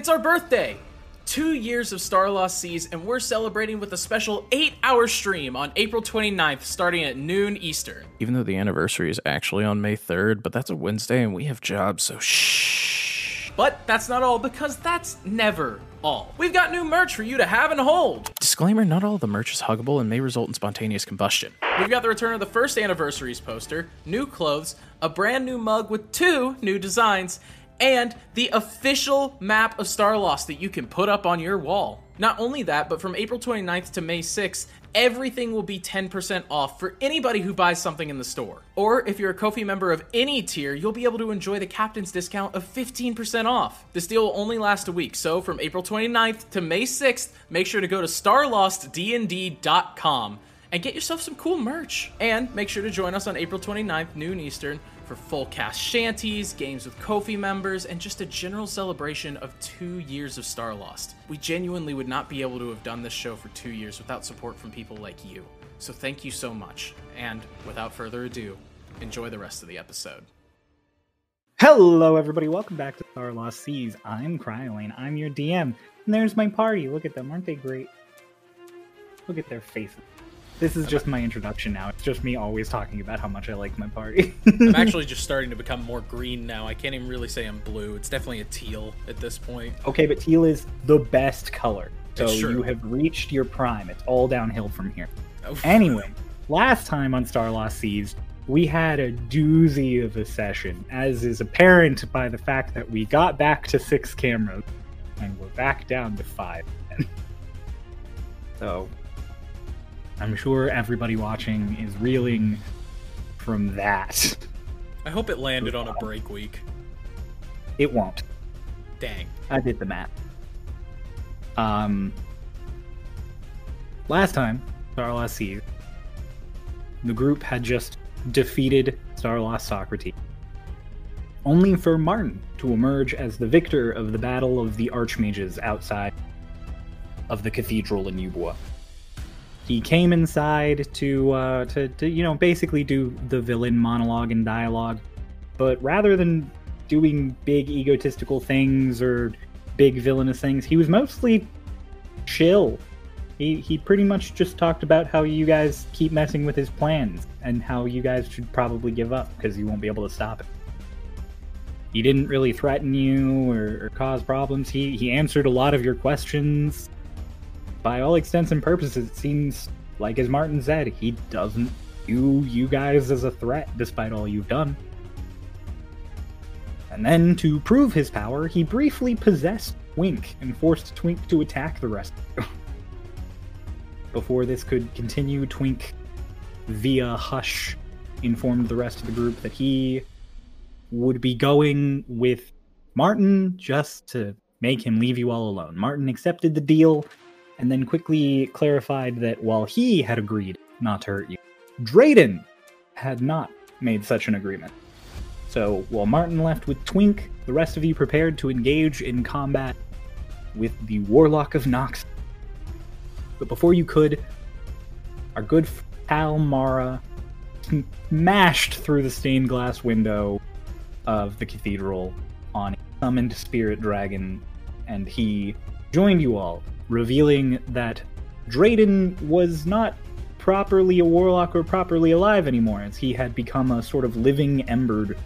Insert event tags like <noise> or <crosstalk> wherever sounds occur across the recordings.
It's our birthday! Two years of Star Lost Seas, and we're celebrating with a special 8 hour stream on April 29th, starting at noon Eastern. Even though the anniversary is actually on May 3rd, but that's a Wednesday and we have jobs, so shh. But that's not all, because that's never all. We've got new merch for you to have and hold. Disclaimer not all the merch is huggable and may result in spontaneous combustion. We've got the return of the first anniversaries poster, new clothes, a brand new mug with two new designs, and the official map of Star Lost that you can put up on your wall. Not only that, but from April 29th to May 6th, everything will be 10% off for anybody who buys something in the store. Or if you're a Ko-fi member of any tier, you'll be able to enjoy the captain's discount of 15% off. This deal will only last a week, so from April 29th to May 6th, make sure to go to starlostdnd.com and get yourself some cool merch. And make sure to join us on April 29th, noon Eastern, for full cast shanties, games with Ko-fi members, and just a general celebration of two years of Star Lost. We genuinely would not be able to have done this show for two years without support from people like you. So thank you so much. And without further ado, enjoy the rest of the episode. Hello, everybody. Welcome back to Star Lost Seas. I'm Cryolane. I'm your DM. And there's my party. Look at them. Aren't they great? Look at their faces. This is just my introduction now. It's just me always talking about how much I like my party. <laughs> I'm actually <laughs> just starting to become more green now. I can't even really say I'm blue. It's definitely a teal at this point. okay, but teal is the best color. So It's true. you have reached your prime. It's all downhill from here. Oh, <laughs> Anyway, last time on Star Lost Seas, we had a doozy of a session, as is apparent by the fact that we got back to six cameras and we're back down to five. so, I'm sure everybody watching is reeling from that. I hope it landed on a break week. It won't. Dang. I did the math. Um, last time, Star Lost Seas, the group had just defeated Star Lost Socrates, only for Martin to emerge as the victor of the Battle of the Archmages outside of the cathedral in Ubua. He came inside to, uh, to, to, you know, basically do the villain monologue and dialogue, but rather than doing big egotistical things or big villainous things. He was mostly chill. He he pretty much just talked about how you guys keep messing with his plans and how you guys should probably give up because you won't be able to stop it. He didn't really threaten you or, or cause problems. He he answered a lot of your questions. By all extents and purposes, it seems like as Martin said, he doesn't view you guys as a threat despite all you've done. And then, to prove his power, he briefly possessed Twink and forced Twink to attack the rest of you. Before this could continue, Twink, via Hush, informed the rest of the group that he would be going with Martin just to make him leave you all alone. Martin accepted the deal and then quickly clarified that while he had agreed not to hurt you, Drayden had not made such an agreement. So while Martin left with Twink, the rest of you prepared to engage in combat with the Warlock of Nox. But before you could, our good pal Mara smashed through the stained glass window of the cathedral on a summoned spirit dragon, and he joined you all, revealing that Drayden was not properly a warlock or properly alive anymore, as he had become a sort of living ember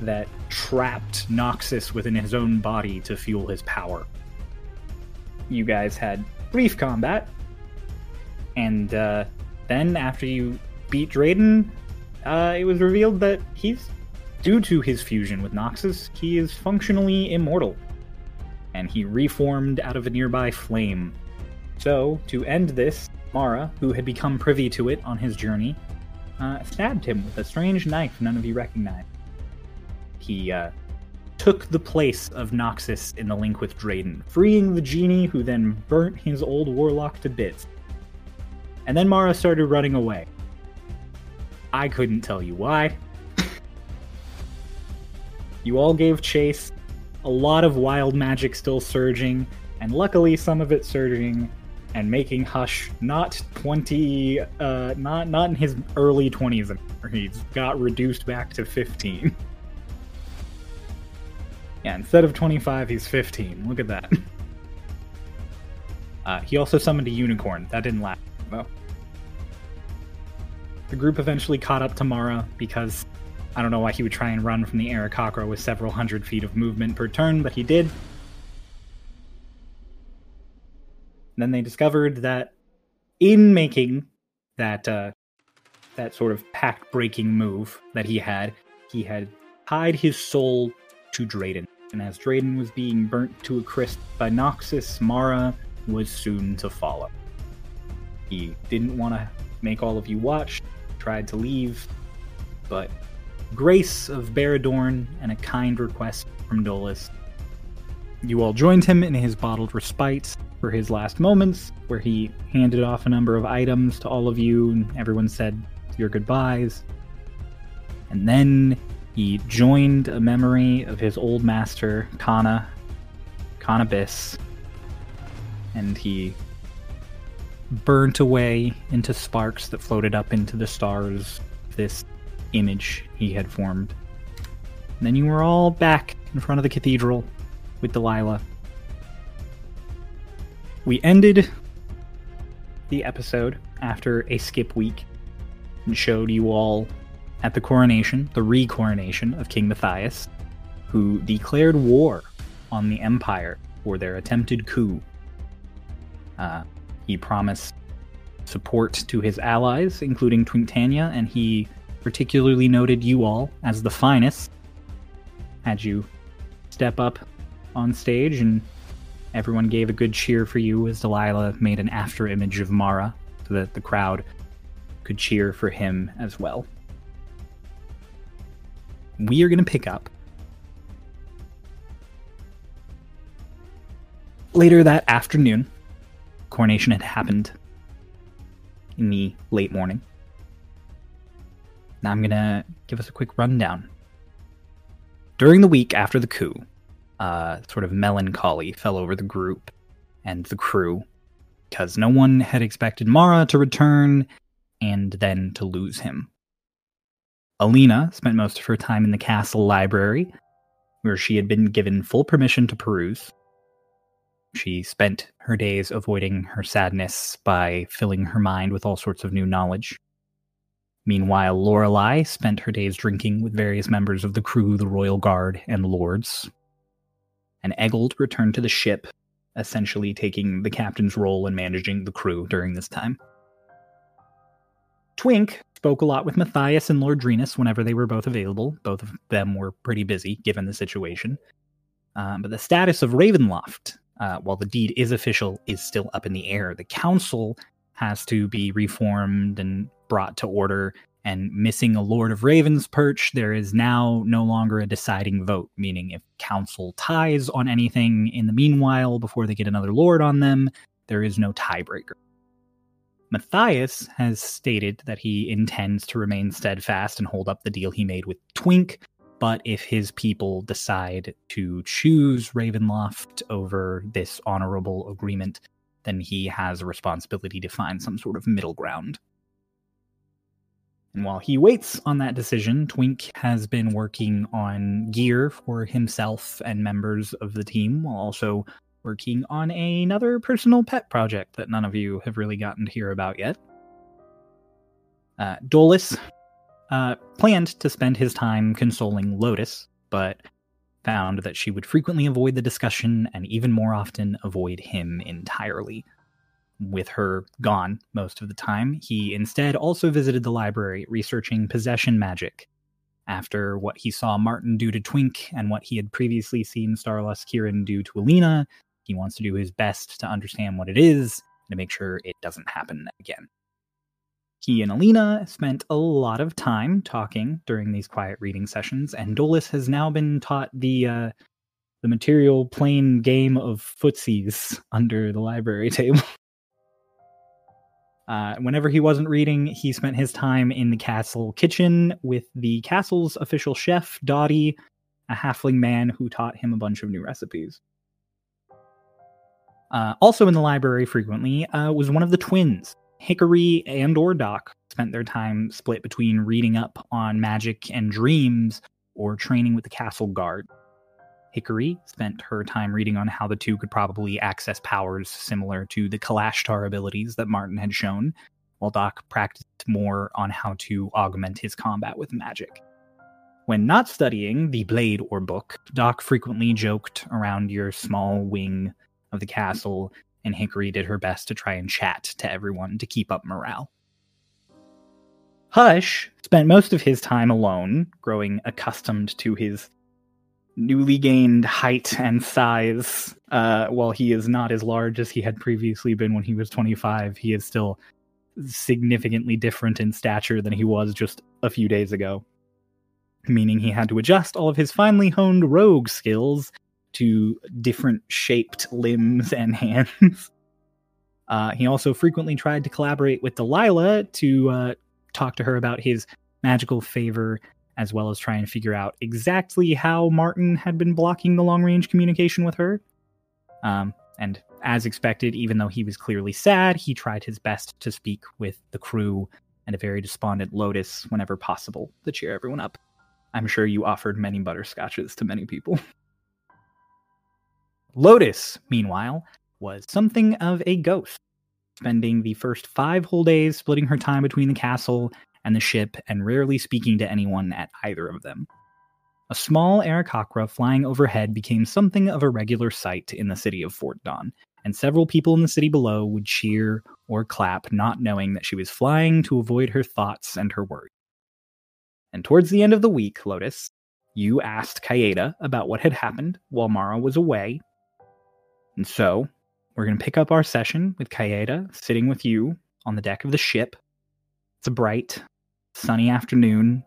that trapped Noxus within his own body to fuel his power. You guys had brief combat, and uh, then after you beat Drayden, uh, it was revealed that he's, due to his fusion with Noxus, he is functionally immortal, and he reformed out of a nearby flame. So, to end this, Mara, who had become privy to it on his journey, uh, stabbed him with a strange knife none of you recognized he uh, took the place of Noxus in the link with Drayden, freeing the genie who then burnt his old warlock to bits. And then Mara started running away. I couldn't tell you why. <laughs> you all gave chase, a lot of wild magic still surging, and luckily some of it surging and making Hush not 20 uh not not in his early 20s anymore. He's got reduced back to 15. Yeah, instead of 25, he's 15. Look at that. Uh, he also summoned a unicorn. That didn't last, though. The group eventually caught up to Mara because I don't know why he would try and run from the Aarakocra with several hundred feet of movement per turn, but he did. then they discovered that in making that uh, that sort of pact breaking move that he had, he had tied his soul to Drayden. And as Drayden was being burnt to a crisp by Noxus, Mara was soon to follow. He didn't want to make all of you watch, tried to leave, but grace of Baradorn and a kind request from Dolus, you all joined him in his bottled respite for his last moments, where he handed off a number of items to all of you, and everyone said your goodbyes. And then he joined a memory of his old master, Kana, Cannabis, and he burnt away into sparks that floated up into the stars this image he had formed. And then you were all back in front of the cathedral with Delilah. We ended the episode after a skip week and showed you all at the coronation, the re coronation of King Matthias, who declared war on the Empire for their attempted coup uh, he promised support to his allies, including Twinktania, and he particularly noted you all as the finest. Had you step up on stage, and everyone gave a good cheer for you as Delilah made an after image of Mara so that the crowd could cheer for him as well. We are going to pick up later that afternoon coronation had happened in the late morning. Now I'm going to give us a quick rundown. During the week after the coup, uh, sort of melancholy fell over the group and the crew because no one had expected Mara to return and then to lose him. Alina spent most of her time in the castle library, where she had been given full permission to peruse. She spent her days avoiding her sadness by filling her mind with all sorts of new knowledge. Meanwhile, Lorelei spent her days drinking with various members of the crew, the Royal Guard, and lords. And Eggold returned to the ship, essentially taking the captain's role in managing the crew during this time. Twink spoke a lot with Matthias and Lord Drenus whenever they were both available. Both of them were pretty busy, given the situation. Um, but the status of Ravenloft uh, while the deed is official, is still up in the air. The council has to be reformed and brought to order. And missing a Lord of Raven's perch, there is now no longer a deciding vote, meaning if council ties on anything in the meanwhile before they get another Lord on them, there is no tiebreaker. Matthias has stated that he intends to remain steadfast and hold up the deal he made with Twink, but if his people decide to choose Ravenloft over this honorable agreement, then he has a responsibility to find some sort of middle ground. And while he waits on that decision, Twink has been working on gear for himself and members of the team, while also working on another personal pet project that none of you have really gotten to hear about yet. Uh, Dolus uh, planned to spend his time consoling Lotus, but found that she would frequently avoid the discussion and even more often avoid him entirely. With her gone most of the time, he instead also visited the library researching possession magic. After what he saw Martin do to Twink and what he had previously seen Starless Kieran do to Alina, he wants to do his best to understand what it is and to make sure it doesn't happen again. He and Alina spent a lot of time talking during these quiet reading sessions, and Dolus has now been taught the uh, the material plane game of footsies <laughs> under the library table. Uh, whenever he wasn't reading, he spent his time in the castle kitchen with the castle's official chef, Dottie, a halfling man who taught him a bunch of new recipes. Uh, also in the library frequently uh, was one of the twins, Hickory and or Doc spent their time split between reading up on magic and dreams or training with the castle guard. Hickory spent her time reading on how the two could probably access powers similar to the Kalashtar abilities that Martin had shown, while Doc practiced more on how to augment his combat with magic. When not studying the blade or book, Doc frequently joked around your small wing of the castle, and Hickory did her best to try and chat to everyone to keep up morale. Hush spent most of his time alone, growing accustomed to his newly gained height and size. Uh, while he is not as large as he had previously been when he was 25, he is still significantly different in stature than he was just a few days ago. Meaning he had to adjust all of his finely honed rogue skills to different shaped limbs and <laughs> hands. Uh, he also frequently tried to collaborate with Delilah to uh, talk to her about his magical favor, as well as try and figure out exactly how Martin had been blocking the long range communication with her. Um, and as expected, even though he was clearly sad, he tried his best to speak with the crew and a very despondent Lotus whenever possible to cheer everyone up. I'm sure you offered many butterscotches to many people. <laughs> Lotus, meanwhile, was something of a ghost, spending the first five whole days splitting her time between the castle and the ship and rarely speaking to anyone at either of them. A small Aarakocra flying overhead became something of a regular sight in the city of Fort Don, and several people in the city below would cheer or clap, not knowing that she was flying to avoid her thoughts and her worries. And towards the end of the week, Lotus, you asked Kaeda about what had happened while Mara was away. And so, we're going to pick up our session with Kaeda sitting with you on the deck of the ship. It's a bright, sunny afternoon.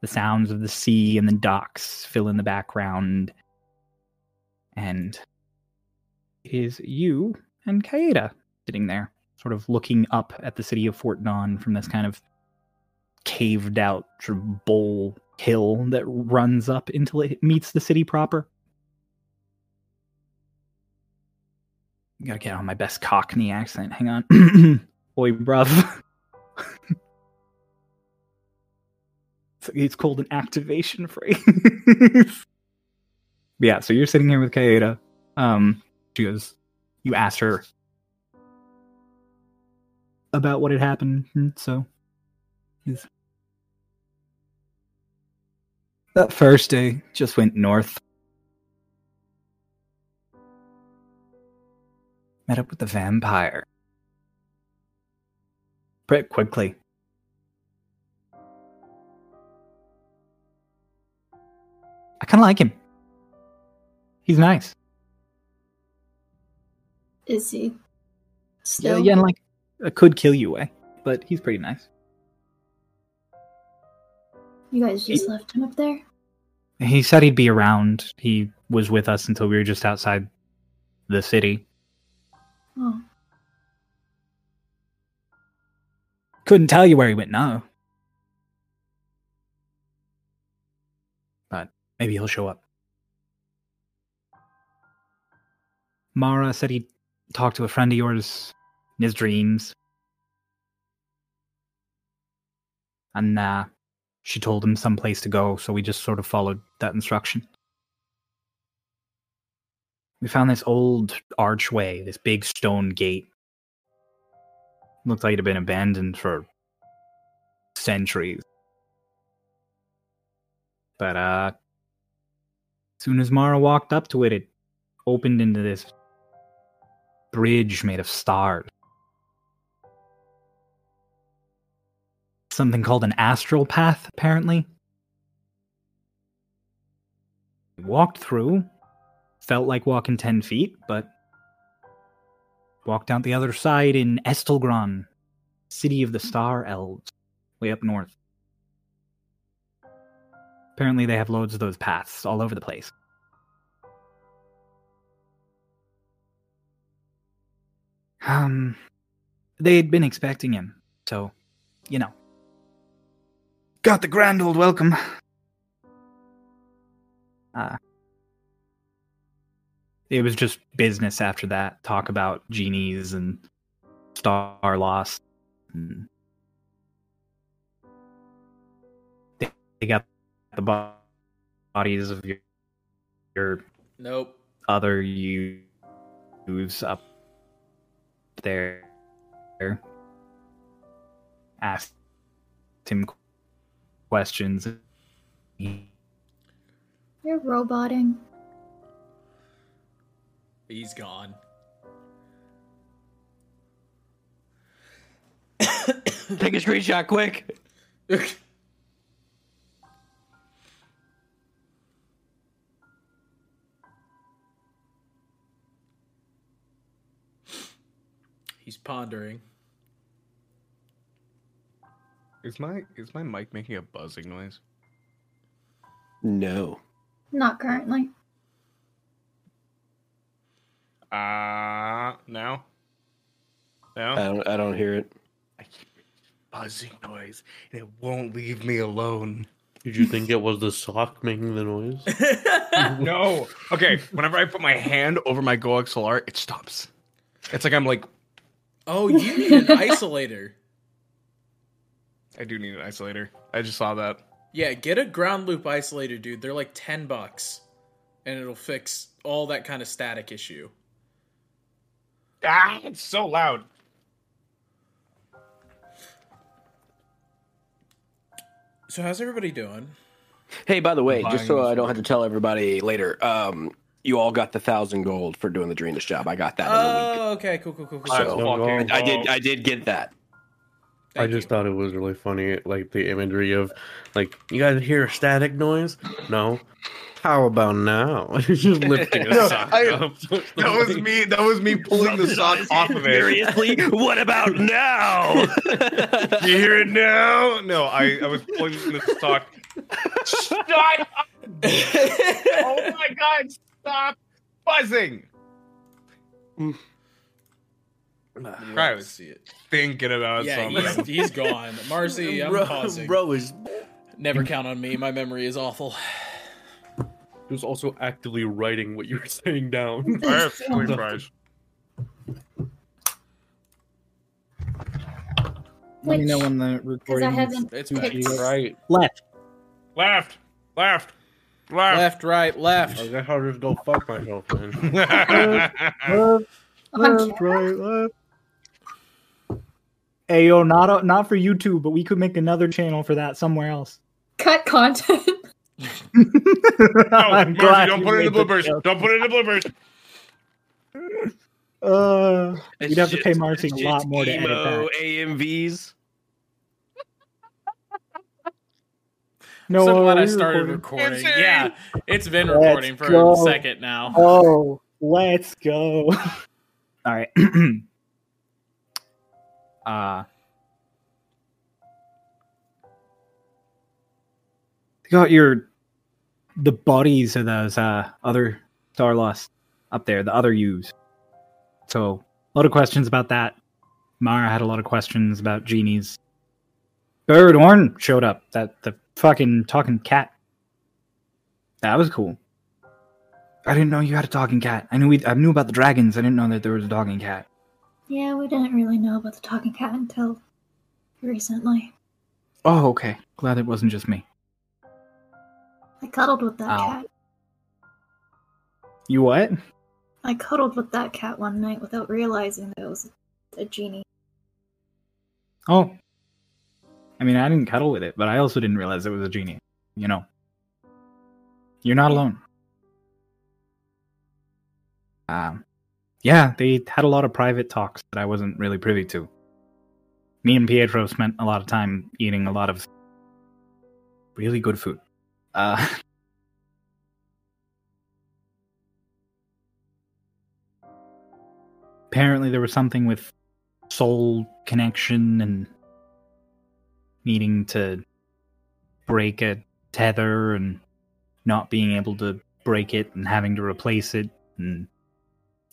The sounds of the sea and the docks fill in the background. And it is you and Kaeda sitting there, sort of looking up at the city of Fort Dawn from this kind of caved out sort of bowl hill that runs up until it meets the city proper. Gotta get on my best Cockney accent. Hang on. <clears throat> Oi, bruv. <laughs> it's, called an activation <laughs> phrase. yeah, so you're sitting here with Kaeda. Um, she goes, You asked her about what had happened, so. He's... That first day just went north. met up with the vampire. Pretty quickly. I kind of like him. He's nice. Is he? Yeah, Still? yeah, and like, uh, could kill you way, but he's pretty nice. You guys just left him up there? He said he'd be around. He was with us until we were just outside the city. Oh, Couldn't tell you where he went now. Maybe he'll show up. Mara said he talked to a friend of yours in his dreams. And uh, she told him some place to go, so we just sort of followed that instruction. We found this old archway, this big stone gate. Looked like it had been abandoned for centuries. But uh soon as Mara walked up to it, it opened into this bridge made of stars. Something called an astral path, apparently. Walked through, felt like walking 10 feet, but walked out the other side in Estelgron, city of the Star Elves, way up north. Apparently, they have loads of those paths all over the place. Um, they had been expecting him, so, you know. Got the grand old welcome. Uh, it was just business after that. Talk about genies and Star Lost. And they, they got the bo- bodies of your, your Nope. other use up there asked him questions. You're roboting. He's gone. Take a screenshot quick. <laughs> He's pondering. Is my is my mic making a buzzing noise? No. Not currently. Uh no. No. I don't I don't hear it. I keep buzzing noise and it won't leave me alone. Did you think it was the sock making the noise? <laughs> no. Okay. Whenever I put my hand over my GoXLR, it stops. It's like I'm like oh, you need an <laughs> isolator. I do need an isolator. I just saw that. Yeah, get a ground loop isolator, dude. They're like 10 bucks. And it'll fix all that kind of static issue. Ah, it's so loud. So how's everybody doing? Hey, by the way, Buying just so I don't have to tell everybody later, um, you all got the thousand gold for doing the Dreamus job. I got that in a week. Oh, okay, cool, cool, cool, cool. Let's So, I did. I did get that. I just you. thought it was really funny, like the imagery of, like, you guys hear a static noise? No. How about now? <laughs> He's just <laughs> lifting a No, sock I- up. That was me. That was me pulling the sock off of it. Seriously? what about <laughs> now? You hear it now? No, I, I was pulling the sock. Shut up! Oh my god, stop buzzing! Mm. I was see it. thinking about Yeah, something. he's, he's gone. <laughs> Marcy, I'm bro, pausing. bro is Never count on me. My memory is awful. He was also actively writing what you were saying down. <laughs> I have sweet fries. Let me know when the Because recording I haven't. It's Two back. Right. left. Left, left, left. Left, right, I left. guess I'll just go fuck myself then. Oh, I'm Left, right, left. Hey yo, not not for YouTube, but we could make another channel for that somewhere else. Cut content. <laughs> no, <laughs> I'm Marcy, glad don't put it in the made bloopers. joke. Don't put it in the bloopers. Uh, It's you'd have to pay just- Marcy a lot more to edit emo that. AMVs. No, so glad I started recording? recording. Yeah, it's been Let's recording for go. a second now. <laughs> Oh, let's go. <laughs> All right. <clears throat> uh got your the bodies of those uh other Star Lost up there, the other U's. So a lot of questions about that. Mara had a lot of questions about genies. Bird Horn showed up. That the fucking talking cat. That was cool. I didn't know you had a talking cat. I knew we, I knew about the dragons. I didn't know that there was a talking cat. yeah, we didn't really know about the talking cat until recently. Oh, okay. Glad it wasn't just me. I cuddled with that Ow. cat. You what? I cuddled with that cat one night without realizing that it was a genie. Oh. I mean, I didn't cuddle with it, but I also didn't realize it was a genie. You know. You're not alone. Um, yeah, they had a lot of private talks that I wasn't really privy to. Me and Pietro spent a lot of time eating a lot of really good food. Uh, <laughs> apparently, there was something with soul connection and needing to break a tether and not being able to break it and having to replace it and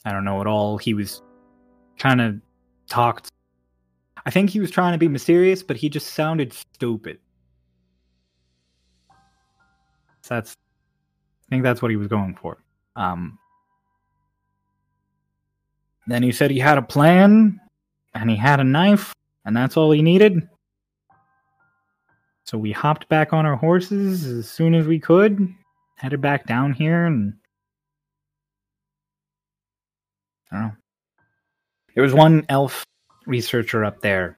I don't know at all. He was kind of talked. I think he was trying to be mysterious, but he just sounded stupid. So that's, I think that's what he was going for. Um, then he said he had a plan and he had a knife, and that's all he needed. So we hopped back on our horses as soon as we could, headed back down here, and I don't know. There was one elf researcher up there,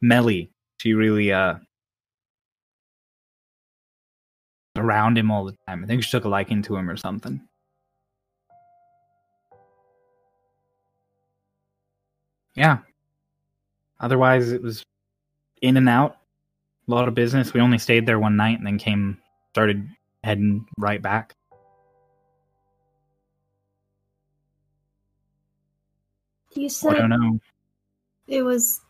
Melly. She really uh around him all the time. I think she took a liking to him or something. Yeah. Otherwise, it was in and out a lot of business. We only stayed there one night and then came, started heading right back. You said I don't know. it was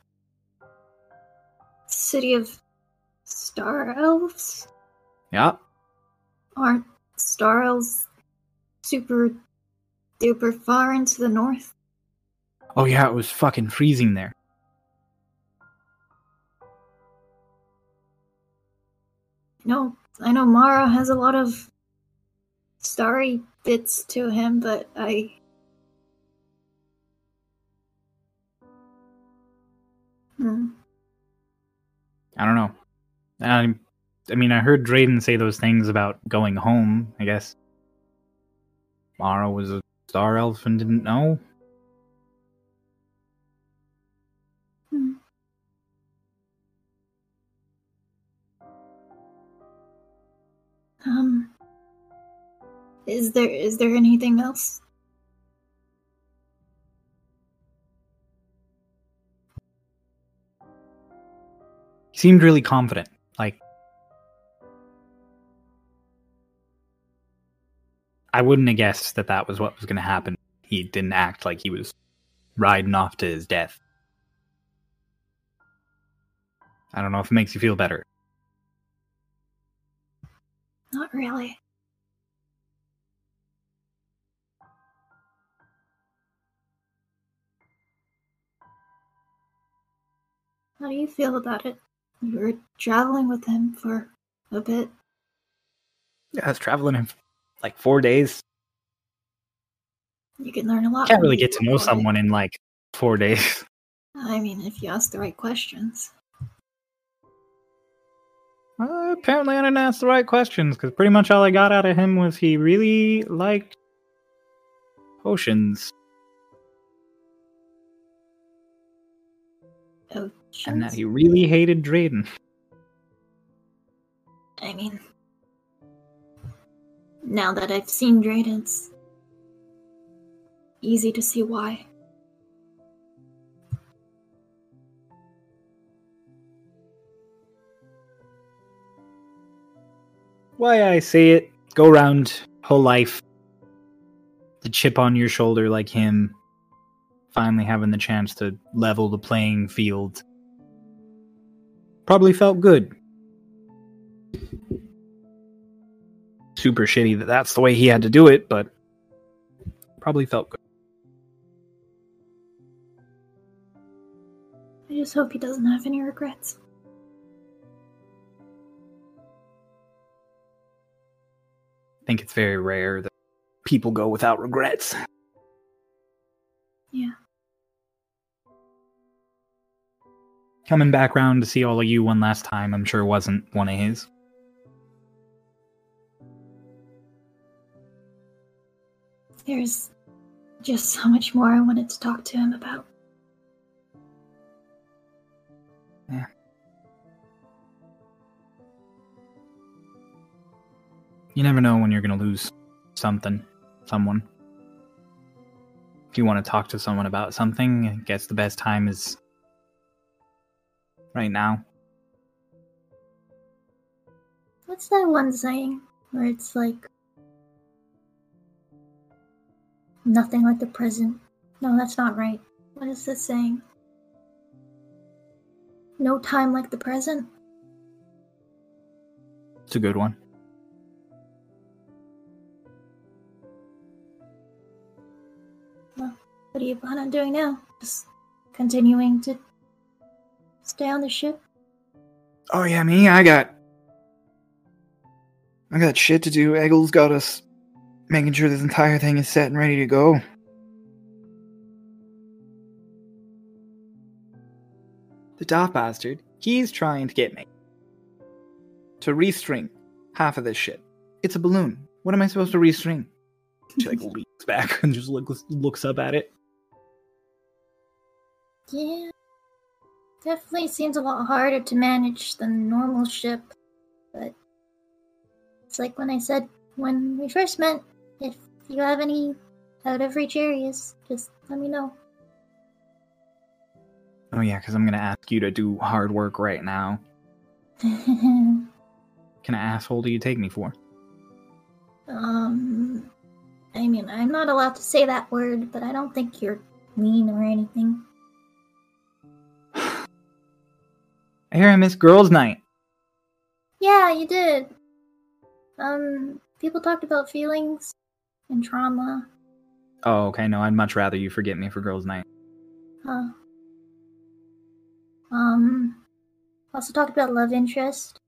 city of star elves. Yeah. Aren't star elves super duper far into the north? Oh yeah, it was fucking freezing there. No, I know Mara has a lot of starry bits to him, but I. Hmm. I don't know. I, I mean, I heard Drayden say those things about going home. I guess Mara was a star elf and didn't know. Um. Is there is there anything else? He seemed really confident. Like, I wouldn't have guessed that that was what was going to happen. He didn't act like he was riding off to his death. I don't know if it makes you feel better. Not really. How do you feel about it? You were traveling with him for a bit. Yeah, I was traveling in like four days. You can learn a lot. Can't really get to know someone in like four <laughs> days. I mean, if you ask the right questions. Uh, apparently, I didn't ask the right questions because pretty much all I got out of him was he really liked potions Oh, and that he really hated Drayden. I mean, now that I've seen Drayden, it's easy to see why. Why I say it, go around whole life, the chip on your shoulder like him, finally having the chance to level the playing field. Probably felt good. Super shitty that that's the way he had to do it, but probably felt good. I just hope he doesn't have any regrets. Think it's very rare that people go without regrets. Yeah. Coming back round to see all of you one last time, I'm sure wasn't one of his. There's just so much more I wanted to talk to him about. You never know when you're going to lose something, someone. If you want to talk to someone about something, I guess the best time is right now. What's that one saying where it's like nothing like the present? No, that's not right. What is this saying? No time like the present? It's a good one. What do you plan on doing now? Just continuing to stay on the ship? Oh yeah, me. I got. I got shit to do. Eggle's got us making sure this entire thing is set and ready to go. The daft bastard, he's trying to get me to restring half of this shit. It's a balloon. What am I supposed to restring? She like <laughs> leans back and just looks looks up at it. Yeah. Definitely seems a lot harder to manage than normal ship. But it's like when I said when we first met, if you have any out of reach areas, just let me know. Oh yeah, because I'm gonna ask you to do hard work right now. um, <laughs> Can asshole do you take me for? Um, I mean, I'm not allowed to say that word, but I don't think you're mean or anything. Hear I miss girls' night. Yeah, you did. Um, people talked about feelings and trauma. Oh, okay. No, I'd much rather you forget me for girls' night. Huh. Um, also talked about love interest.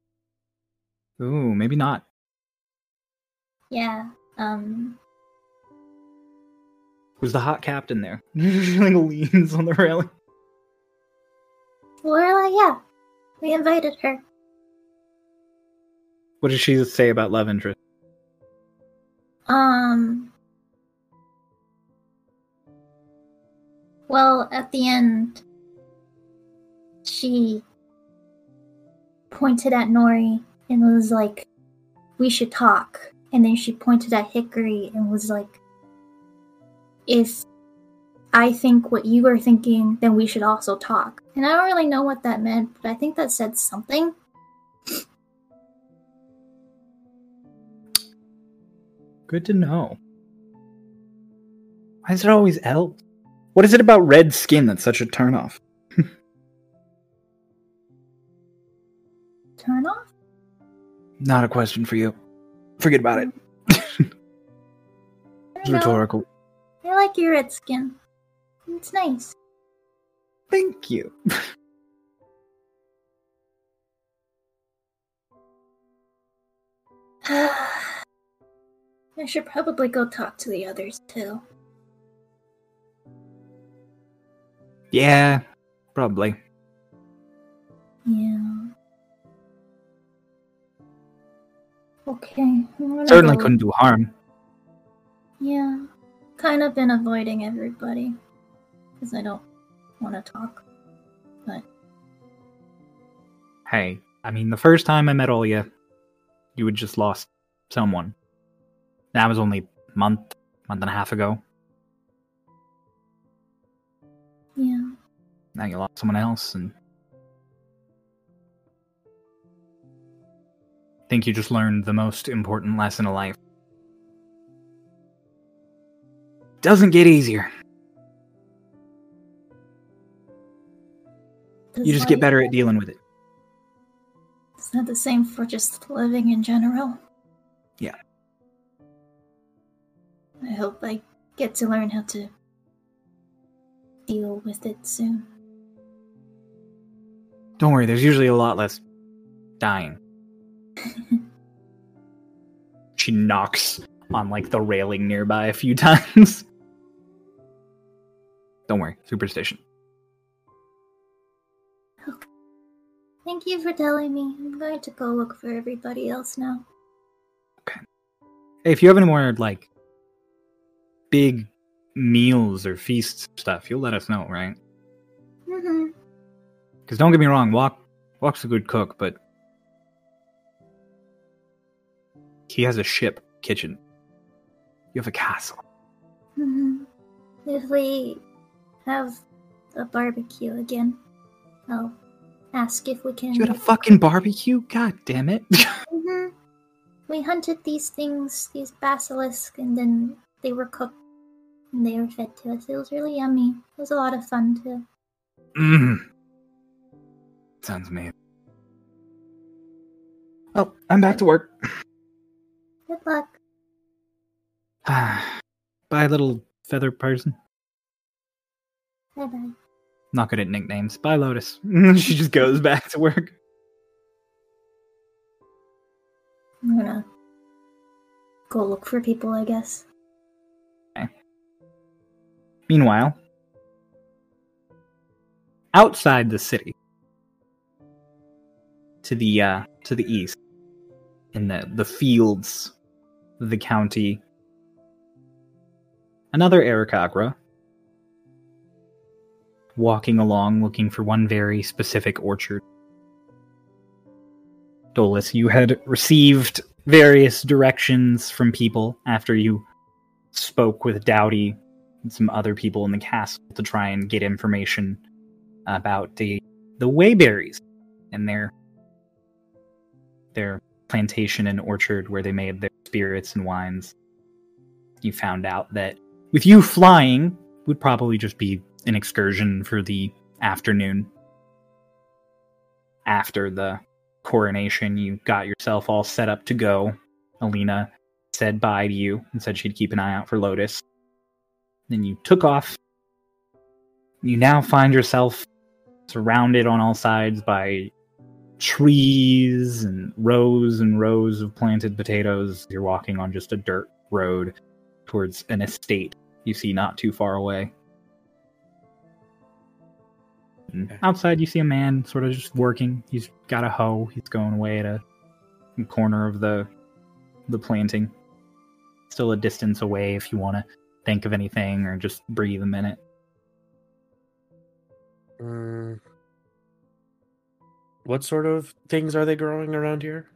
Ooh, maybe not. Yeah. Um, Was the hot captain there? <laughs> like leans on the railing. Lorelai, yeah. We invited her. What did she say about love interest? Um. Well, at the end, she pointed at Nori and was like, We should talk. And then she pointed at Hickory and was like, If I think what you are thinking, then we should also talk. And I don't really know what that meant, but I think that said something. Good to know. Why is it always elves? What is it about red skin that's such a turnoff? <laughs> Turn off? Not a question for you. Forget about it. <laughs> It's rhetorical. I like your red skin. It's nice. Thank you. <sighs> I should probably go talk to the others too. Yeah, probably. Yeah. Okay. Certainly go. couldn't do harm. Yeah. Kind of been avoiding everybody. Because I don't want to talk. But Hey, I mean, the first time I met Olya, you had just lost someone. That was only a month, month and a half ago. yeah. Now you lost someone else, and I think you just learned the most important lesson of life. Doesn't get easier. You just get better at dealing with it. it. Is that the same for just living in general? Yeah. I hope I get to learn how to deal with it soon. Don't worry, there's usually a lot less dying. <laughs> she knocks on like the railing nearby a few <laughs> times. Don't worry, superstition. Thank you for telling me. I'm going to go look for everybody else now. Okay. Hey, if you have any more like big meals or feasts stuff, you'll let us know, right? Mm-hmm. Because don't get me wrong, Walk Walk's a good cook, but he has a ship kitchen. You have a castle. Mm-hmm. If we have a barbecue again, I'll ask if we can. You had a fucking barbecue? God damn it. <laughs> hmm We hunted these things, these basilisk, and then they were cooked and they were fed to us. It was really yummy. It was a lot of fun too. Mmm. Sounds amazing. Oh, I'm back to work. Good luck. <sighs> Bye, little feather person. Bye bye. Not good at nicknames. Bye, Lotus. <laughs> she just goes back to work. I'm gonna go look for people, I guess. Okay. Meanwhile, outside the city, to the uh, to the east, in the the fields, of the county, another Aarakocra, walking along looking for one very specific orchard. Dolus, you had received various directions from people after you spoke with Dowdy and some other people in the castle to try and get information about the the wayberries and their their plantation and orchard where they made their spirits and wines. You found out that with you flying would probably just be an excursion for the afternoon. After the coronation, you got yourself all set up to go. Alina said bye to you and said she'd keep an eye out for Lotus. Then you took off. You now find yourself surrounded on all sides by trees and rows and rows of planted potatoes. You're walking on just a dirt road towards an estate you see not too far away. And outside, you see a man sort of just working. He's got a hoe. He's going away at a corner of the the planting. Still a distance away if you want to think of anything or just breathe a minute. Mm. What sort of things are they growing around here?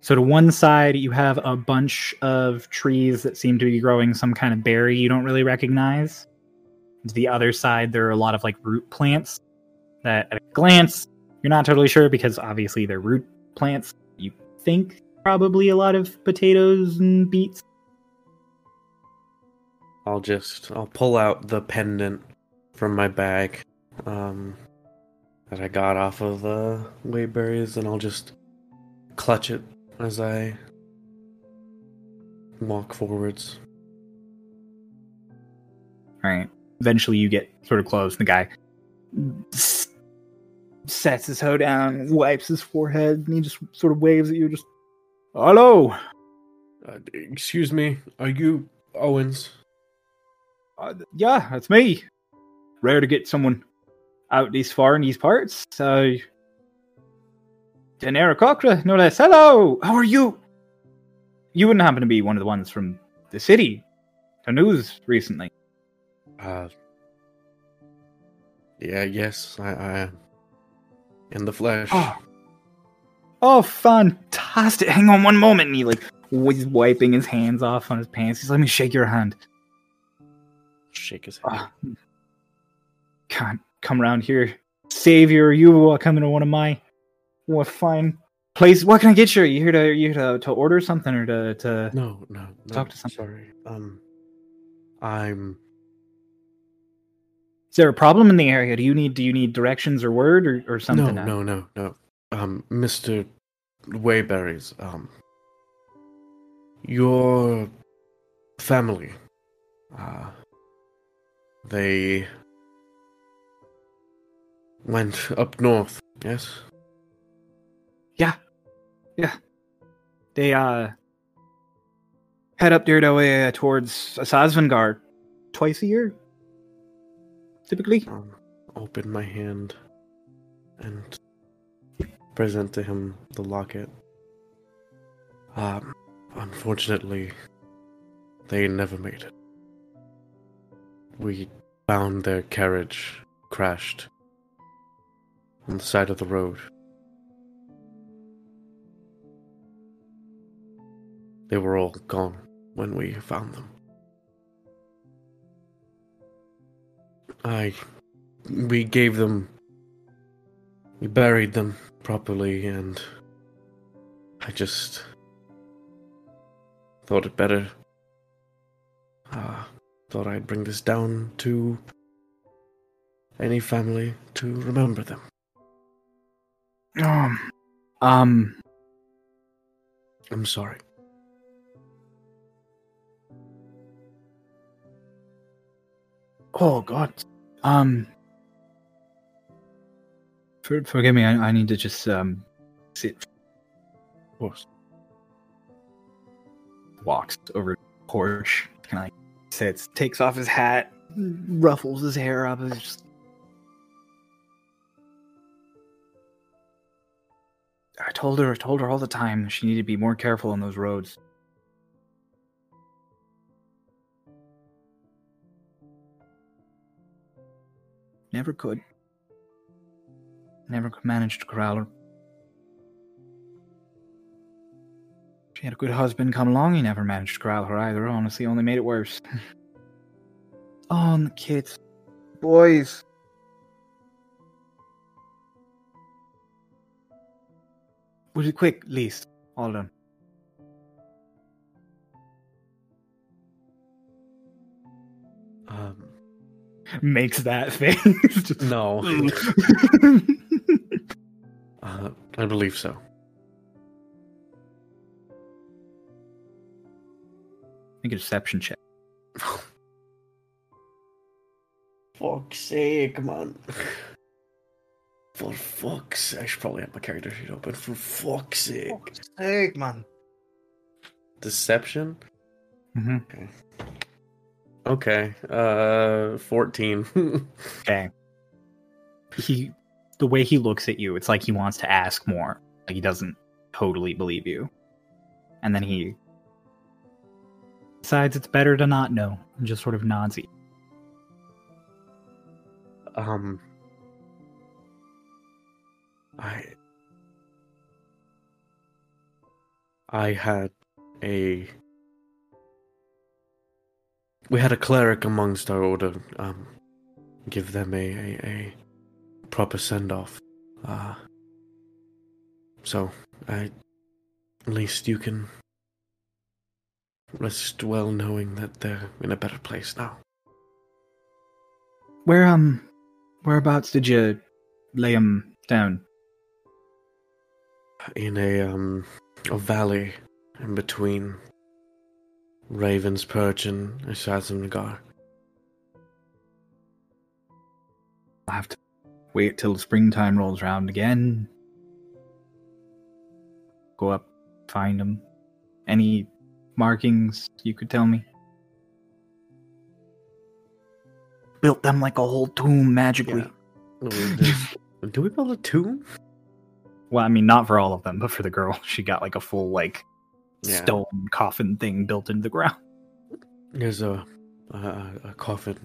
So to one side, you have a bunch of trees that seem to be growing some kind of berry you don't really recognize. To the other side, there are a lot of like root plants that, at a glance, you're not totally sure because obviously they're root plants. You think probably a lot of potatoes and beets. I'll just I'll pull out the pendant from my bag um, that I got off of the wayberries, and I'll just clutch it as I walk forwards. All right. Eventually, you get sort of close. The guy sets his hoe down, wipes his forehead, and he just sort of waves at you. Just hello. Uh, excuse me, are you Owens? Uh, yeah, that's me. Rare to get someone out this far in these parts. So, Aarakocra, no less. Hello, how are you? You wouldn't happen to be one of the ones from the city, the news recently. Uh, yeah, yes, I, I am. In the flesh. Oh. Oh, fantastic! Hang on one moment. And he like was wiping his hands off on his pants. He's let me shake your hand. Shake his hand. Ah, can't come around here. Savior, you are coming to one of my what fine place. What can I get you? You here to you here to, to order something or to to No, no, no. Talk to some- Sorry. Um, I'm. Is there a problem in the area? Do you need do you need directions or word or, or something? No, no, no, no. Um, Mister Wayberries. Um, your family. Uh, they went up north. Yes. Yeah, yeah. They uh head up there to, uh, towards Sasvangar twice a year. Typically. um, open my hand and present to him the locket. Um, unfortunately, they never made it. We found their carriage crashed on the side of the road. They were all gone when we found them. I we gave them we buried them properly and I just thought it better uh, thought I'd bring this down to any family to remember them. Um um I'm sorry. oh god. Um for, forgive me, I, I need to just um sit walks over the porch, kind of sits, takes off his hat, ruffles his hair up, and just. I told her, I told her all the time she needed to be more careful on those roads. Never could. Never could manage to corral her. She had a good husband come along. He never managed to corral her either. Honestly, only made it worse. <laughs> oh, and the kids. Boys. Was it quick, least? All done. Um, Makes that <laughs> face. Just- no. <laughs> <laughs> uh, I believe so. Make a deception check. Fuck's sake, man. For fuck's sake. I should probably have my character sheet open. For fuck's sake. Sake, man. Deception? hmm Okay. Uh, 14. <laughs> Okay. He, the way he looks at you, it's like he wants to ask more. Like he doesn't totally believe you, and then he decides it's better to not know, and just sort of nods. at you. um. I. I had a. We had a cleric amongst our order. Um, give them a a, a proper send off. Uh. So I, at least you can rest well knowing that they're in a better place now. Where um, whereabouts did you lay him down? in a um a valley in between Raven's Perch and Shazamnagar. I'll have to wait till springtime rolls around again. Go up, find them. Any markings you could tell me? Built them like a whole tomb magically. Yeah. <laughs> Do we build a tomb? Well, I mean, not for all of them, but for the girl, <laughs> she got like a full like Yeah. stone coffin thing built into the ground. There's a a, a coffin,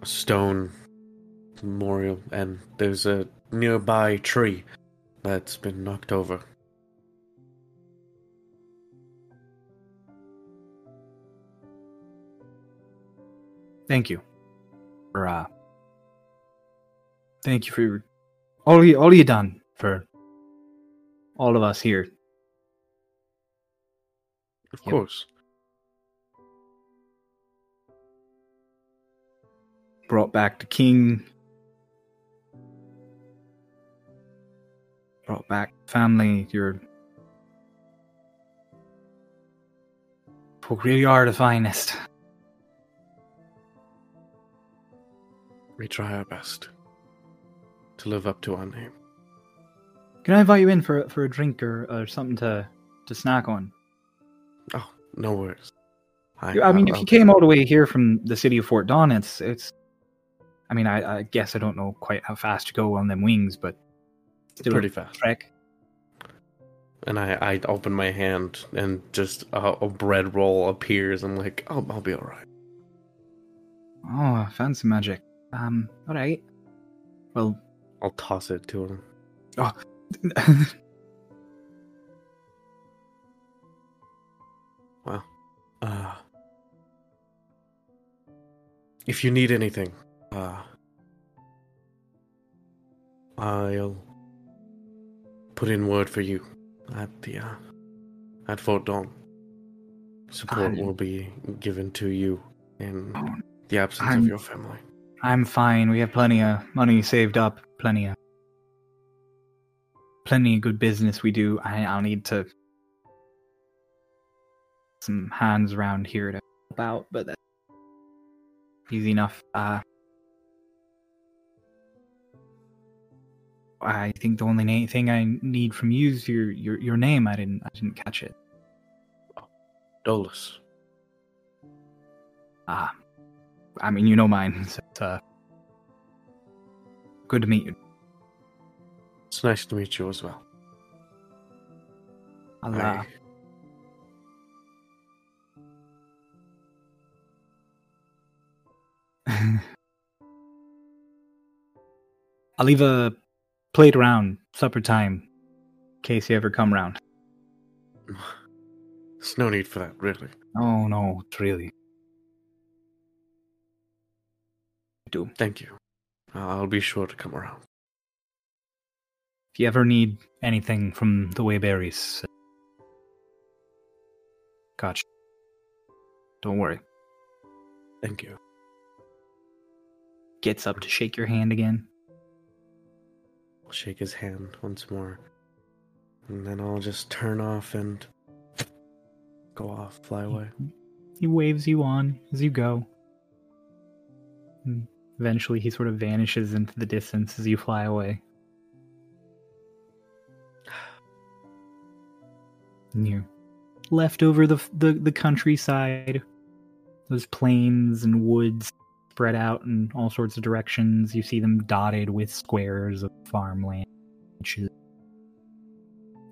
a stone memorial, and there's a nearby tree that's been knocked over. Thank you. For uh Thank you for your- all you all you done for all of us here. Of Yep. course. Brought back the king. Brought back family. Your folk really are the finest. We try our best to live up to our name. Can I invite you in for for a drink or, or something to to snack on? Oh, no worries. I mean, if I'll- you came all the way here from the city of Fort Dawn, it's it's. I mean, I, I guess I don't know quite how fast you go on them wings, but still pretty fast. trek. And I, I open my hand and just a, a bread roll appears. I'm like, oh, I'll be all right. Oh, fancy magic. Um, all right. Well, I'll toss it to him. <laughs> Uh, if you need anything, uh, I'll put in word for you at the uh, at Fort Dawn. Support I'm- will be given to you in Oh, the absence I'm- of your family. I'm fine. We have plenty of money saved up. Plenty of plenty of good business we do. I, I'll need to some hands around here to help out, but that's easy enough. Uh, I think the only na- thing I need from you is your, your your name. I didn't I didn't catch it. Dolus. Ah, I mean you know mine. <laughs> So it's, uh, good to meet you. It's nice to meet you as well. I'll, uh, I- <laughs> I'll leave a plate around supper time in case you ever come round. <sighs> There's no need for that, really. Oh no, it's really. Do Thank you. I'll be sure to come around. if you ever need anything from the Wayberries, uh, gotcha. Don't worry. Thank you. Gets up to shake your hand again. I'll shake his hand once more. And then I'll just turn off and go off, fly away. He waves you on as you go. And eventually, he sort of vanishes into the distance as you fly away. <sighs> And you're left over the, the, the countryside. Those plains and woods spread out in all sorts of directions. You see them dotted with squares of farmland.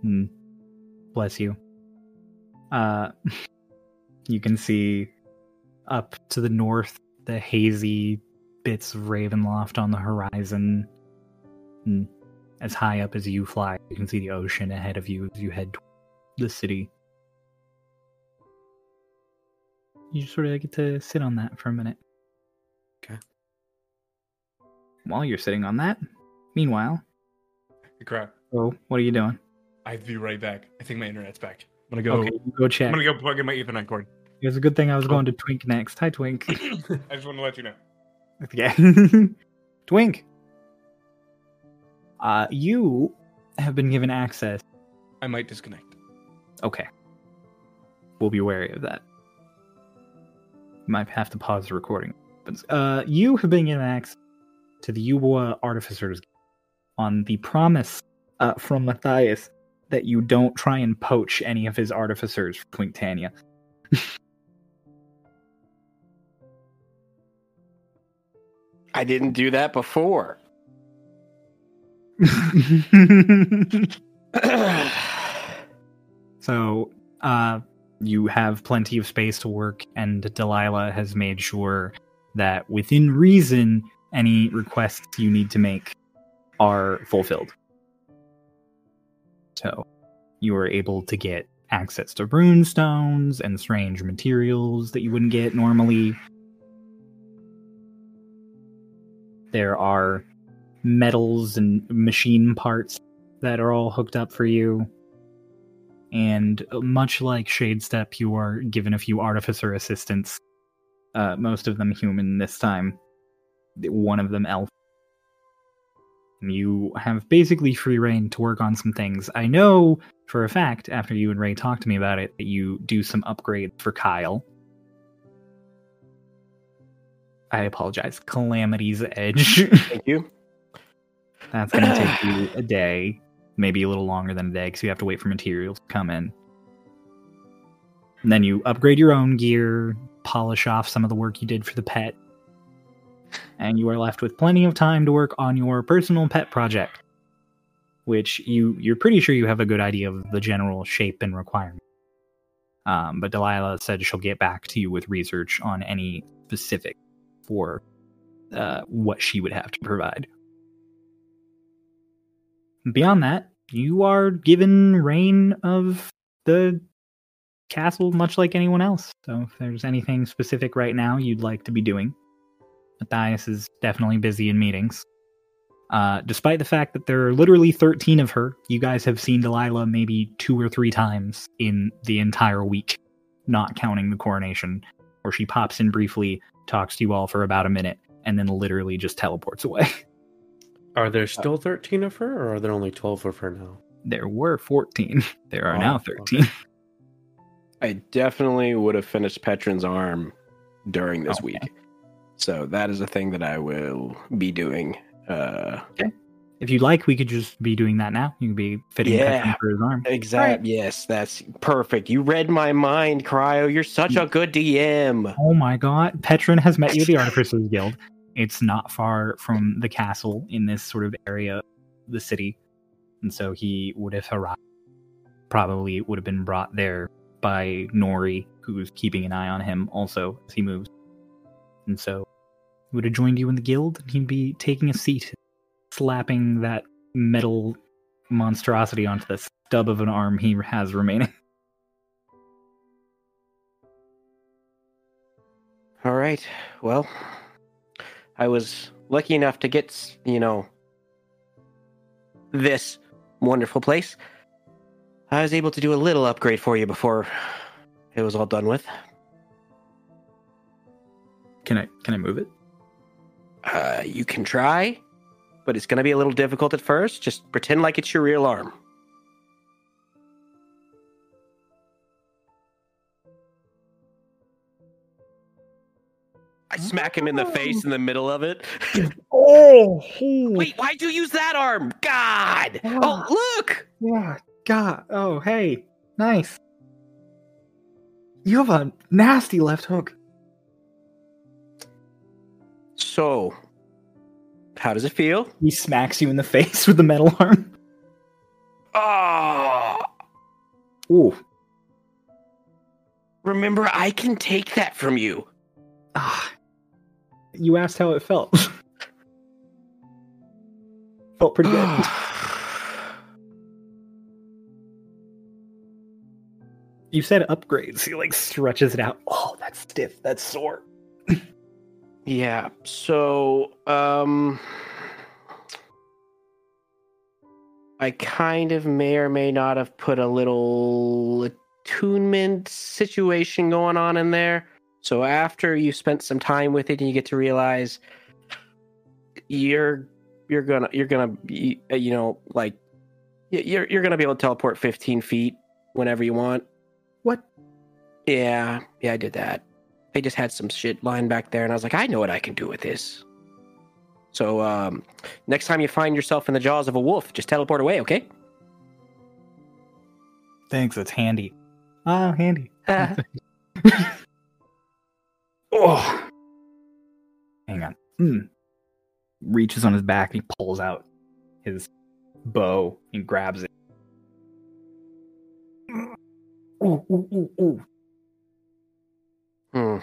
Hmm. Bless you. Uh, <laughs> you can see up to the north the hazy bits of Ravenloft on the horizon. And as high up as you fly, you can see the ocean ahead of you as you head toward the city. You sort of get to sit on that for a minute. Okay. While you're sitting on that, meanwhile, Crap. oh, what are you doing? I have to be right back. I think my internet's back. I'm gonna go. Okay, go check. I'm gonna go plug in my Ethernet cord. It was a good thing I was going to Twink next. Hi, Twink. <coughs> I just want to let you know. <laughs> Yeah. <laughs> Twink. Uh, you have been given access. I might disconnect. Okay. We'll be wary of that. You might have to pause the recording. Uh, you have been given access to the Yuwa Artificers on the promise uh, from Matthias that you don't try and poach any of his artificers for Twinktania. <laughs> I didn't do that before. <laughs> So, uh, you have plenty of space to work, and Delilah has made sure that within reason, any requests you need to make are fulfilled. So, you are able to get access to rune stones and strange materials that you wouldn't get normally. There are metals and machine parts that are all hooked up for you. And much like Shade Step, you are given a few artificer assistants, uh, most of them human this time, one of them elf. You have basically free rein to work on some things. I know for a fact, after you and Ray talked to me about it, that you do some upgrades for Kyle. I apologize. Calamity's Edge. <laughs> Thank you. That's going to take <sighs> you a day, maybe a little longer than a day, because you have to wait for materials to come in. And then you upgrade your own gear, polish off some of the work you did for the pet, and you are left with plenty of time to work on your personal pet project, which you you're pretty sure you have a good idea of the general shape and requirement. Um, but Delilah said she'll get back to you with research on any specific for uh, what she would have to provide. Beyond that, you are given reign of the castle much like anyone else. So if there's anything specific right now you'd like to be doing, Matthias is definitely busy in meetings. Uh, despite the fact that there are literally 13 of her, you guys have seen Delilah maybe two or three times in the entire week, not counting the coronation, where she pops in briefly, talks to you all for about a minute, and then literally just teleports away. <laughs> Are there still 13 of her, or are there only 12 of her now? There were 14. <laughs> There are Oh, now 13. I definitely would have finished Petron's arm during this Okay. week. So that is a thing that I will be doing. Uh, okay. If you'd like, we could just be doing that now. You can be fitting Yeah. Petron for his arm. exact. Yes, that's perfect. You read my mind, Cryo. You're such a good DM. Oh my god. Petron has met you at the <laughs> Artificers Guild. It's not far from the castle in this sort of area of the city. And so he would have arrived. Probably would have been brought there by Nori, who's keeping an eye on him also as he moves. And so he would have joined you in the guild, and he'd be taking a seat, slapping that metal monstrosity onto the stub of an arm he has remaining. <laughs> All right. Well, I was lucky enough to get, you know, this wonderful place. I was able to do a little upgrade for you before it was all done with. Can I can I move it? Uh, you can try, but it's going to be a little difficult at first. Just pretend like it's your real arm. I smack him in the face in the middle of it. <laughs> Oh, <laughs> Wait, why'd you use that arm? God! Oh, look! Yeah, God. Oh, hey. Nice. You have a nasty left hook. So, how does it feel? He smacks you in the <laughs> face with the metal arm. Oh, Ooh. remember, I can take that from you. Ah. You asked how it felt. <laughs> felt pretty good. <sighs> <laughs> you said upgrades. <laughs> He like stretches it out. Oh, that's stiff. That's sore. Yeah. So, um, I kind of may or may not have put a little attunement situation going on in there. So after you spent some time with it, and you get to realize you're you're gonna you're gonna uh, you know like you're you're gonna be able to teleport 15 feet whenever you want. What? Yeah, yeah, I did that. They just had some shit lying back there, and I was like, I know what I can do with this. So, um, next time you find yourself in the jaws of a wolf, just teleport away, okay? Thanks, it's handy. Oh, handy. <laughs> <laughs> oh. Hang on. Hmm. Reaches on his back and he pulls out his bow and grabs it. Ooh, ooh, ooh, ooh. Hmm.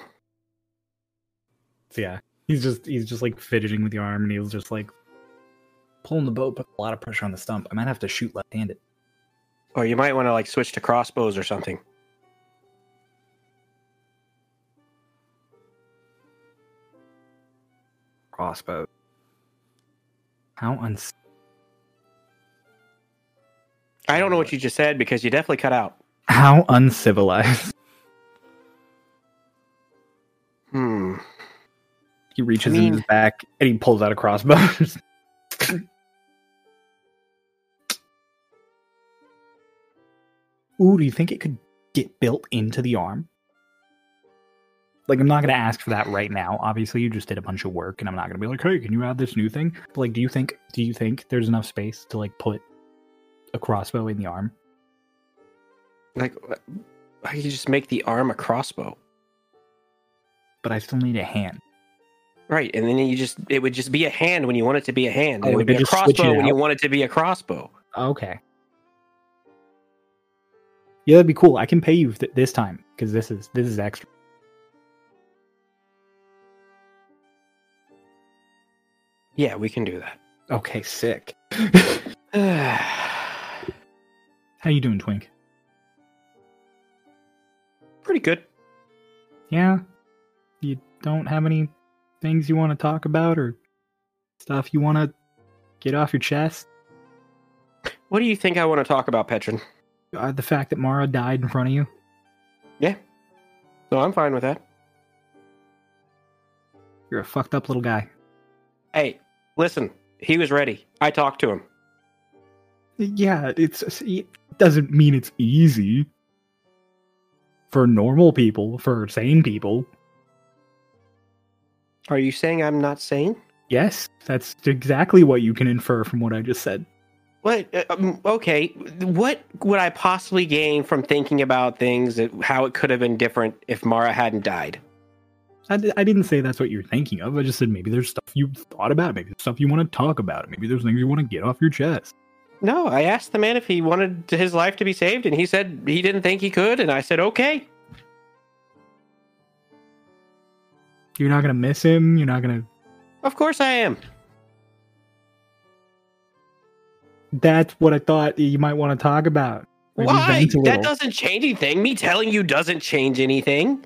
So yeah, he's just he's just like fidgeting with the arm and he's just like pulling the boat, put a lot of pressure on the stump. I might have to shoot left-handed. Or you might want to like switch to crossbows or something. Crossbow. How uns I don't know what you just said because you definitely cut out. how uncivilized. He reaches I in his back and he pulls out a crossbow. <laughs> Ooh, do you think it could get built into the arm? Like, I'm not going to ask for that right now. Obviously, you just did a bunch of work, and I'm not going to be like, "Hey, can you add this new thing?" But like, do you think do you think there's enough space to like put a crossbow in the arm? Like, I could just make the arm a crossbow. But I still need a hand. Right, and then you just it would just be a hand when you want it to be a hand. Oh, it would be a just switch it crossbow when you want it to be a crossbow. Okay. Yeah, that'd be cool. I can pay you th- this time because this is this is extra. Yeah, we can do that. Okay, sick. <sighs> <sighs> How you doing, Twink? Pretty good. Yeah. You don't have any things you want to talk about or stuff you want to get off your chest? What do you think I want to talk about, Petron? Uh, the fact that Mara died in front of you? Yeah. No, I'm fine with that. You're a fucked up little guy. Hey, listen, he was ready. I talked to him. Yeah, it's it doesn't mean it's easy for normal people, for sane people. Are you saying I'm not sane? Yes, that's exactly what you can infer from what I just said. What? uh, Um, okay. What would I possibly gain from thinking about things that how it could have been different if Mara hadn't died? I didn't say that's what you're thinking of. I just said maybe there's stuff you thought about, maybe there's stuff you want to talk about, maybe there's things you want to get off your chest. No, I asked the man if he wanted his life to be saved, and he said he didn't think he could, and I said okay. You're not gonna miss him. You're not gonna. Of course I am. That's what I thought you might want to talk about. Maybe Why? That doesn't change anything. Me telling you doesn't change anything.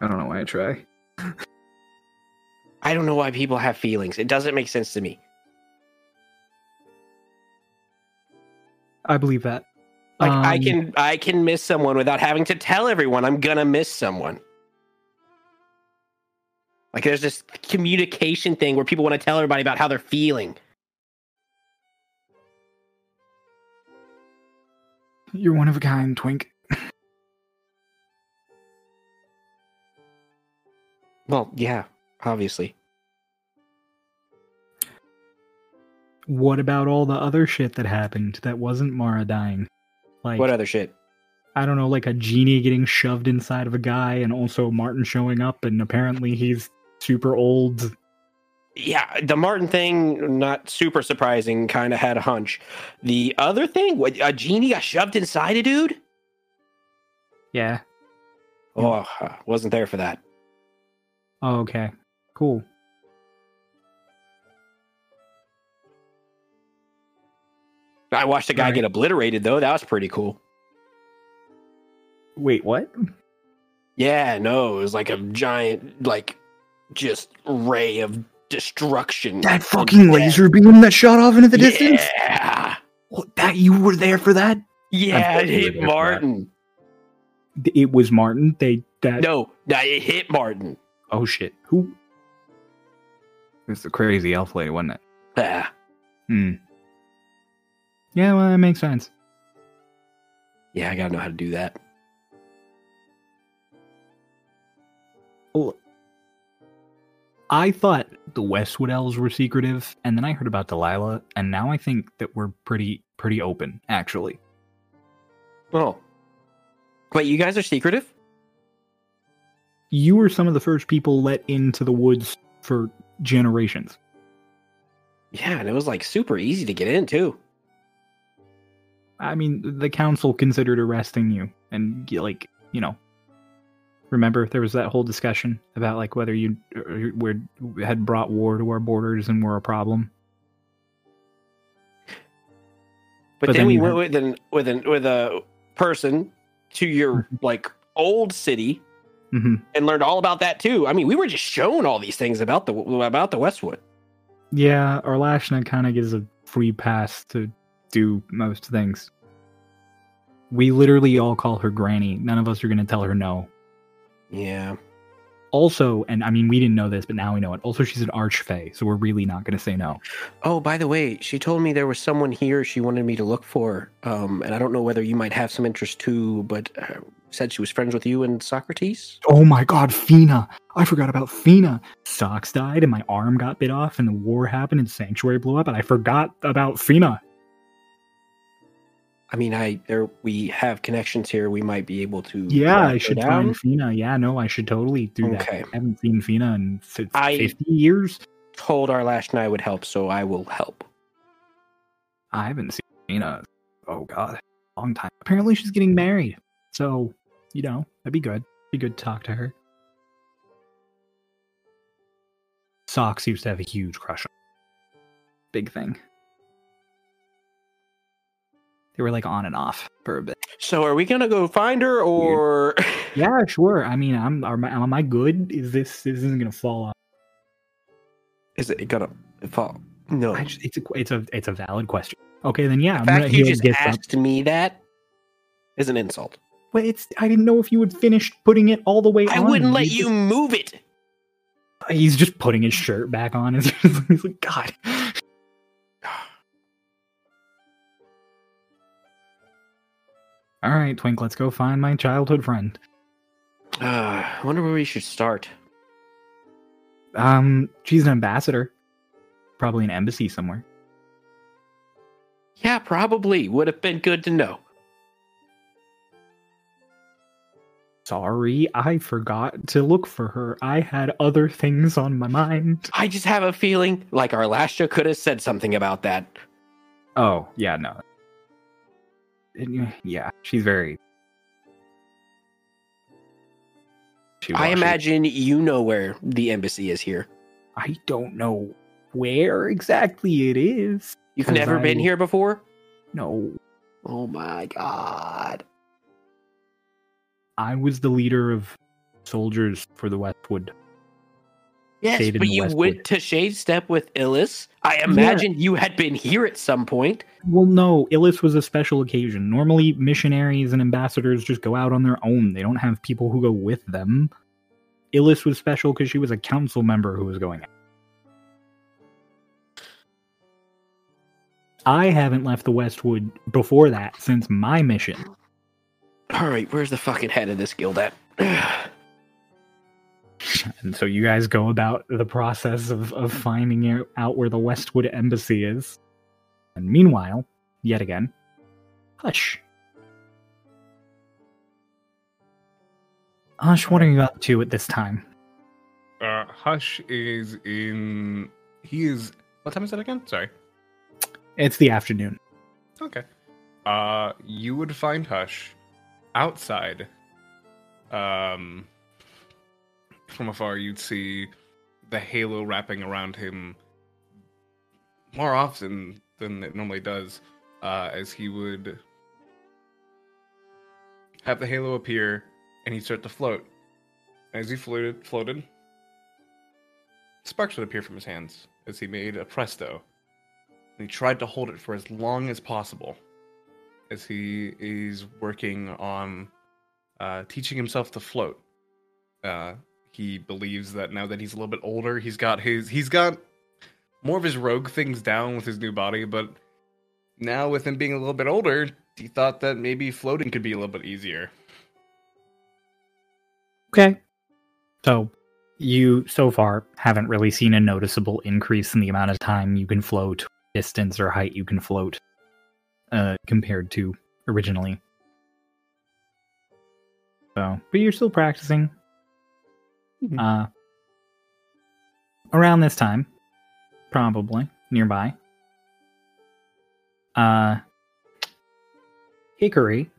I don't know why I try. <laughs> I don't know why people have feelings. It doesn't make sense to me. I believe that. Like I Um, can I can miss someone without having to tell everyone I'm gonna miss someone. Like there's this communication thing where people want to tell everybody about how they're feeling. You're one of a kind, Twink. Well, yeah, obviously. What about all the other shit that happened that wasn't Mara dying? Like What other shit? I don't know, like a genie getting shoved inside of a guy, and also Martin showing up, and apparently he's super old. Yeah, the Martin thing, not super surprising. Kind of had a hunch. The other thing, what, a genie got shoved inside a dude. Yeah. Oh, wasn't there for that. Oh, okay. Cool. I watched a guy Right. get obliterated though. That was pretty cool. Wait, what? Yeah, no, it was like a giant, like, just ray of destruction. That fucking death. laser beam that shot off into the distance? Yeah, What, that you were there for that? yeah, it totally hit there for that. Martin. It was Martin. They that. No, no, it hit Martin. Oh shit. Who? It was the crazy elf lady, wasn't it? Ah, Hmm. Yeah, well, that makes sense. yeah, I gotta know how to do that. Well, I thought the Westwood elves were secretive, and then I heard about Delilah, and now I think that we're pretty pretty open, actually. Oh, wait, you guys are secretive? You were some of the first people let into the woods for generations. Yeah, and it was like super easy to get in too. I mean, the council considered arresting you, and like, you know, remember there was that whole discussion about like whether you were had brought war to our borders and were a problem. But, But then, then we went with an with an with a person to your like old city hmm and learned all about that too. I mean, we were just shown all these things about the about the Westwood. Yeah, Arlashna kind of gives a free pass to do most things. We literally all call her Granny. None of us are going to tell her no. Yeah. Also, and I mean, we didn't know this, but now we know it. Also, she's an archfey, so we're really not going to say no. Oh, by the way, she told me there was someone here she wanted me to look for, um, and I don't know whether you might have some interest too, but uh, said she was friends with you and Socrates. Oh my god, Fina! I forgot about Fina. Socks died, and my arm got bit off, and the war happened, and Sanctuary blew up, and I forgot about Fina. I mean, I there we have connections here. We might be able to. Yeah, I should down. find Fina. Yeah, no, I should totally do that. Okay. I haven't seen Fina in fi- 50 years. Told our last night would help, so I will help. I haven't seen Fina. Oh god, long time. Apparently, she's getting married. So, you know, that'd be good. Be good to talk to her. Socks used to have a huge crush on. her. Big thing. They were like on and off for a bit. So, are we gonna go find her, or <laughs> Yeah, sure. I mean, I'm. Am I, am I good? Is this? This isn't gonna fall off. is it gonna fall? No. I just, it's a. It's a. It's a valid question. Okay, then yeah. the I'm gonna fact you just gets up. asked me that is an insult. But it's. I didn't know if you had finished putting it all the way I on. wouldn't let just- you move it. He's just putting his shirt back on. <laughs> He's he's like, God. All right, Twink, let's go find my childhood friend. Uh, I wonder where we should start. Um, she's an ambassador, probably an embassy somewhere. Yeah, probably would have been good to know. Sorry, I forgot to look for her. I had other things on my mind. I just have a feeling like Arlastra could have said something about that. Oh, yeah, no. Yeah, she's very. She I imagine you know where the embassy is here. I don't know where exactly it is. You've never been here before? No, Oh my god. I was the leader of soldiers for the Westwood. Yes, but you Westwood. went to Shade Step with Illis. I imagine you had been here at some point. Well, no, Illis was a special occasion. Normally, missionaries and ambassadors just go out on their own. They don't have people who go with them. Illis was special because she was a council member who was going out. I haven't left the Westwood before that since my mission. All right, where's the fucking head of this guild at? <sighs> <sighs> And so you guys go about the process of, of finding out- where the Westwood embassy is. And meanwhile, yet again, hush. Hush, what are you up to at this time? Uh, Hush is in. He is. What time is it again? Sorry. It's the afternoon. Okay. Uh, you would find Hush outside. Um, from afar, you'd see the halo wrapping around him more often than it normally does, uh, as he would have the halo appear and he'd start to float. As he floated, floated, sparks would appear from his hands as he made a presto and he tried to hold it for as long as possible as he is working on uh, teaching himself to float. Uh, he believes that now that he's a little bit older, he's got his he's got more of his rogue things down with his new body, but now with him being a little bit older, he thought that maybe floating could be a little bit easier. Okay. So, you so far haven't really seen a noticeable increase in the amount of time you can float, distance or height you can float, uh, compared to originally. So, but you're still practicing. Mhm. Uh, around this time, probably nearby. Uh, Hickory,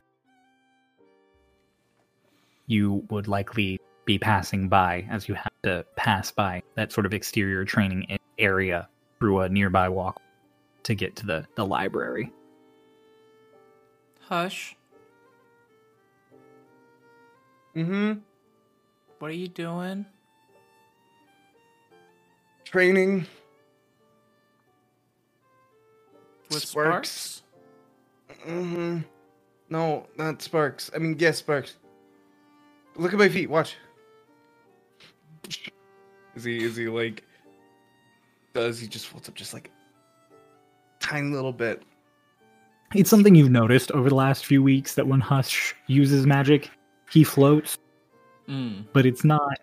you would likely be passing by as you have to pass by that sort of exterior training area through a nearby walk to get to the, the library. Hush. Mm-hmm. What are you doing? Training. With Sparks. Sparks? Mm-hmm. No, not Sparks. I mean, yes, Sparks. Look at my feet. Watch. Is he? Is he like? Does he just floats up just like tiny little bit? It's something you've noticed over the last few weeks that when Hush uses magic, he floats, Mm. but it's not.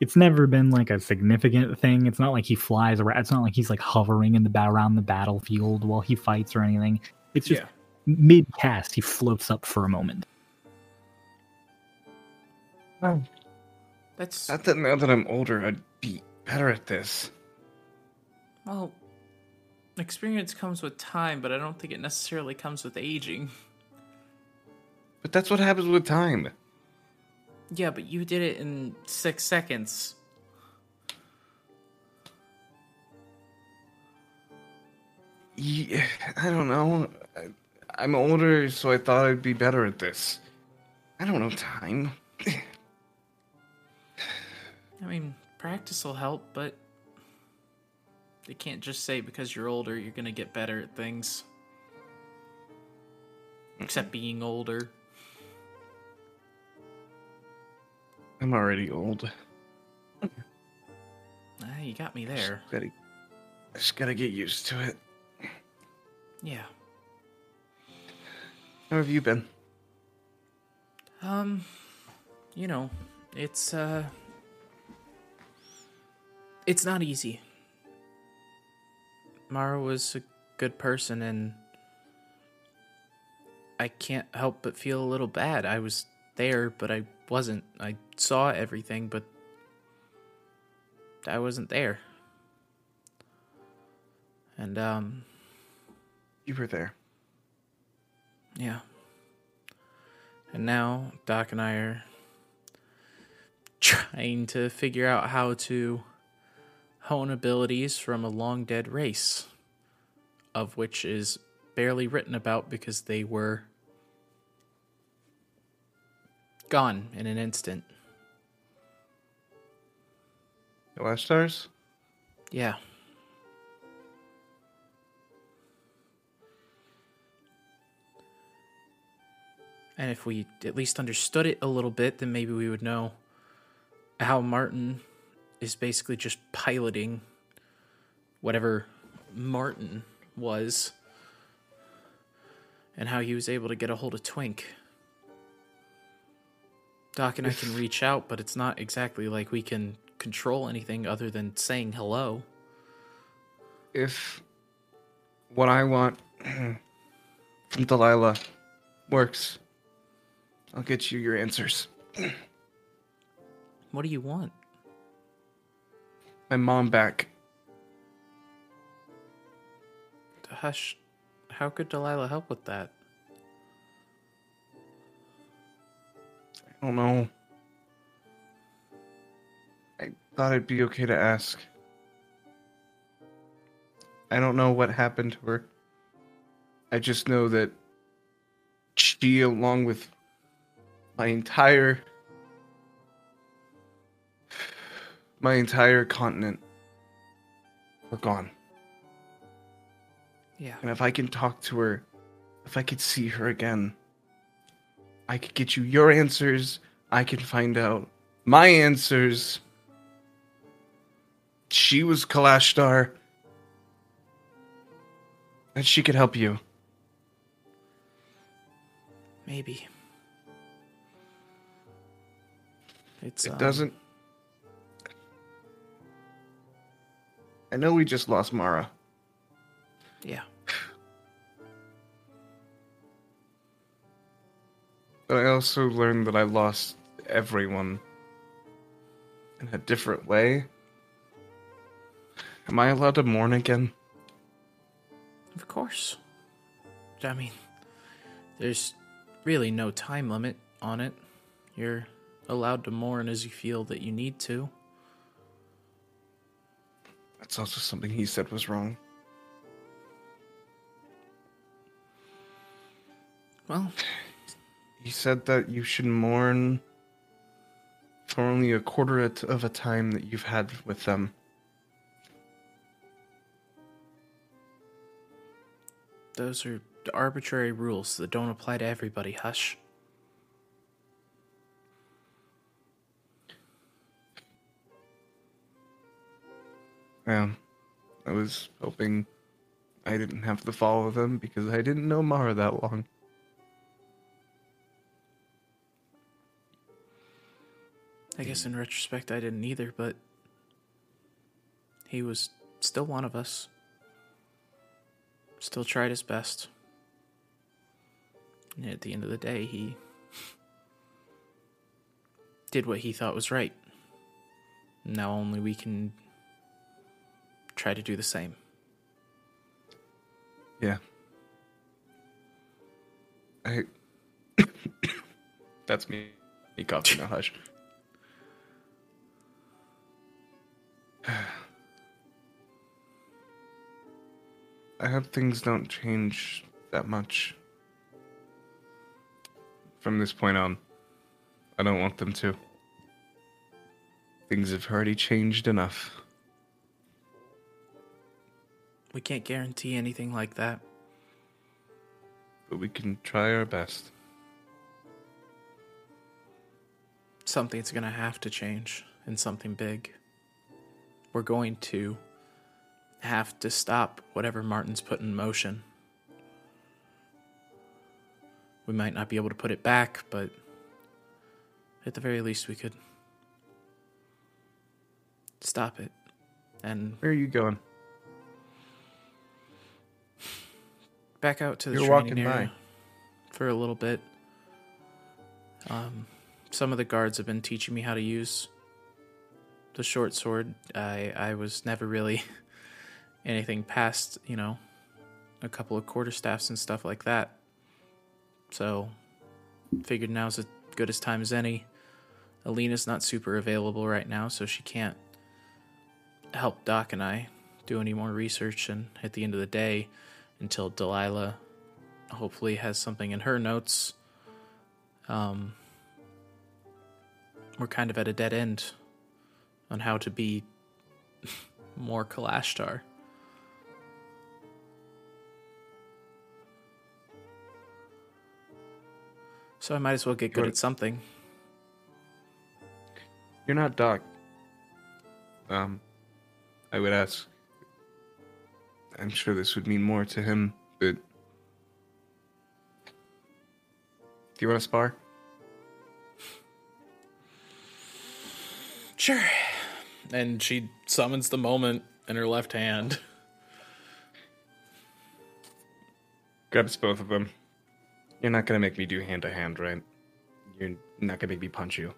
It's never been like a significant thing. It's not like he flies around. It's not like he's like hovering in the ba- around the battlefield while he fights or anything. It's just Yeah. mid cast, he floats up for a moment. That's Not that now that I'm older, I'd be better at this. well. Experience comes with time, but I don't think it necessarily comes with aging. But that's what happens with time. Yeah, but you did it in six seconds. Yeah, I don't know. I, I'm older, so I thought I'd be better at this. I don't know time. I mean, practice will help, but you can't just say because you're older you're gonna get better at things. Except being older. I'm already old. Ah, you got me there. Gotta, just gotta get used to it. Yeah. How have you been? Um, you know, it's uh, it's not easy. Mara was a good person, and I can't help but feel a little bad. I was there, but I wasn't. I saw everything, but I wasn't there. And um, You were there. yeah. And now Doc and I are trying to figure out how to hone abilities from a long dead race, of which is barely written about because they were gone in an instant. The last stars? Yeah. And if we at least understood it a little bit, then maybe we would know how Martin is basically just piloting whatever Martin was and how he was able to get a hold of Twink. Doc and I can reach out, but it's not exactly like we can control anything other than saying hello. If what I want <clears throat> from Delilah works, I'll get you your answers. <clears throat> What do you want? My mom back. Hush. How could Delilah help with that? I don't know. I thought it'd be okay to ask. I don't know what happened to her. I just know that she, along with my entire my entire continent, are gone. Yeah. And if I can talk to her, if I could see her again, I could get you your answers. I can find out my answers. She was Kalashtar. And she could help you. Maybe. It's It um, doesn't. I know we just lost Mara. Yeah. But I also learned that I lost everyone in a different way. Am I allowed to mourn again? Of course. I mean, there's really no time limit on it. You're allowed to mourn as you feel that you need to. That's also something he said was wrong. Well, He said that you should mourn for only a quarter of a time that you've had with them. those are arbitrary rules that don't apply to everybody. Hush. Yeah, I was hoping I didn't have to follow them because I didn't know Mara that long. I guess in retrospect, I didn't either, but he was still one of us. Still tried his best. And at the end of the day, he did what he thought was right. Now only we can try to do the same. Yeah. I. <coughs> That's me. Me coughing a hush. <sighs> I hope things don't change that much. From this point on, I don't want them to. Things have already changed enough. We can't guarantee anything like that. But we can try our best. Something's gonna have to change, and something big. We're going to have to stop whatever Martin's put in motion. We might not be able to put it back, but at the very least, we could stop it. And Where are you going? back out to the You're training walking by. area for a little bit. Um, some of the guards have been teaching me how to use the short sword. I I was never really <laughs> anything past you know a couple of quarterstaffs and stuff like that. So figured now's as good as time as any. Alina's not super available right now, so she can't help Doc and I do any more research. And at the end of the day, until Delilah hopefully has something in her notes, um, we're kind of at a dead end on how to be <laughs> more Kalashtar. So I might as well get good Right. at something. You're not Doc. Um, I would ask. I'm sure this would mean more to him, but. Do you want to spar? Sure. And she summons the moment in her left hand. Grabs both of them. You're not gonna make me do hand to hand, right? You're not gonna make me punch you.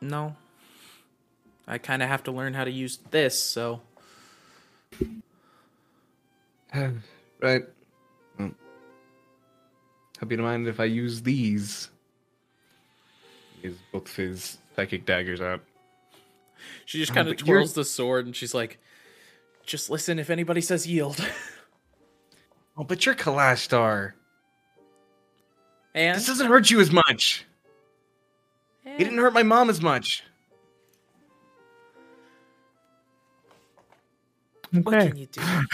No. I kind of have to learn how to use this, so. <sighs> right. Well, hope you don't mind if I use these. He both of his psychic daggers out. She just Ah, kind of but you're- twirls the sword and she's like, just listen if anybody says yield. <laughs> Oh, but you're Kalashtar. and. This doesn't hurt you as much. It didn't hurt my mom as much. What can you do? <laughs>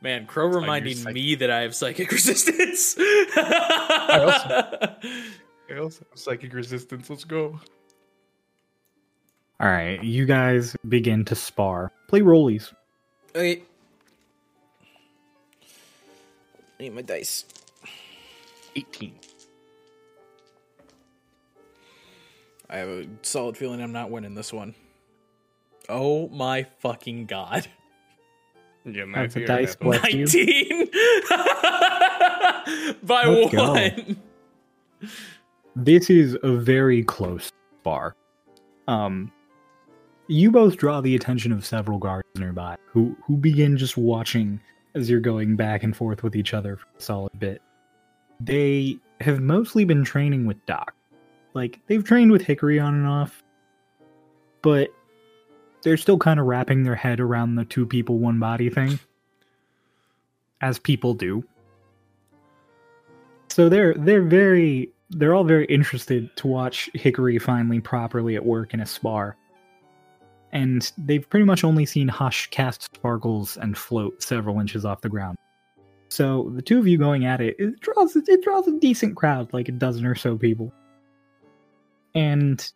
Man, Crow reminding psychic- me that I have psychic <laughs> resistance. I also have psychic resistance. Let's go. All right, you guys begin to spar. Play rollies. Okay. I need my dice. 18. I have a solid feeling I'm not winning this one. Oh my fucking god. Yeah, That's a dice bless 19 <laughs> by Let's go. one. This is a very close spar. Um, you both draw the attention of several guards nearby, who who begin just watching as you're going back and forth with each other for a solid bit. They have mostly been training with Doc. Like they've trained with Hickory on and off, but they're still kind of wrapping their head around the two people, one body thing, as people do. So they're they're very they're all very interested to watch Hickory finally properly at work in a spar. And they've pretty much only seen Hush cast sparkles and float several inches off the ground. So the two of you going at it, it draws it draws a decent crowd, like a dozen or so people. And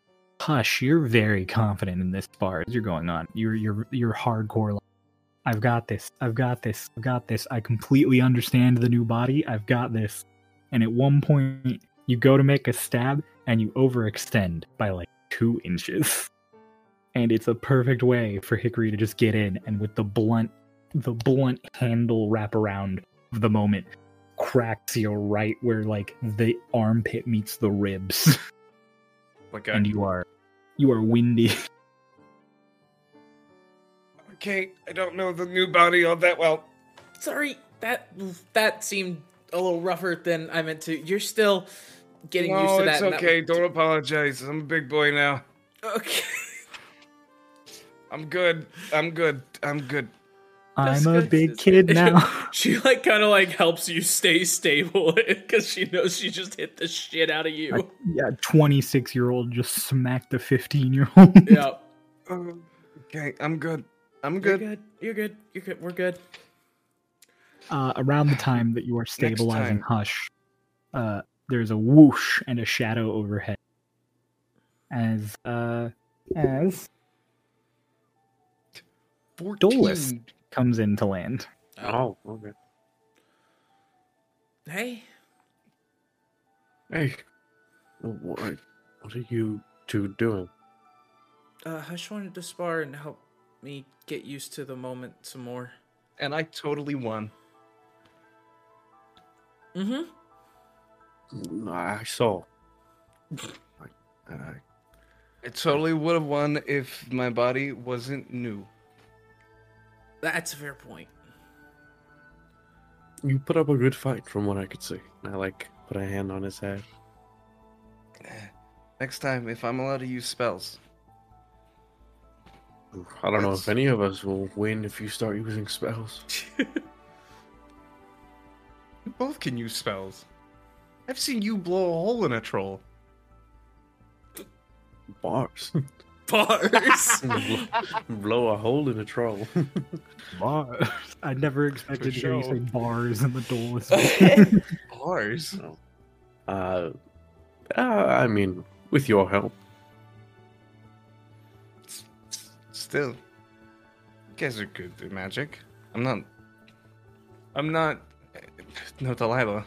Hush, you're very confident in this spar as you're going on. You're you're you're hardcore. like, I've got this. I've got this. I've got this. I completely understand the new body. I've got this. And at one point, you go to make a stab and you overextend by like two inches. <laughs> And it's a perfect way for Hickory to just get in and with the blunt the blunt handle wrap around of the moment cracks you right where like the armpit meets the ribs. <laughs> Like, and you are you are windy. <laughs> okay, I don't know the new body all that well. Sorry, that that seemed a little rougher than I meant to. You're still getting used to that. it's and that okay. Don't apologize. I'm a big boy now. Okay. <laughs> I'm good. I'm good. I'm good. I'm a big kid <laughs> now. She like kind of like helps you stay stable <laughs> because she knows she just hit the shit out of you. yeah, 26 year old just smacked the 15 year old. <laughs> yeah. Oh, okay, I'm good. I'm You're good. good. You're good. You're good. We're good. uh, around the time that you are stabilizing. Hush, uh, there's a whoosh and a shadow overhead. As uh, as 14. Dolus comes in to land. Oh, okay. Hey. Hey, what, what are you two doing? Uh, Hush wanted to spar and help me get used to the moment some more. And I totally won. Mm-hmm. I saw. I, I, I totally would have won if my body wasn't new. That's a fair point. you put up a good fight, from what I could see. I like put a hand on his head. <sighs> Next time, if I'm allowed to use spells, I don't know if any of us will win if you start using spells. <laughs> We both can use spells. I've seen you blow a hole in a troll. Bars. <laughs> Bars. <laughs> Blow a hole in a troll. <laughs> Bars. I never expected to hear you show. say bars in the door. <laughs> Bars? uh, uh, I mean, with your help. S- s- Still, you guys are good at magic. I'm not. I'm not. No, Delilah.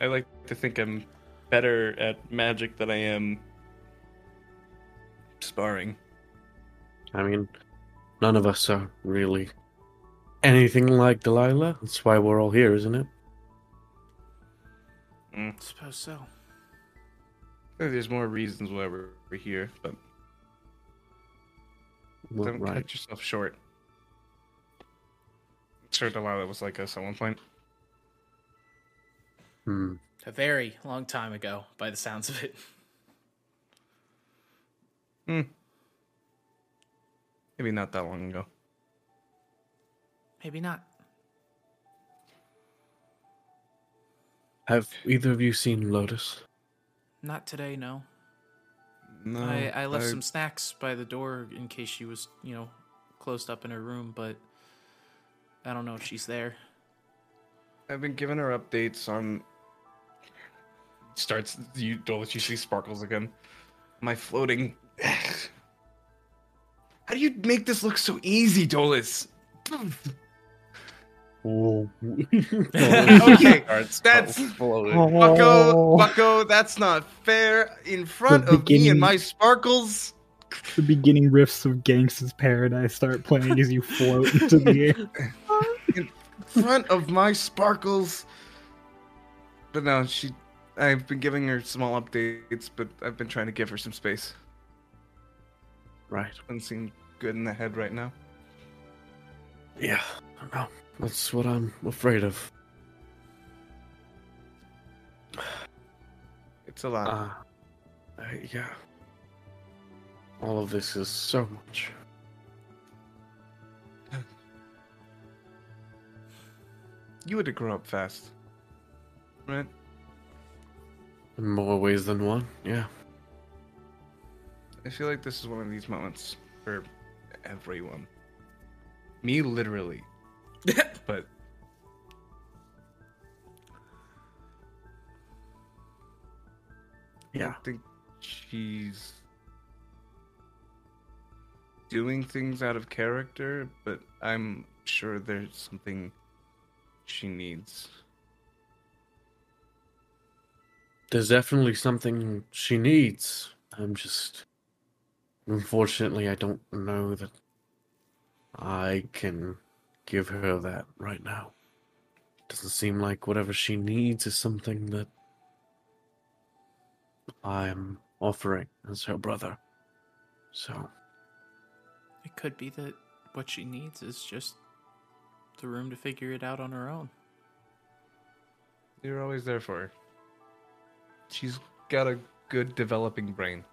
I like to think I'm better at magic than I am sparring. I mean, none of us are really anything like Delilah. That's why we're all here, isn't it? i Suppose so. There's more reasons why we're we're here, but Well, don't right. cut yourself short. I'm sure Delilah was like us at one point. Hmm. A very long time ago, by the sounds of it. Hmm. Maybe not that long ago. Maybe not. Have either of you seen Lotus? Not today, no. No, I, I left some snacks by the door in case she was, you know, closed up in her room, but I don't know if she's there. I've been giving her updates on. Starts you Don't let you see sparkles again. My floating. <sighs> How do you make this look so easy, Dolus? Oh. <laughs> okay, <laughs> that's. Bucko. Oh. Bucko, that's not fair. In front The of me and my sparkles. the beginning riffs of Gangsta's Paradise start playing as you float into the air. <laughs> in front of my sparkles. But no, she. I've been giving her small updates, but I've been trying to give her some space. Right. Doesn't seem good in the head right now. Yeah. No. That's what I'm afraid of. It's a lot. Uh, uh, yeah. All of this is so much. you had to grow up fast, right? In more ways than one. Yeah. I feel like this is one of these moments for everyone. Me, literally. <laughs> but Yeah. don't think she's doing things out of character, but I'm sure there's something she needs. There's definitely something she needs. I'm just. Unfortunately, I don't know that I can give her that right now. Doesn't seem like whatever she needs is something that I'm offering as her brother. So, It could be that what she needs is just the room to figure it out on her own. You're always there for her. She's got a good developing brain.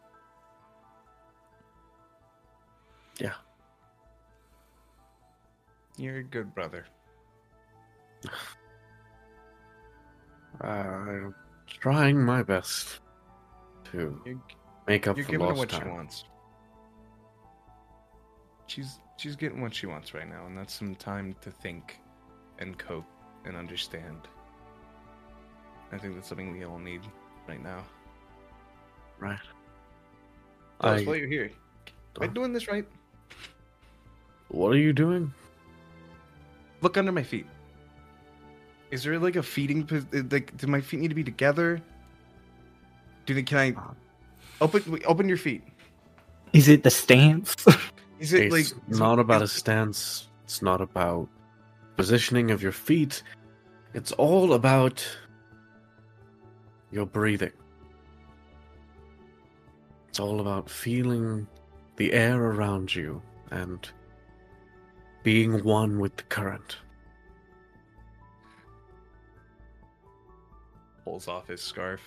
Yeah. You're a good brother. I'm trying my best to You're, make up you're for giving her what time. she wants. She's she's getting what she wants right now, and that's some time to think and cope and understand. I think that's something we all need right now. Right. Dolus I, while you're here. Am I Uh. doing this right? What are you doing? Look under my feet. Is there like a feeding? uh, Like, do my feet need to be together? Do they? Can I Uh. open? Open your feet. Is it the stance? <laughs> Is it It's like not about a stance. It's not about positioning of your feet. It's all about your breathing. It's all about feeling the air around you and being one with the current. pulls off his scarf,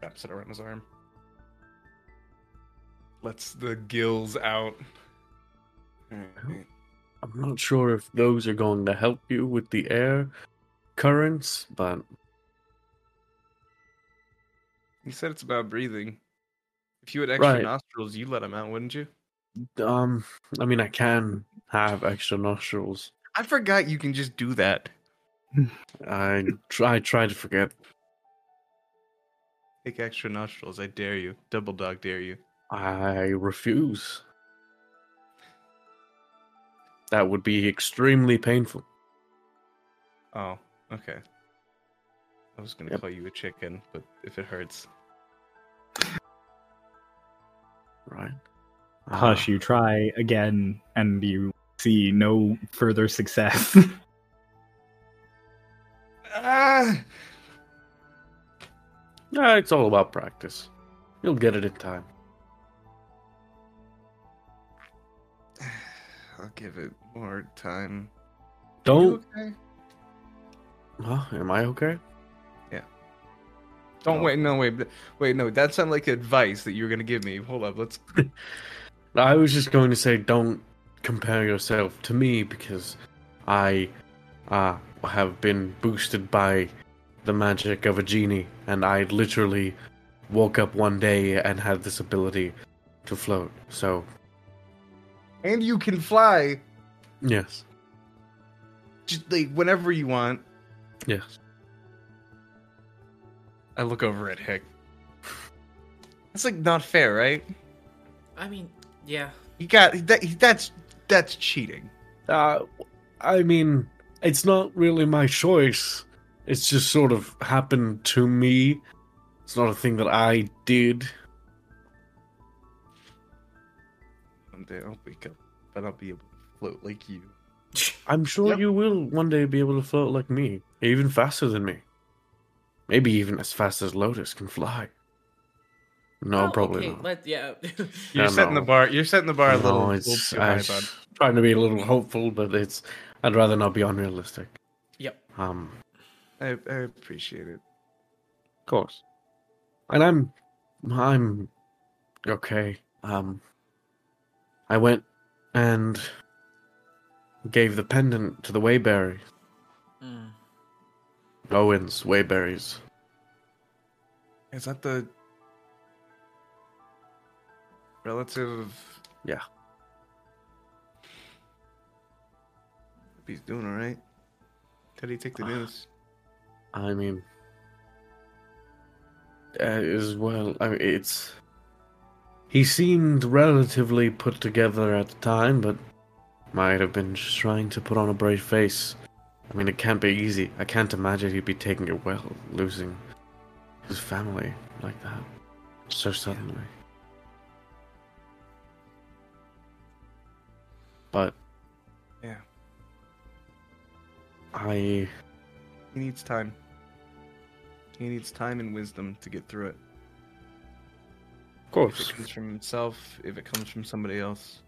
wraps it around his arm. lets the gills out. I'm not sure if those are going to help you with the air currents, but You said it's about breathing. If you had extra Right. nostrils, you'd let them out, wouldn't you? Um, I mean, I can have extra nostrils. I forgot you can just do that. I try try to forget. Take extra nostrils. I dare you. Double dog dare you. I refuse. That would be extremely painful. Oh, okay. I was gonna Yep. call you a chicken, but if it hurts, Right? Hush, you try again, and you see no further success. <laughs> ah, Yeah, it's all about practice. You'll get it in time. <sighs> I'll give it more time. Don't. Okay? Huh? Am I okay? Yeah. Don't Oh. wait. No, wait, wait. No, that sounded like advice that you were gonna give me. Hold up. Let's. <laughs> I was just going to say, don't compare yourself to me because I uh, have been boosted by the magic of a genie, and I literally woke up one day and had this ability to float. So, And you can fly yes, just like whenever you want. yes. I look over at Hick. That's like not fair, right? I mean, yeah. He got that. That's that's cheating. Uh, I mean, it's not really my choice. It's just sort of happened to me. It's not a thing that I did. One day I'll wake up, but I'll be able to float like you. <laughs> I'm sure Yep. you will one day be able to float like me, even faster than me. Maybe even as fast as Lotus can fly. No, Oh, probably okay, not. Let, yeah. <laughs> You're Yeah, setting the bar. You're setting the bar a little, no, little it's too high, I, bud. trying to be a little hopeful, but it's I'd rather not be unrealistic. yep. Um, I, I appreciate it. of course, and I'm I'm okay. Um, I went and gave the pendant to the Wayberry. Mm. Owens Wayberries. Is that the relative? Yeah. He's doing all right. Did he take the news? I mean, as well. I mean, it's. He seemed relatively put together at the time, but might have been just trying to put on a brave face. I mean, it can't be easy. I can't imagine he'd be taking it well, losing his family like that so suddenly. But I He needs time. He needs time and wisdom to get through it. of course. If course it comes from himself, if it comes from somebody else.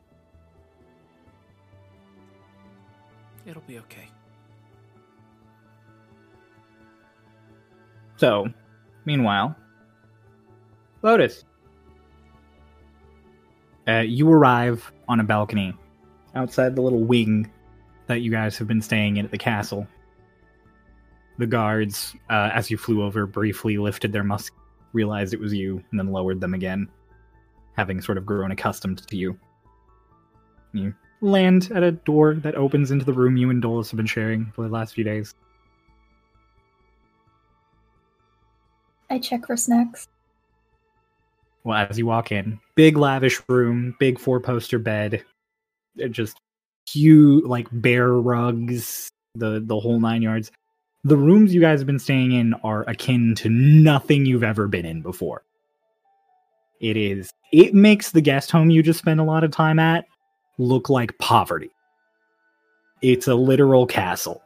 It'll be okay. so, meanwhile, Lotus, uh, you arrive on a balcony outside the little wing that you guys have been staying in at the castle. The guards, uh, as you flew over, briefly lifted their muskets, realized it was you, and then lowered them again, having sort of grown accustomed to you. You land at a door that opens into the room you and Dolus have been sharing for the last few days. I check for snacks. Well, as you walk in, big lavish room, big four poster bed, just huge like bare rugs, the the whole nine yards. The rooms you guys have been staying in are akin to nothing you've ever been in before. It is it makes the guest home you just spent a lot of time at look like poverty. It's a literal castle.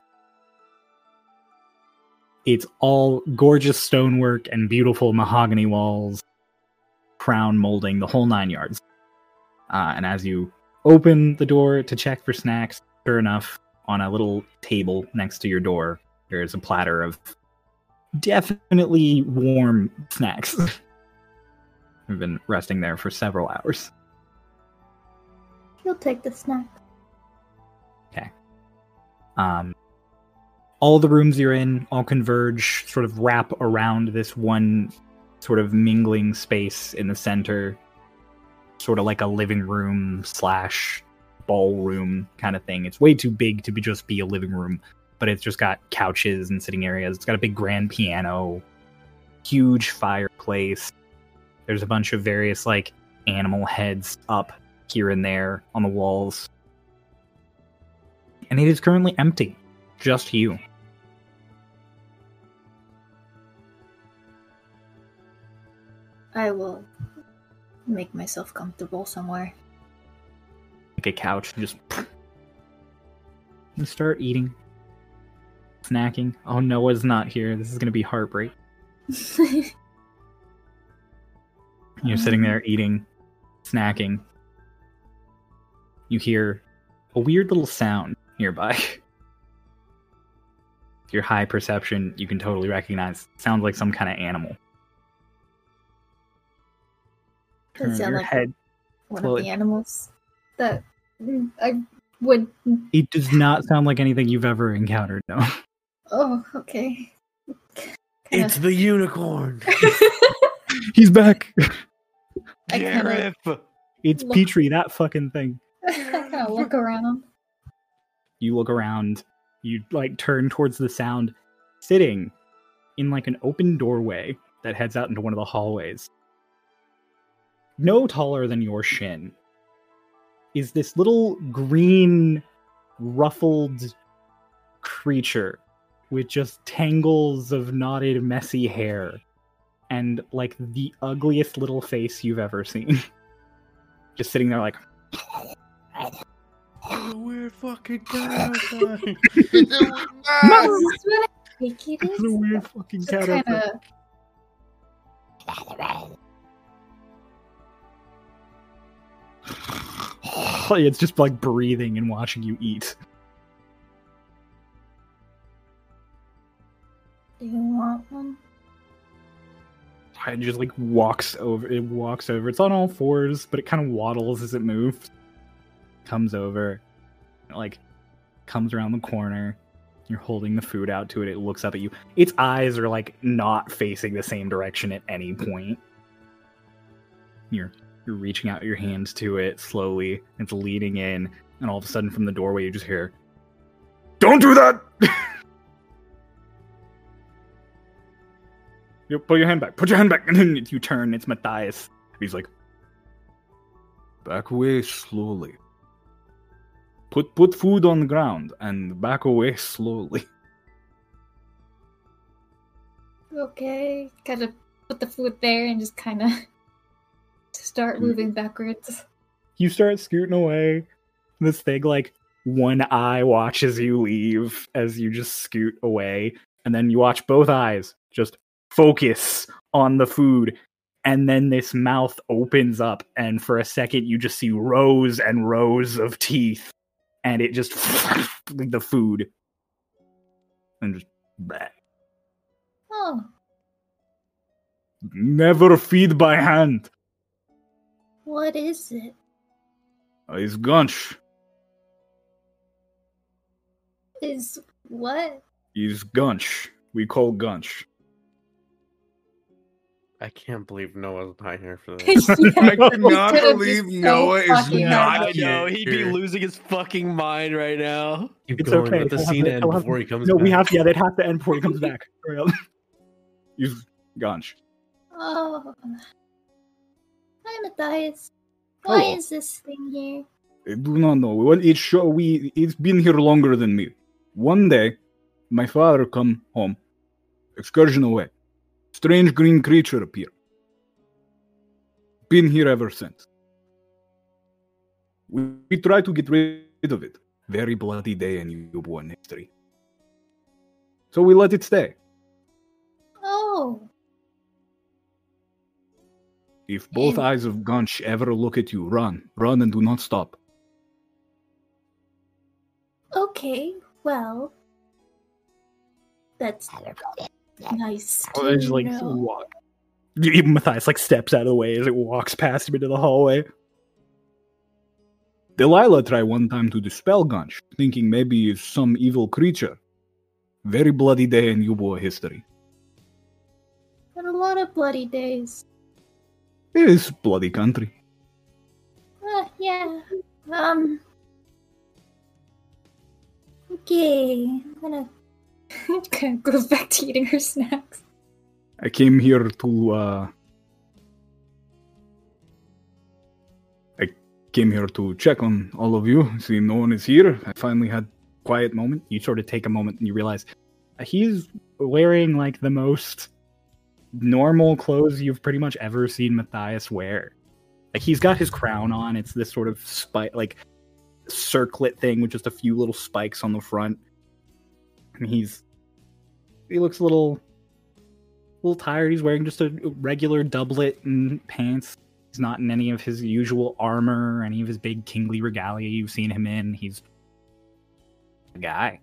It's all gorgeous stonework and beautiful mahogany walls crown molding, the whole nine yards. Uh, and as you open the door to check for snacks, sure enough, on a little table next to your door, there is a platter of definitely warm snacks. <laughs> I've been resting there for several hours. You'll take the snack. Okay. Um, all the rooms you're in all converge, sort of wrap around this one sort of mingling space in the center, sort of like a living room slash ballroom kind of thing. It's way too big to be just be a living room, but it's just got couches and sitting areas. It's got a big grand piano, huge fireplace. There's a bunch of various like animal heads up here and there on the walls and it is currently empty. Just you. I will make myself comfortable somewhere. Like a couch, and just <sniffs> you start eating, snacking. Oh, Noah's not here. This is gonna be heartbreak. <laughs> You're sitting um. there eating, snacking. You hear a weird little sound nearby. <laughs> Your high perception, you can totally recognize. Sounds like some kind of animal. Does Turn sound your like head. one Well, of it- the animals that mm, I would. It does not sound like anything you've ever encountered. No. Oh, okay. It's the unicorn. <laughs> He's back. Gareth. It's Look. Petrie, that fucking thing. I kind of look around. You look around, you like turn towards the sound, sitting in like an open doorway that heads out into one of the hallways. No taller than your shin is this little green, ruffled creature with just tangles of knotted, messy hair and like the ugliest little face you've ever seen. <laughs> just sitting there like What a weird fucking guy outside. Is this what I think it It's a weird fucking Just cat outside. <sighs> it's just like breathing and watching you eat. Do you want one? It just like walks over. It walks over. It's on all fours, but it kind of waddles as it moves. Comes over, like comes around the corner. You're holding the food out to it. It looks up at you. Its eyes are like not facing the same direction at any point. You're you're reaching out your hands to it slowly. It's leaning in, and all of a sudden, from the doorway, you just hear, "Don't do that!" <laughs> You put your hand back. Put your hand back. And then you turn. It's Matthias. He's like, back away slowly. Put put food on the ground and back away slowly. Okay. Kind of put the food there and just kind of start moving backwards. You start scooting away. This thing, like, one eye watches you leave as you just scoot away, and then you watch both eyes just focus on the food. And then this mouth opens up, and for a second, you just see rows and rows of teeth, and it just <laughs> like the food, and just bleh. Oh, never feed by hand. What is it? Uh, it's gunch. Is what? He's gunch. We call gunch. I can't believe Noah's not here for <laughs> this. I cannot Could've believe just so Noah is not hard. I know he'd be losing his fucking mind right now. It's going, okay. Let the He'll scene to- end he'll have- before he comes. No, we back. have. Yeah, they'd have to end before he comes back. <laughs> Hurry up. Gunch. Oh. Hi, Matthias. Why Hello. is this thing here? I do not know. Well, it's sure we. It's been here longer than me. One day, my father come home, excursion away. Strange green creature appear. Been here ever since. We, we try to get rid of it. Very bloody day in newborn history. So we let it stay. Oh, If both And- eyes of Gunch ever look at you, run, run, and do not stop. okay. Well, that's nice. Oh, there's to like know. walk. Even Matthias like steps out of the way as it walks past him into the hallway. Delilah tried one time to dispel Gunch, thinking maybe it's some evil creature. Very bloody day in Eubuean history. But a lot of bloody days. It is bloody country. Uh, yeah. Um. Okay. I'm gonna. kind of goes back to eating her snacks. I came here to uh I came here to check on all of you. See no one is here. I finally had quiet moment. You sort of take a moment and you realize uh, he's wearing like the most normal clothes you've pretty much ever seen Matthias wear. Like he's got his crown on. It's this sort of spike like circlet thing with just a few little spikes on the front. And he's he looks a little a little tired. He's wearing just a regular doublet and pants. He's not in any of his usual armor, any of his big kingly regalia you've seen him in. He's a guy.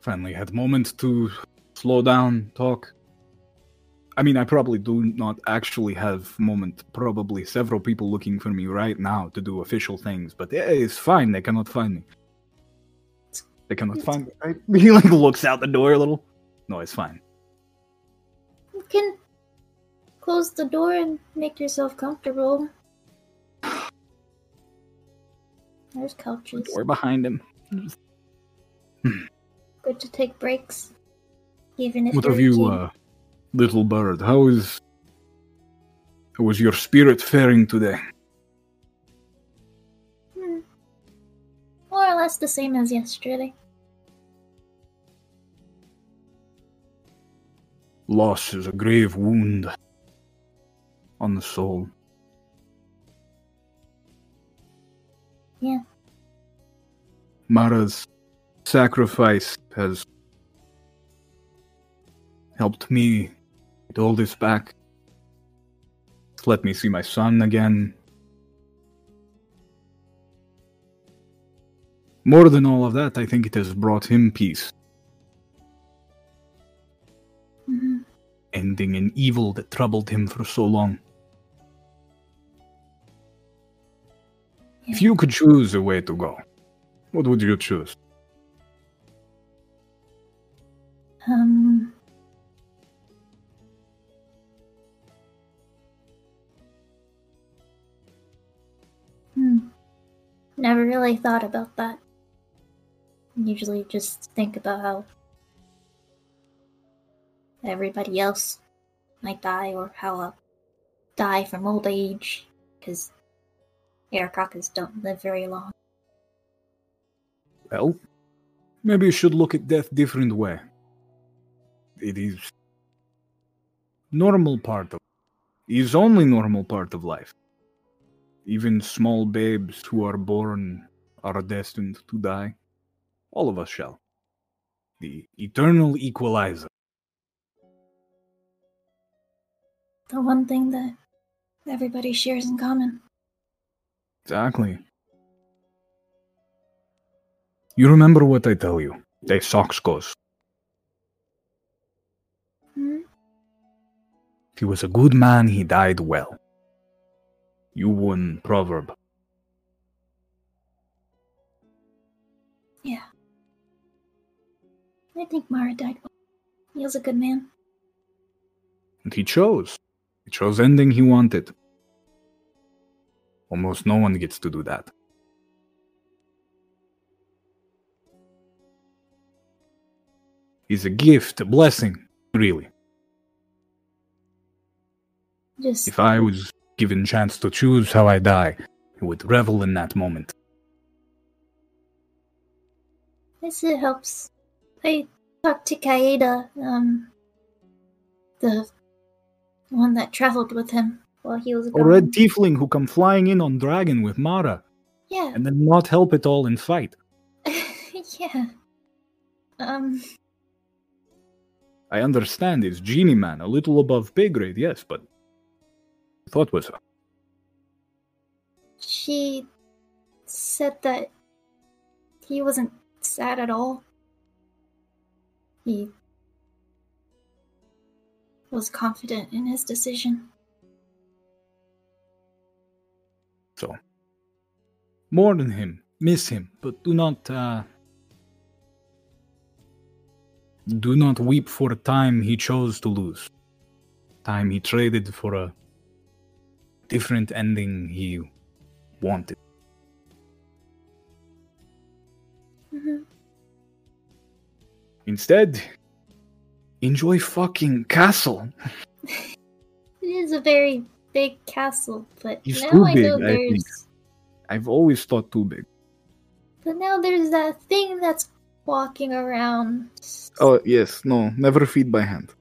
Finally had a moment to slow down, talk. I mean, I probably do not actually have moment. Probably several people looking for me right now to do official things, but it's fine. They cannot find me. They cannot find me. Right? <laughs> He like looks out the door a little. No, it's fine. You can close the door and make yourself comfortable. There's couches. Door behind him. Hmm. Good to take breaks. Even if What of you, uh, little bird? How is how is your spirit faring today? Hmm. More or less the same as yesterday. Loss is a grave wound on the soul. Yeah. Mara's sacrifice has helped me get all this back. It's let me see my son again. More than all of that, I think it has brought him peace, hmm ending an evil that troubled him for so long. If you could choose a way to go, what would you choose? Um. Hmm. Never really thought about that. Usually just think about how everybody else might die or how I'll die from old age because Aarakocras don't live very long. Well, maybe you should look at death different way. It is normal part of is only normal part of life. Even small babes who are born are destined to die. All of us shall. The eternal equalizer. The one thing that everybody shares in common. Exactly. You remember what I tell you. They socks goes. He was a good man, he died well. You won proverb. Yeah. I think Mara died well. He was a good man. And he chose. He chose ending he wanted. Almost no one gets to do that. He's a gift, a blessing, really. Just If I was given chance to choose how I die, I would revel in that moment. guess it helps. I talked to Kaeda, um, the one that traveled with him while he was A gone. red tiefling who come flying in on dragon with Mara, Yeah, and then not help at all in fight. <laughs> yeah. Um, I understand it's genie man, a little above pay grade, yes, but thought was she said that he wasn't sad at all. He was confident in his decision. So, mourn him, miss him, but do not, uh, do not weep for time he chose to lose. Time he traded for a different ending he wanted. Mhm. Instead, enjoy fucking castle. <laughs> It is a very big castle, but It's now too I big, know there's. think. I've always thought too big. But now there's that thing that's walking around. Oh, yes, no, never feed by hand.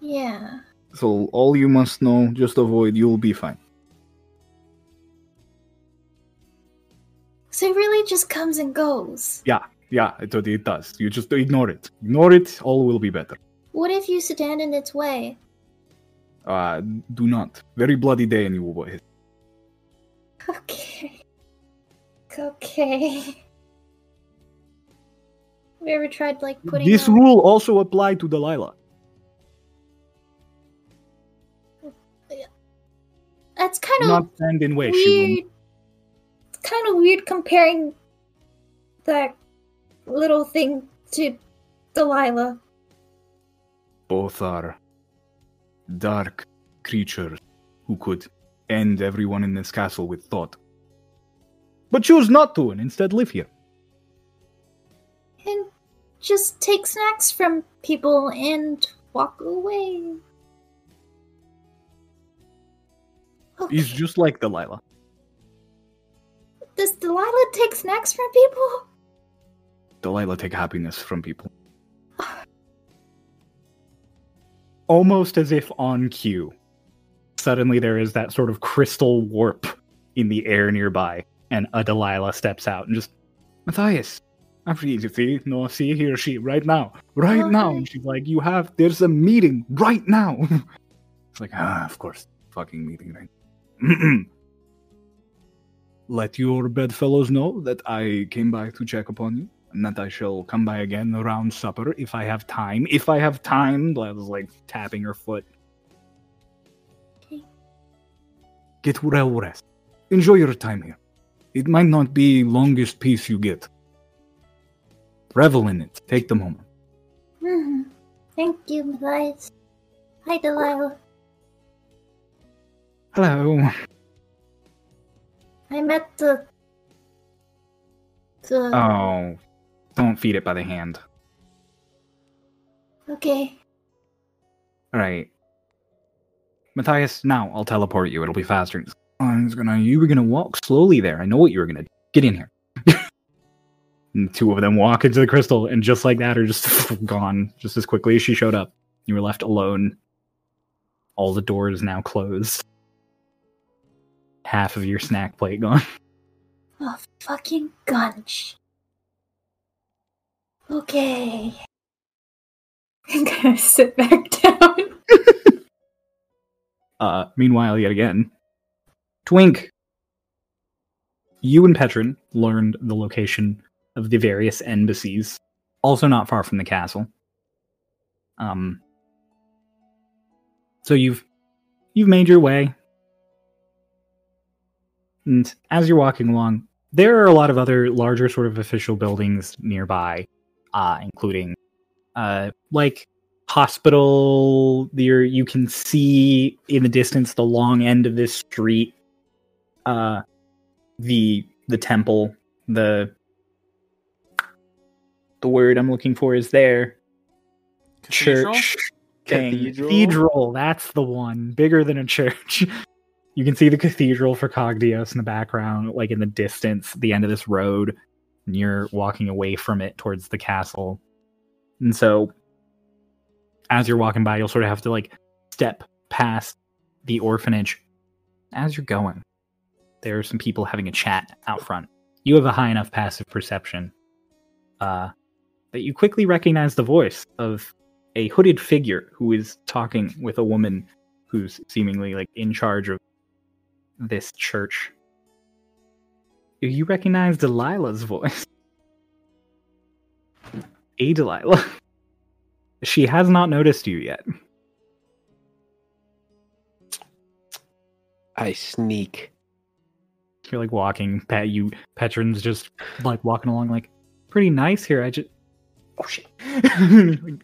Yeah. So, all you must know, just avoid, you'll be fine. So it really just comes and goes. Yeah, yeah, it, it does. You just ignore it. Ignore it, all will be better. What if you stand in its way? Uh, do not. Very bloody day in you, boys. Okay. Okay. Have you ever tried like putting This rule also apply to Delilah. That's kind of Not stand in way. She weird. It's kind of weird comparing that little thing to Delilah. both are dark creatures who could end everyone in this castle with thought. But choose not to and instead live here. And just take snacks from people and walk away. Okay. <laughs> He's just like Delilah. Does Delilah take snacks from people? Delilah take happiness from people. <sighs> Almost as if on cue. Suddenly there is that sort of crystal warp in the air nearby, and a Delilah steps out and just Matthias, I'm free to see, no, see he or she right now. Right Oh, now. hi. And she's like, You have there's a meeting right now. <laughs> it's like, ah, of course, fucking meeting right. <clears throat> Let your bedfellows know that I came by to check upon you and that I shall come by again around supper if I have time. If I have time, Lila's like tapping her foot. Okay. Get well rest. Enjoy your time here. It might not be longest peace you get. Revel in it. Take the moment. hmm Thank you, Matthias. Hi, Delilah. Hello. I met the. The. Oh, don't feed it by the hand. Okay. All right. Matthias, now I'll teleport you. It'll be faster. I was gonna. You were gonna walk slowly there. I know what you were gonna do. Get in here. <laughs> and two of them walk into the crystal, and just like that, are just <laughs> gone just as quickly as she showed up. You were left alone. All the doors now closed. Half of your snack plate gone. <laughs> Oh, fucking gunch. Okay. <laughs> I'm gonna sit back down. <laughs> Uh, meanwhile, yet again, Twink, you and Petron learned the location of the various embassies, also not far from the castle. Um, so you've you've made your way, and as you're walking along, there are a lot of other larger sort of official buildings nearby, uh, including uh, like hospital there you can see in the distance the long end of this street uh the the temple the the word i'm looking for is there Cathedral? church. Cathedral? cathedral that's the one bigger than a church <laughs> you can see the cathedral for cogdios in the background like in the distance the end of this road and you're walking away from it towards the castle and so as you're walking by, you'll sort of have to like step past the orphanage. As you're going, there are some people having a chat out front. You have a high enough passive perception uh, that you quickly recognize the voice of a hooded figure who is talking with a woman who's seemingly like in charge of this church. Do You recognize Delilah's voice. <laughs> A Delilah. <laughs> She has not noticed you yet. I sneak You're like walking, Pat. You Petron's just like walking along, like pretty nice here. I just oh shit. <laughs>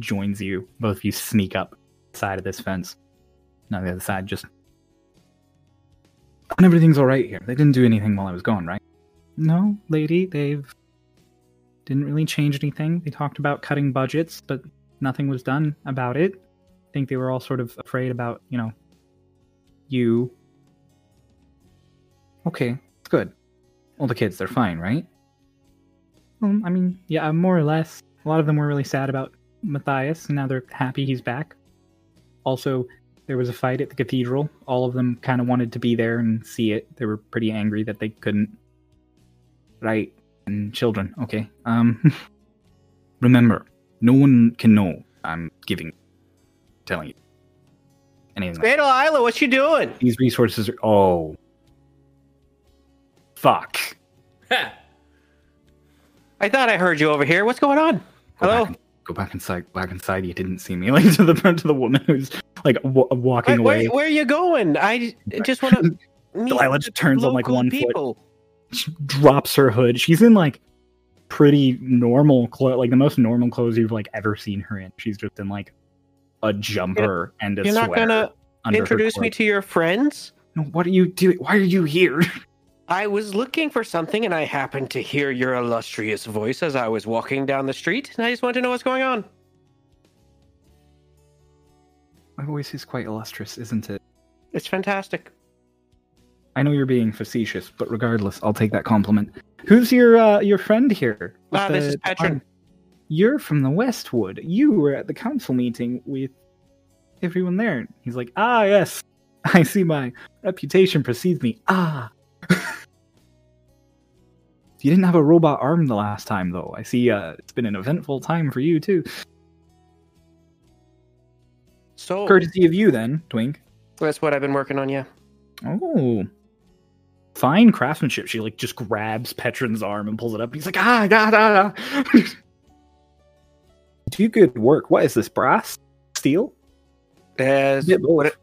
Joins you. Both of you sneak up side of this fence. Not the other side. Just and everything's all right here. They didn't do anything while I was gone, right? No, lady. They've didn't really change anything. They talked about cutting budgets, but nothing was done about it. I think they were all sort of afraid about, you know, you. Okay, good. All the kids, they're fine, right? Well, I mean, yeah, more or less. A lot of them were really sad about Matthias, and now they're happy he's back. Also, there was a fight at the cathedral. All of them kind of wanted to be there and see it. They were pretty angry that they couldn't. Right, and children. Okay. Um. <laughs> remember, no one can know I'm giving, telling you anything. like Fatal Isla, what you doing? these resources are oh fuck <laughs> I thought I heard you over here. What's going on? go Hello? Back, go back inside back inside you didn't see me <laughs> like to the to the woman who's like w- walking Wait, away where, where are you going? I just want <laughs> to Delilah just turns on, like, one foot. She drops her hood she's in like pretty normal clothes like the most normal clothes you've like ever seen her in she's just in like a jumper and a You're not sweater gonna introduce me to your friends? what are you doing why are you here <laughs> I was looking for something and I happened to hear your illustrious voice as I was walking down the street, and I just want to know what's going on. my voice is quite illustrious isn't it It's fantastic. I know you're being facetious, but regardless, I'll take that compliment. Who's your uh, your friend here? Ah, this is Petron. You're from the Westwood. You were at the council meeting with everyone there. He's like, ah, yes. <laughs> I see my reputation precedes me. Ah. <laughs> you didn't have a robot arm the last time, though. I see. Uh, it's been an eventful time for you too. So Courtesy of you, then, Twink. that's what I've been working on, yeah. Oh. Fine craftsmanship. She like just grabs Petron's arm and pulls it up. He's like, ah, da, da, da. Do good work. What is this? Brass? Steel? As Bit both. what,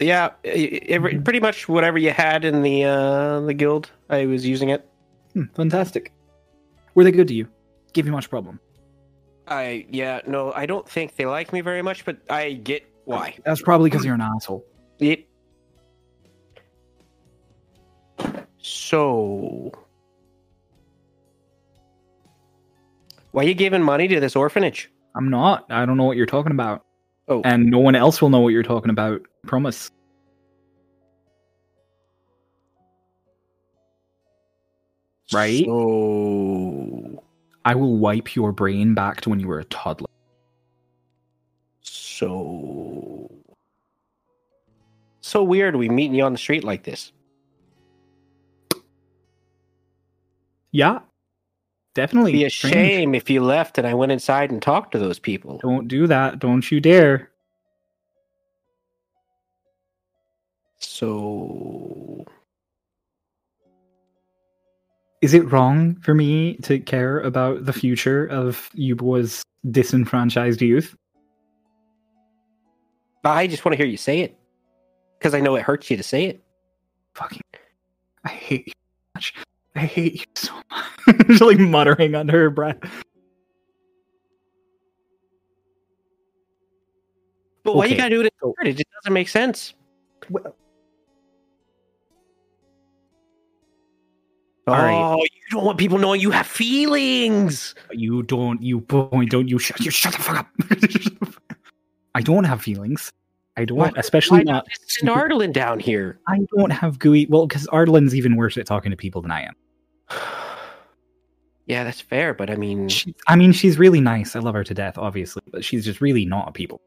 yeah, every, pretty much whatever you had in the uh, the guild, I was using it. Hmm, fantastic. Were they good to you? Give you much problem? I yeah, no, I don't think they like me very much, but I get why. That's probably because you're an asshole. Yep. So, why are you giving money to this orphanage? I'm not. I don't know what you're talking about. Oh. And no one else will know what you're talking about. Promise. Right? So, I will wipe your brain back to when you were a toddler. so, so weird. We meeting you on the street like this. Yeah. Definitely. Be a strange. shame if you left and I went inside and talked to those people. Don't do that. Don't you dare. So, Is it wrong for me to care about the future of Yuba's disenfranchised youth? I just want to hear you say it because I know it hurts you to say it. Fucking. I hate you so much. I hate you so much. <laughs> She's like muttering under her breath. But why you gotta do it? It just doesn't make sense. All right. Oh, you don't want people knowing you have feelings. You don't, you boy, don't you shut, you shut the fuck up. <laughs> I don't have feelings. I don't, especially not. just send Ardlin down here? I don't have gooey. Well, because Ardlin's even worse at talking to people than I am. <sighs> yeah, that's fair, but I mean, She, I mean, she's really nice. I love her to death, obviously, but she's just really <laughs> not a people.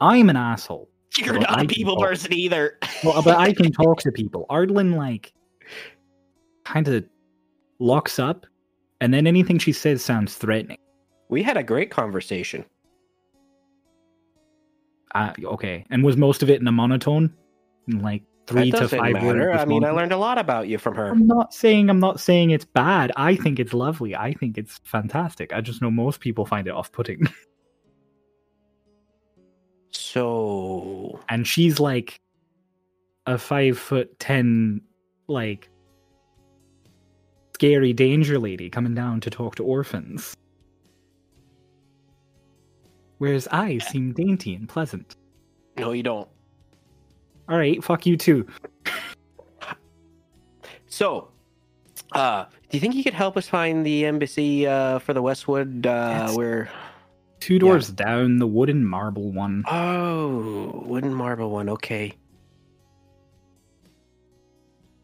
I'm an asshole. you're not a people talk. person either. <laughs> Well, but I can talk to people. <laughs> Ardlin like kind of locks up, and then anything she says sounds threatening. we had a great conversation. Uh, okay, and was most of it in a monotone, like three that to doesn't five matter. words I mean, I learned a lot about you from her. I'm not saying I'm not saying it's bad. I think it's lovely. I think it's fantastic. I just know most people find it off-putting. <laughs> So, and she's like a five foot ten like scary danger lady coming down to talk to orphans. Whereas I seem dainty and pleasant. No, you don't. All right, fuck you too. So, uh, do you think you could help us find the embassy uh, for the Westwood? Uh, where? Two doors down, the wooden marble one. Oh, wooden marble one. Okay.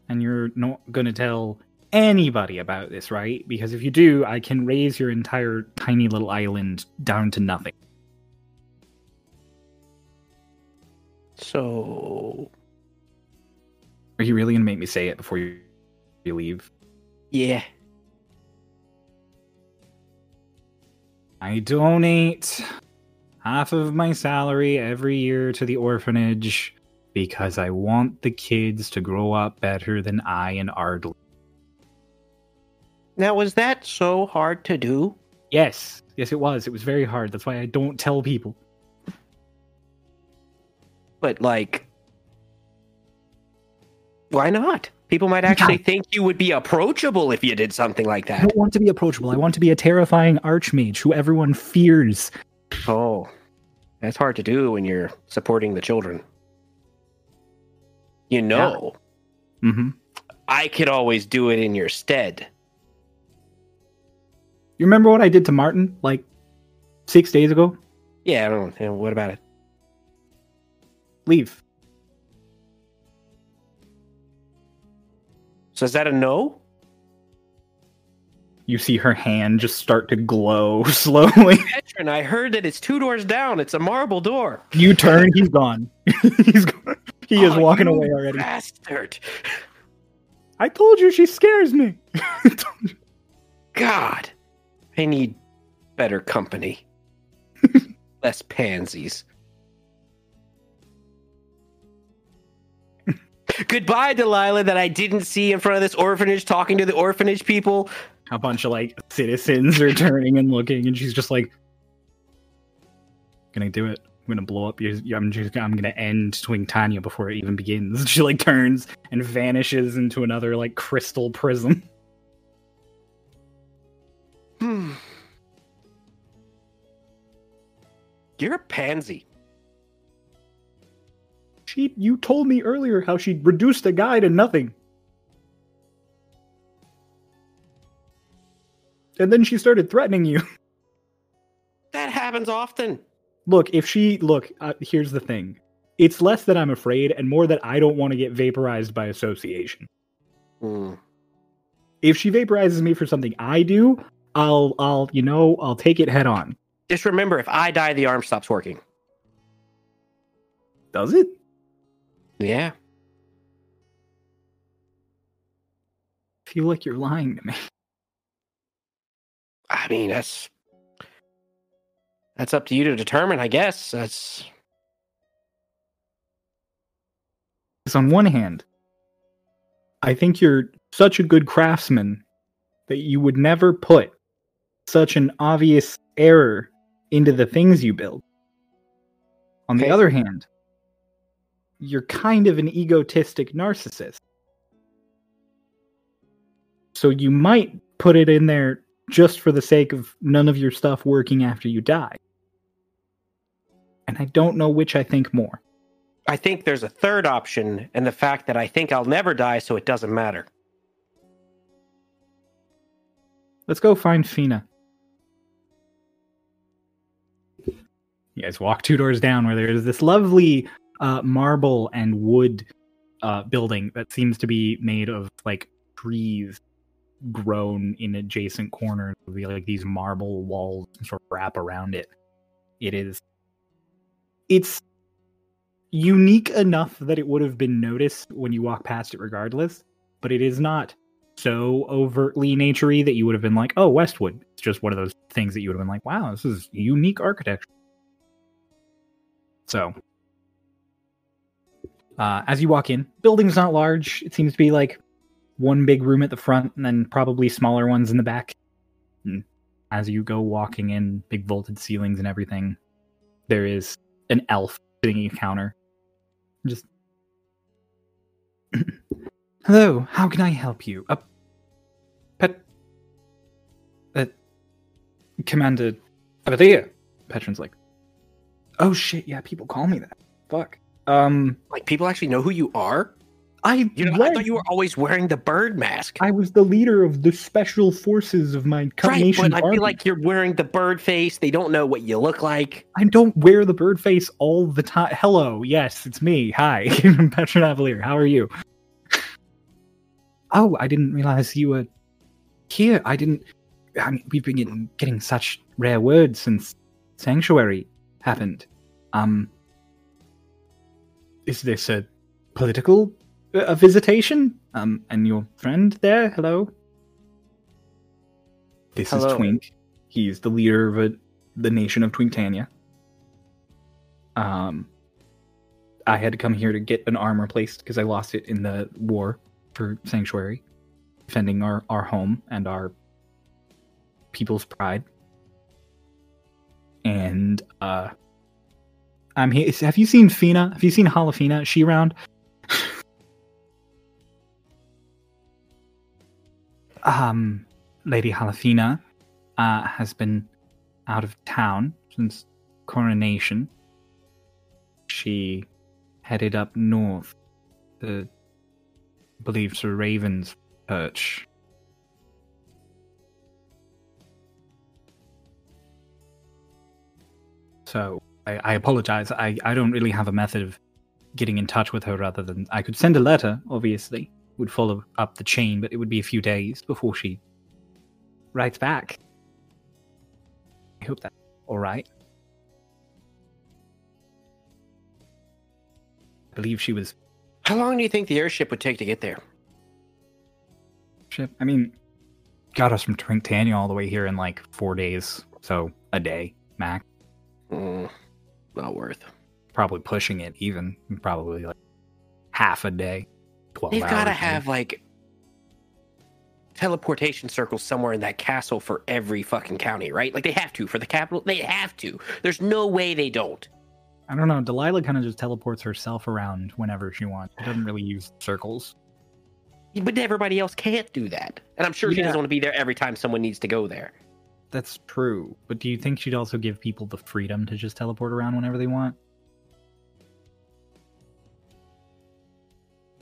And you're not gonna tell anybody about this, right? Because if you do, I can raise your entire tiny little island down to nothing. So, Are you really gonna make me say it before you, you leave? yeah. I donate half of my salary every year to the orphanage because I want the kids to grow up better than I and Ardlin. Now, was that so hard to do? Yes, yes, it was. It was very hard. That's why I don't tell people. But like, why not? People might actually think you would be approachable if you did something like that. I don't want to be approachable. I want to be a terrifying archmage who everyone fears. Oh, that's hard to do when you're supporting the children. You know, Mm-hmm. I could always do it in your stead. You remember what I did to Martin like six days ago? Yeah, I don't know. What about it? Leave. So is that a no? You see her hand just start to glow <laughs> slowly. <laughs> Veteran, I heard that it's two doors down. It's a marble door. You turn, he's gone. <laughs> he's gone. He is Oh, walking you away already. Bastard. I told you she scares me. God. I need better company. Less pansies. Goodbye, Delilah, that I didn't see in front of this orphanage talking to the orphanage people. a bunch of like citizens are turning and looking, and she's just like, "Gonna do it. I'm gonna blow up your. I'm just. I'm gonna end Twinktania before it even begins." <laughs> She like turns and vanishes into another like crystal prism. <laughs> Hmm. You're a pansy. She. You told me earlier how she reduced a guy to nothing. And then she started threatening you. <laughs> That happens often. Look, if she look, uh, here's the thing. It's less that I'm afraid and more that I don't want to get vaporized by association. Hmm. If she vaporizes me for something I do, I'll I'll you know, I'll take it head on. Just remember, if I die, the arm stops working. Does it? Yeah. I feel like you're lying to me. I mean, that's that's up to you to determine, I guess. That's Because on one hand, I think you're such a good craftsman that you would never put such an obvious error into the things you build. On the other hand, you're kind of an egotistic narcissist. So you might put it in there just for the sake of none of your stuff working after you die. And I don't know which I think more. I think there's a third option, and the fact that I think I'll never die, so it doesn't matter. Let's go find Fina. You guys walk two doors down where there's this lovely uh, marble and wood uh, building that seems to be made of like trees grown in adjacent corners. Be like these marble walls sort of wrap around it. It is. It's unique enough that it would have been noticed when you walk past it, regardless. But it is not so overtly naturey that you would have been like, "Oh, Westwood." It's just one of those things that you would have been like, "Wow, this is unique architecture." So, uh, as you walk in, building's not large. It seems to be like one big room at the front, and then probably smaller ones in the back. And as you go walking in, big vaulted ceilings and everything, there is an elf sitting at a counter. Just, <clears throat> Hello, how can I help you? Uh, Pet. Uh, Commander Abadia. Petron's like, oh shit, yeah, people call me that. Fuck. Um, Like people actually know who you are. I, You know, I thought you were always wearing the bird mask. I was the leader of the special forces of my Right, but I army. feel like you're wearing the bird face. They don't know what you look like. I don't wear the bird face all the time. Hello, yes, it's me. Hi, <laughs> I'm Petron Avalier. How are you? Oh, I didn't realize you were here. I didn't. I mean, we've been getting, getting such rare words since Sanctuary happened. Um, is this a political uh, a visitation? Um, and your friend there? Hello. This Hello. is Twink. He's the leader of a, the nation of Twinktania. Um, I had to come here to get an arm replaced because I lost it in the war for Sanctuary, defending our, our home and our people's pride. And uh, I'm here. Have you seen Fina? Have you seen Halafina? She round. <sighs> um, Lady Halafina uh, has been out of town since coronation. She headed up north, to, I believe, to Raven's Perch. So I, I apologize. I, I don't really have a method of getting in touch with her other than I could send a letter, obviously, would follow up the chain, but it would be a few days before she writes back. I hope that's all right. I believe she was How long do you think the airship would take to get there? ship. I mean, got us from Twinktania all the way here in like four days, so a day max. Not worth. Probably pushing it even, probably like half a day. They've got to have like teleportation circles somewhere in that castle for every fucking county, right? Like they have to for the capital. They have to. There's no way they don't. I don't know. Delilah kind of just teleports herself around whenever she wants. She doesn't really use circles. But everybody else can't do that. And I'm sure she doesn't want to be there every time someone needs to go there. That's true. But do you think she'd also give people the freedom to just teleport around whenever they want?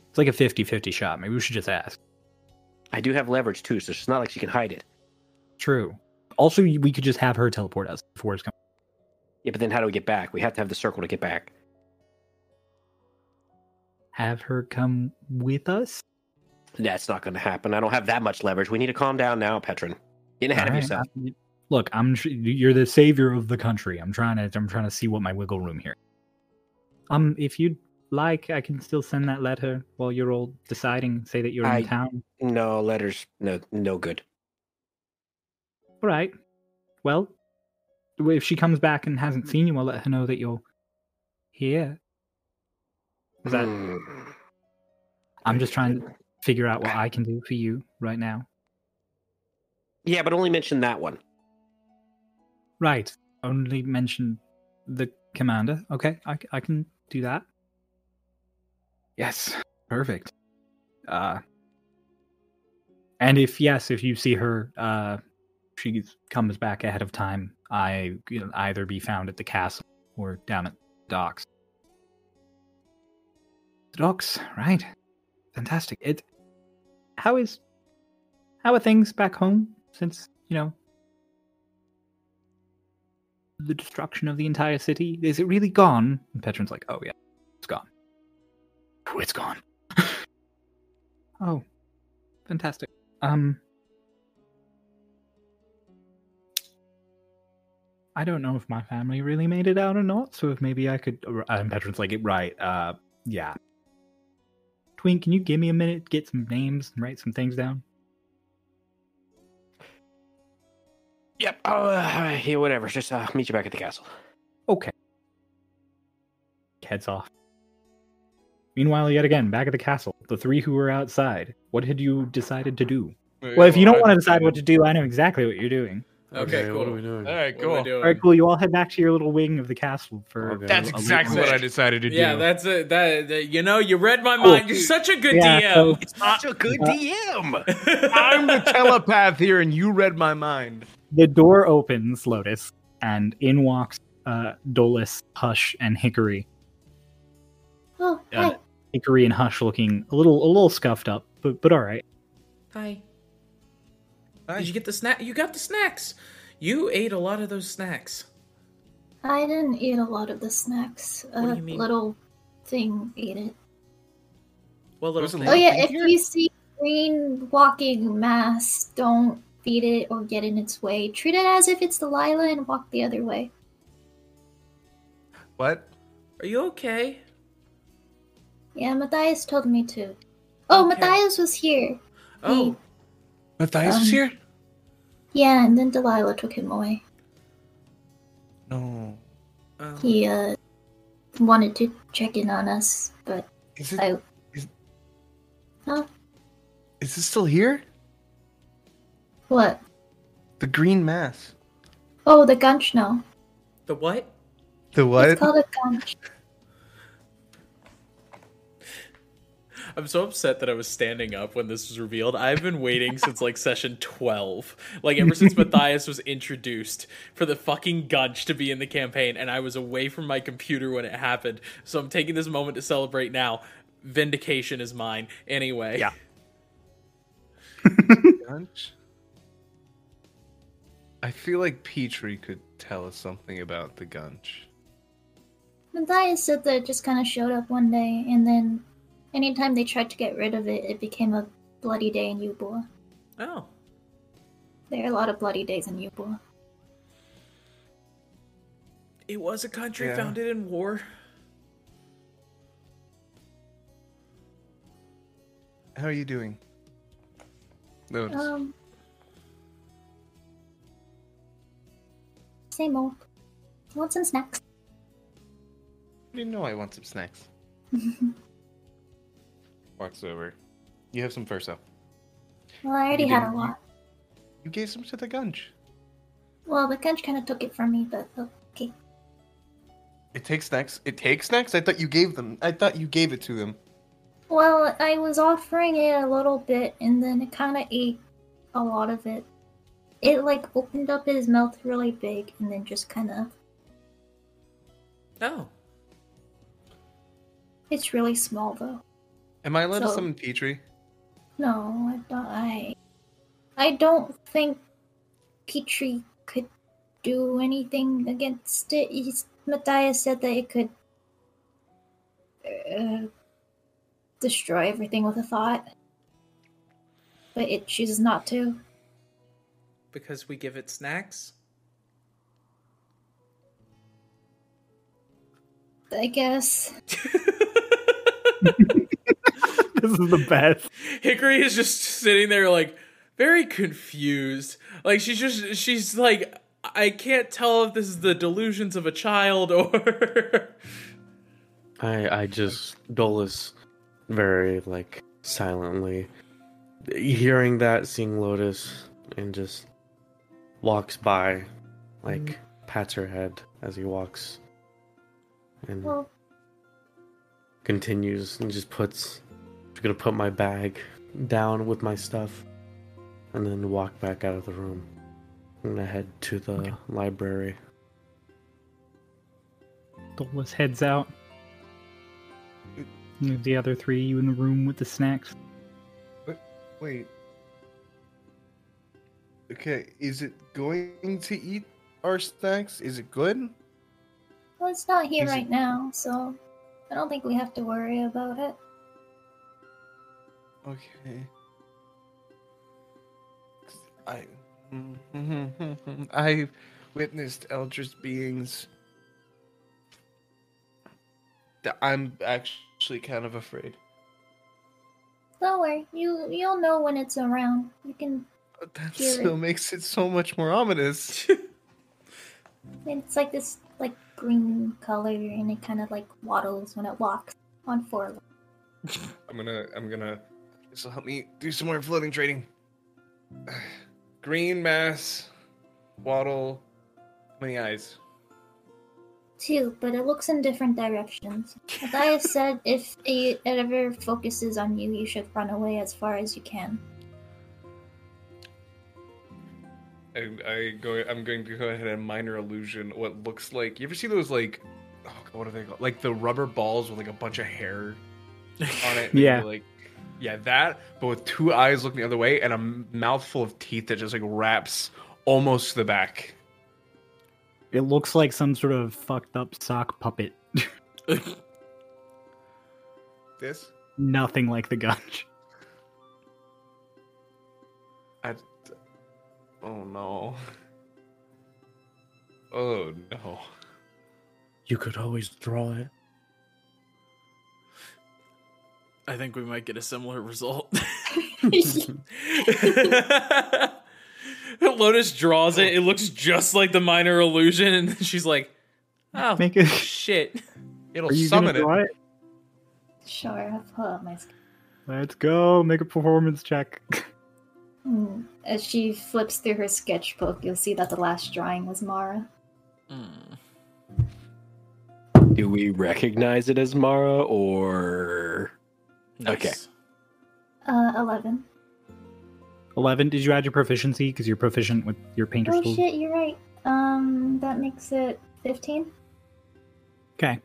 It's like a 50 50 shot. Maybe we should just ask. I do have leverage too, so it's not like she can hide it. True. Also, we could just have her teleport us before it's coming. Yeah, but then how do we get back? We have to have the circle to get back. Have her come with us? That's not going to happen. I don't have that much leverage. We need to calm down now, Petron. Getting ahead of Alright, yourself. Look, I'm you're the savior of the country. I'm trying to I'm trying to see what my wiggle room here. Um, if you'd like, I can still send that letter while you're all deciding. Say that you're I- in town. No letters. No, no good. All right. Well, if she comes back and hasn't seen you, I'll let her know that you're here. Is that? Hmm. I'm just trying to <clears throat> figure out what I can do for you right now. Yeah, but only mention that one. Right. Only mention the commander. Okay, I, I can do that. Yes. Perfect. Uh and if yes, if you see her uh she comes back ahead of time, I will either be found at the castle or down at the docks. The docks, right. Fantastic. It how is how are things back home since, you know, the destruction of the entire city? Is it really gone? And Petron's like, oh yeah, it's gone. It's gone. <laughs> oh, fantastic. Um, I don't know if my family really made it out or not. So if maybe I could. uh, And Petron's like, right. Uh, yeah. Twink, can you give me a minute, get some names, and write some things down? Yep. Oh, uh, yeah, whatever. Just uh, meet you back at the castle. Okay. Heads off. Meanwhile, yet again, back at the castle, the three who were outside. What had you decided to do? Well, if you don't want to decide what to do, I know exactly what you're doing. Okay, What are we doing? All right, What am I cool. All right, cool. You all head back to your little wing of the castle for. Okay. That's a- a exactly late what I decided to do. Yeah, that's it. That, that you know, you read my Cool. mind. You're such a good Yeah, DM. such a good Uh, DM. <laughs> I'm the telepath here, and you read my mind. The door opens, Lotus, and in walks uh, Dolus, Hush, and Hickory. Oh, Yeah. hi. Hickory and Hush looking a little a little scuffed up, but but all right. Hi. Did you get the snack? You got the snacks. You ate a lot of those snacks. I didn't eat a lot of the snacks. What do A you mean? little thing ate it. Well, little There's a thing? Oh yeah, thing if here? you see green walking mass, don't feed it or get in its way. Treat it as if it's Delilah and walk the other way. What? Are you okay? Yeah, Matthias told me to. Oh, Okay. Matthias was here. Oh, Matthias Um, is here? Yeah, and then Delilah took him away. No. oh. He uh wanted to check in on us, but Is it? I Is- Huh? Is it still here? What? The green mass. Oh, the gunch now. the what? The what? It's called a gunch. <laughs> I'm so upset that I was standing up when this was revealed. I've been waiting since like <laughs> session 12. Like ever since Matthias was introduced for the fucking gunch to be in the campaign and I was away from my computer when it happened. So I'm taking this moment to celebrate now. Vindication is mine. Anyway. Yeah. <laughs> Gunch? I feel like Petrie could tell us something about the Gunch. Matthias said that it just kind of showed up one day, and then anytime they tried to get rid of it, it became a bloody day in Ubor. Oh. There are a lot of bloody days in Ubor. It was a country Yeah. founded in war. How are you doing? Notice. Um, same old. Want some snacks? you know I want some snacks. <laughs> Walks over. You have some first though. Well, I already You had a lot. You gave some to the Gunch. Well, the gunch kind of took it from me, but okay. It takes snacks. It takes snacks. I thought you gave them. I thought you gave it to them. Well, I was offering it a little bit, and then it kind of ate a lot of it. It like opened up his mouth really big, and then just kind of. Oh. It's really small though. Am I allowed to So- summon Petrie? No, I don't. I, I don't think Petrie could do anything against it. He's, Matthias said that it could uh, destroy everything with a thought, but it chooses not to. Because we give it snacks? I guess. <laughs> this is the best. Hickory is just sitting there like very confused. Like she's just she's like I can't tell if this is the delusions of a child or <laughs> I I just Dolus very like silently hearing that, seeing Lotus, and just walks by, like mm. pats her head as he walks, and Well, continues and just puts. I'm gonna put my bag down with my stuff, and then walk back out of the room. I'm gonna head to the library. Dolus heads out. Leave the other three you in the room with the snacks. But wait. Okay, is it going to eat our snacks? Is it good? well, it's not here Is it- right now, so I don't think we have to worry about it. Okay. I <laughs> I've witnessed eldritch beings that I'm actually kind of afraid. Don't worry, you you'll know when it's around. You can. That Hear still makes it so much more ominous. <laughs> It's like this like green color, and it kind of like waddles when it walks on four. legs. <laughs> I'm gonna I'm gonna this will help me do some more floating trading. <sighs> Green mass Waddle. How many eyes? Two, but it looks in different directions. Matthias said if it ever focuses on you, you should run away as far as you can. I, I go. I'm going to go ahead and minor illusion what looks like. You ever see those like, oh, what are they called? Like the rubber balls with like a bunch of hair <laughs> on it. Yeah. Like, yeah, that, but with two eyes looking the other way and a mouthful of teeth that just like wraps almost to the back. It looks like some sort of fucked up sock puppet. <laughs> This. Nothing like the gunch. I. Oh no. Oh no. You could always draw it. I think we might get a similar result. <laughs> <laughs> Lotus draws it. It looks just like the minor illusion, and then she's like, "Oh Make it. shit!" It'll Are you summon it. draw it? Sure, I'll pull up my. Let's go. Make a performance check. <laughs> Hmm. As she flips through her sketchbook, you'll see that the last drawing was Mara. Mm. Do we recognize it as Mara or Okay. Nice. Uh, 11. Eleven. Did you add your proficiency because you're proficient with your painter Oh skills? shit, you're right. Um, that makes it 15. Okay.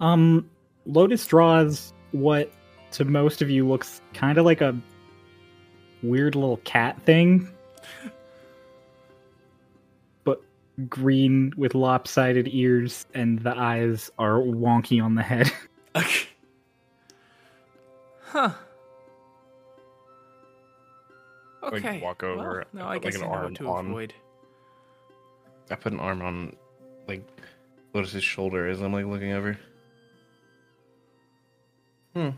Um, Lotus draws what to most of you looks kind of like a weird little cat thing, but green with lopsided ears, and the eyes are wonky on the head. <laughs> Okay. Huh. Like, Okay. walk over, Well, no, I like guess an I know arm to on- avoid. I put an arm on, like, Lotus's shoulder as I'm like looking over. Hmm.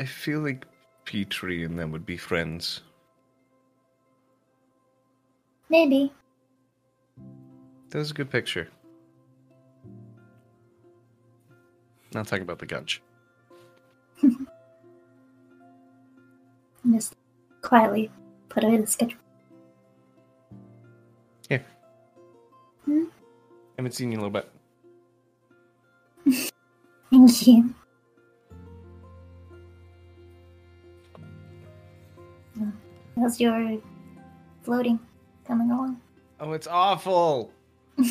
I feel like Petrie and them would be friends. Maybe. That was a good picture. Not talking about the gunch. <laughs> Just quietly put it in the sketchbook. Hmm? haven't seen you in a little bit. <laughs> Thank you. How's your floating coming along? Oh, it's awful.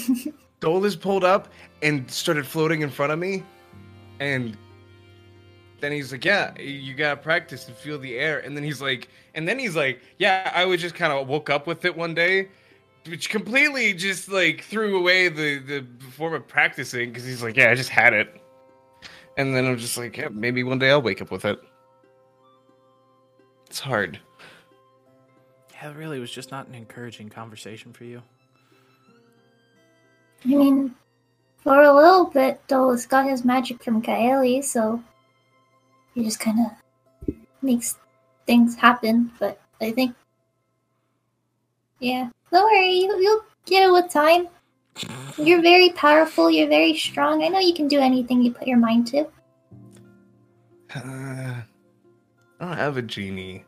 <laughs> Dolus pulled up and started floating in front of me, and then he's like, "Yeah, you gotta practice and feel the air." And then he's like, and then he's like, "Yeah, I was just kind of woke up with it one day." Which completely just like threw away the the form of practicing because he's like, yeah, I just had it, and then I'm just like, yeah, maybe one day I'll wake up with it. It's hard. Yeah, it really was just not an encouraging conversation for you. I mean, for a little bit, Dolus got his magic from Kaeli, so he just kind of makes things happen. But I think, yeah, don't worry, you, you'll get it with time. You're very powerful. You're very strong. I know you can do anything you put your mind to. Uh, I don't have a genie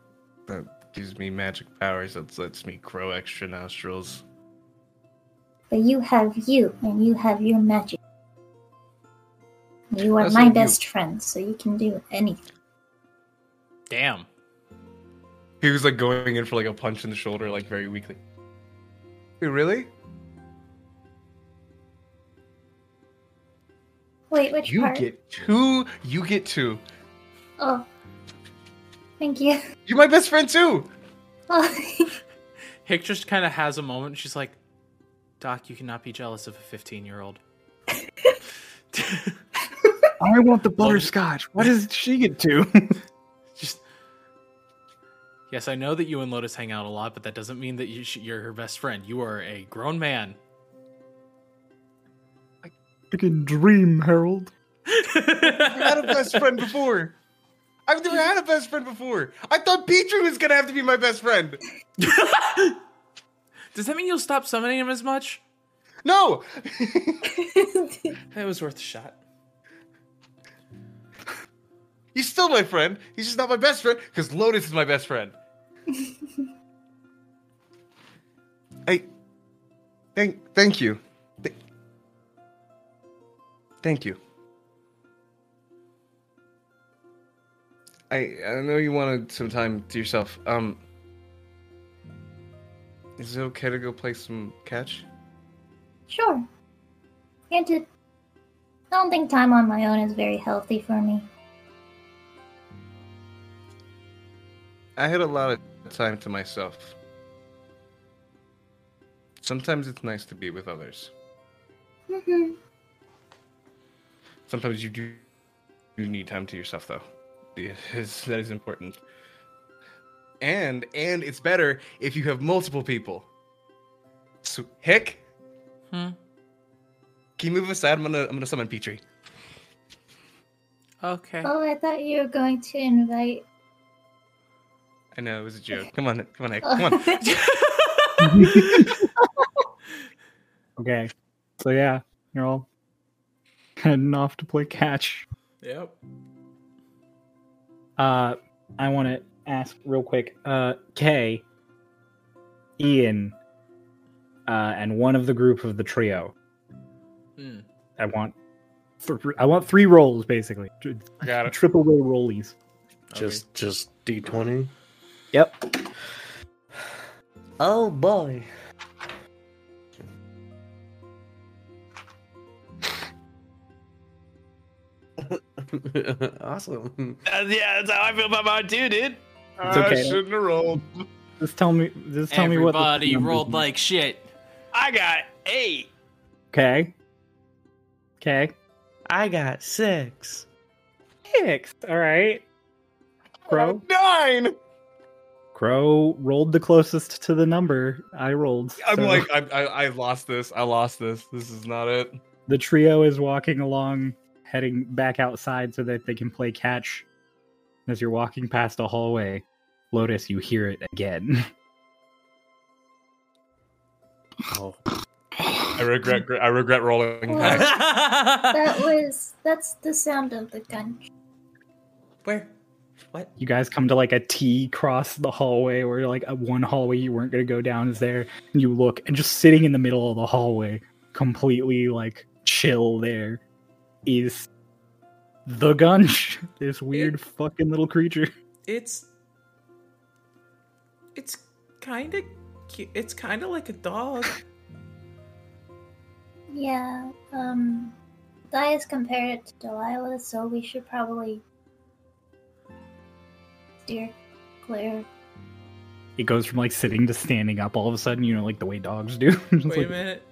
that gives me magic powers that lets me grow extra nostrils. But you have you, and you have your magic. You are That's my what you- best friend, so you can do anything. Damn. He was like going in for like a punch in the shoulder, like very weakly. Wait, really? Wait, which You part? get two. You get two. Oh, thank you. You're my best friend too. <laughs> Oh. Hick just kind of has a moment. She's like, Doc, you cannot be jealous of a 15 year old. <laughs> I want the butterscotch. What does she get to? <laughs> just. Yes, I know that you and Lotus hang out a lot, but that doesn't mean that you sh- you're her best friend. You are a grown man. I can dream, Harold. I had a best friend before. I've never had a best friend before. I thought Petrie was gonna have to be my best friend. <laughs> Does that mean you'll stop summoning him as much? No. <laughs> It was worth a shot. He's still my friend. He's just not my best friend because Lotus is my best friend. <laughs> I thank thank you. Th- Thank you. I I know you wanted some time to yourself. Um Is it okay to go play some catch? Sure. Granted, I don't think time on my own is very healthy for me. I had a lot of time to myself. Sometimes it's nice to be with others. hmm Sometimes you do you need time to yourself though. It is, that is important. And and it's better if you have multiple people. So Hick, Hmm. can you move aside? I'm gonna I'm gonna summon Petrie. Okay. Oh, I thought you were going to invite. I know it was a joke. <laughs> Come on, come on, Hick. <laughs> Come on. <laughs> Okay. So yeah, you're all heading off to play catch. Yep. Uh, I want to ask real quick. Uh, Kay, Ian, uh, and one of the group of the trio. Hmm. I want, th- I want three rolls basically. Got it. Triple roll rollies. Just just D twenty. Yep. Oh boy. <laughs> awesome. Uh, yeah, that's how I feel about mine too, dude. It's okay. I shouldn't have rolled. Just tell me. Just tell me what. the Everybody rolled mean. like shit. I got eight. Okay. Okay. I got six. Six. All right. Crow. Oh, nine. Crow rolled the closest to the number I rolled. I'm like I, I I lost this. I lost this. This is not it. the trio is walking along, heading back outside so that they can play catch. As you're walking past a hallway, Lotus, you hear it again. <laughs> Oh, I regret I regret rolling. Well, <laughs> that was that's the sound of the gun. Where? What? you guys come to like a T cross the hallway, or like a one hallway you weren't gonna go down is there, and you look, and just sitting in the middle of the hallway, completely like chill there, is the gunch. <laughs> This weird fucking little creature. It's. It's kind of cute. It's kind of like a dog. Yeah. Um, Dias compared it to Delilah, so we should probably steer clear. It goes from like sitting to standing up all of a sudden, you know, like the way dogs do. <laughs> Wait like, a minute.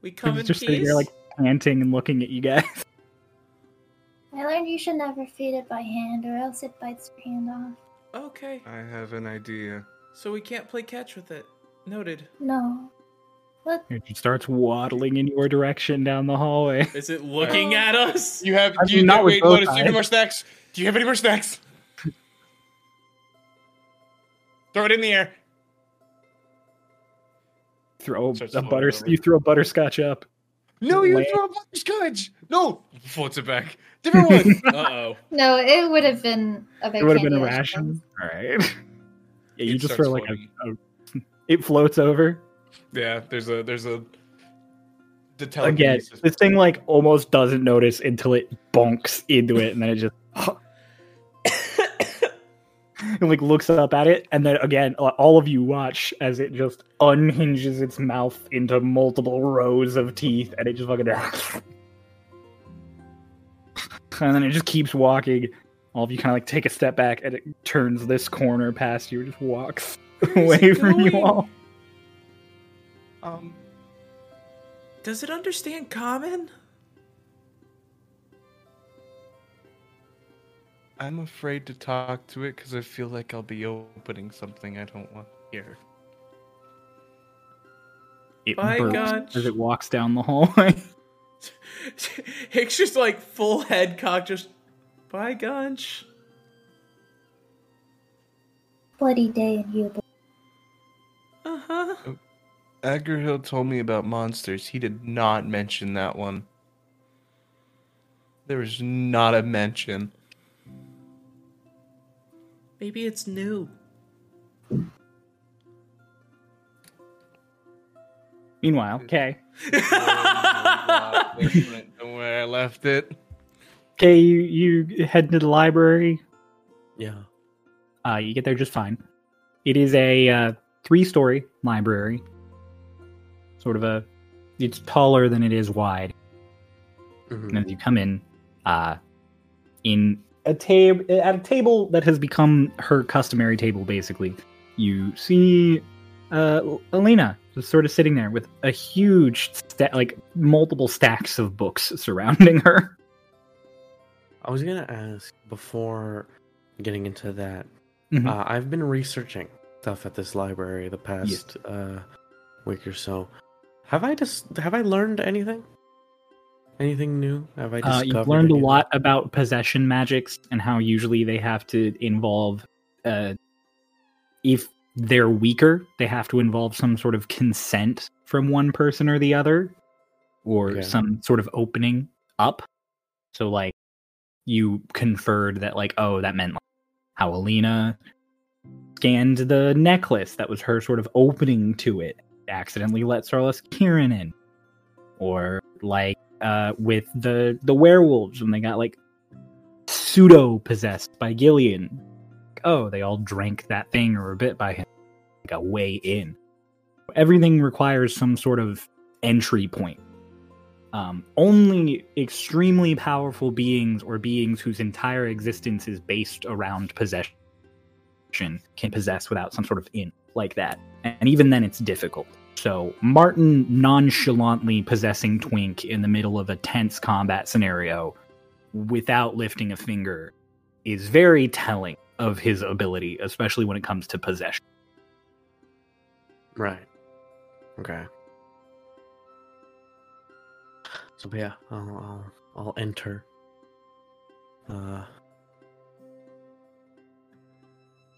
We come in it's just peace. sitting there like panting and looking at you guys. <laughs> I learned you should never feed it by hand, or else it bites your hand off. Okay, I have an idea. so we can't play catch with it. Noted. No. What? It just starts waddling in your direction down the hallway. <laughs> Is it looking oh. at us? <laughs> You have I do you not with wait, both Lotus, do you have any more snacks? Do you have any more snacks? Throw it in the air. Throw a butter. You throw a butterscotch up. No, you Land. throw a butterscotch. No, floats it back. Different one. <laughs> Uh oh. No, it would have been a It would have been a Candy ration. All right. Yeah, you It just starts throw like a, a. <laughs> It floats over yeah, there's a there's a. The again. This thing like almost doesn't notice until it bonks into it, and then it just. <laughs> and like looks up at it, and then again, all of you watch as it just unhinges its mouth into multiple rows of teeth, and it just fucking. <laughs> and then it just keeps walking. All of you kind of like take a step back, and it turns this corner past you, and just walks away from you all. Um, Does it understand common? I'm afraid to talk to it because I feel like I'll be opening something I don't want to hear. It My burps God. as it walks down the hallway. <laughs> Hick's just like full head cock, just bye gunch. Bloody day in you. Uh huh. Agarhill told me about monsters. He did not mention that one. There was not a mention. Maybe it's new. Meanwhile, Kay. Where I left it. Kay, you, you head to the library. Yeah. Uh, you get there just fine. It is a uh, three-story library. Sort of a. It's taller than it is wide. Mhm. And as you come in, uh, in a table at a table that has become her customary table, basically, you see uh, Alina just sort of sitting there with a huge, sta- like multiple stacks of books <laughs> surrounding her. I was gonna ask before getting into that. Mhm. Uh, I've been researching stuff at this library the past uh, week or so. Have I just have I learned anything? Anything new? Have I Uh, you've learned a lot about possession magics and how usually they have to involve, uh, if they're weaker, they have to involve some sort of consent from one person or the other, or Yeah. some sort of opening up. So, like, you conferred that, like, oh, that meant like, how Alina scanned the necklace. That was her sort of opening to it. Accidentally let Sarlas Kieran in, or like uh, with the the werewolves when they got like pseudo possessed by Gillian. Oh, they all drank that thing or were bit by him. Like a way in. Everything requires some sort of entry point. Um, only extremely powerful beings or beings whose entire existence is based around possession can possess without some sort of in like that. And even then, it's difficult. So, Martin nonchalantly possessing Twink in the middle of a tense combat scenario without lifting a finger is very telling of his ability, especially when it comes to possession. Right. Okay. So yeah, I'll I'll, I'll enter. Uh,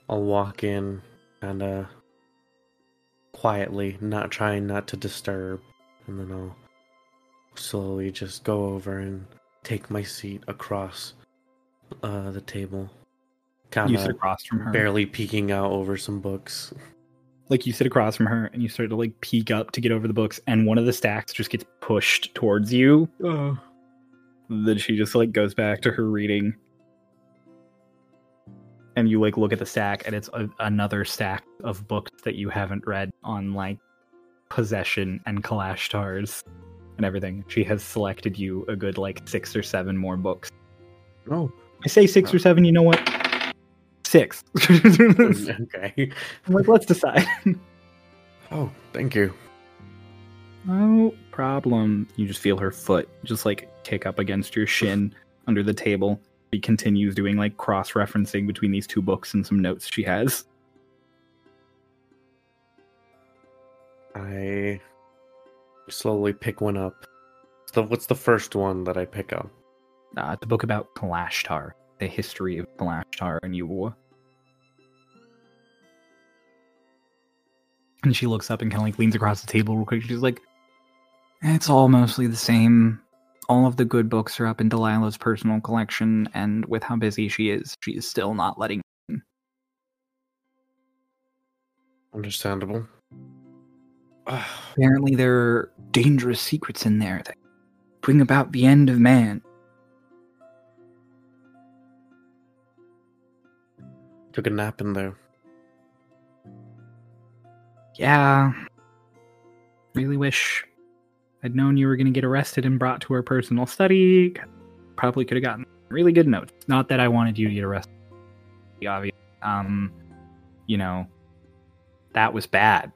I'll walk in and uh quietly, not trying not to disturb, and then I'll slowly just go over and take my seat across uh the table. Kind of across from her. barely peeking out over some books. Like you sit across from her and you start to like peek up to get over the books, and one of the stacks just gets pushed towards you. Then she just like goes back to her reading. And you like look at the stack, and it's a, another stack of books that you haven't read on like possession and Kalashtar's and everything. She has selected you a good like six or seven more books. Oh, I say six or seven. You know what? Six. <laughs> okay I'm like, let's decide. Oh, thank you. No problem. You just feel her foot just like kick up against your shin under the table. She continues doing like cross referencing between these two books and some notes she has. I slowly pick one up. So what's the first one that I pick up? Uh, a book about Kalashtar, the history of Kalashtar and Yule. And she looks up and kind of like leans across the table real quick. She's like, "It's all mostly the same. All of the good books are up in Delilah's personal collection, and with how busy she is, she is still not letting." Understandable. Apparently, there are dangerous secrets in there that bring about the end of man. Took a nap in there. Yeah. Really wish I'd known you were going to get arrested and brought to her personal study. Probably could have gotten really good notes. Not that I wanted you to get arrested. Obvious. Um, you know, that was bad.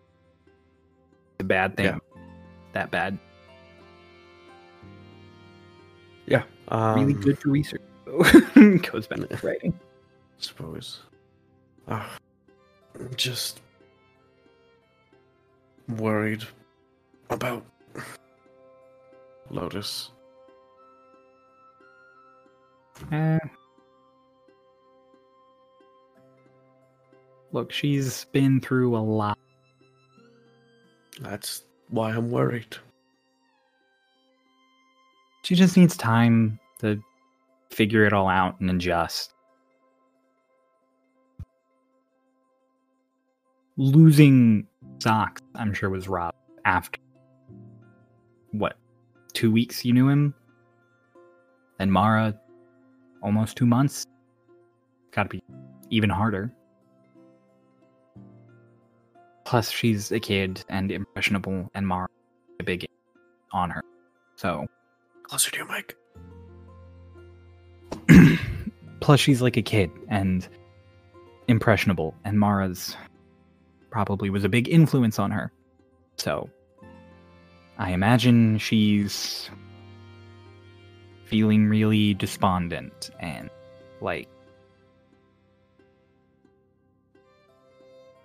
A bad thing. Yeah. That bad. Yeah. Um, Really good for research. <laughs> Goes back to writing. suppose. Ah, I'm just worried about Lotus. Eh. Look, she's been through a lot. That's why I'm worried. She just needs time to figure it all out and adjust. losing socks, I'm sure, was rough after what two weeks you knew him, and Mara almost two months. Got to be even harder. Plus, she's a kid and impressionable, and Mara a big on her. So, Closer to your mic. <clears throat> plus she's like a kid and impressionable, and Mara's probably was a big influence on her. So, I imagine she's feeling really despondent and like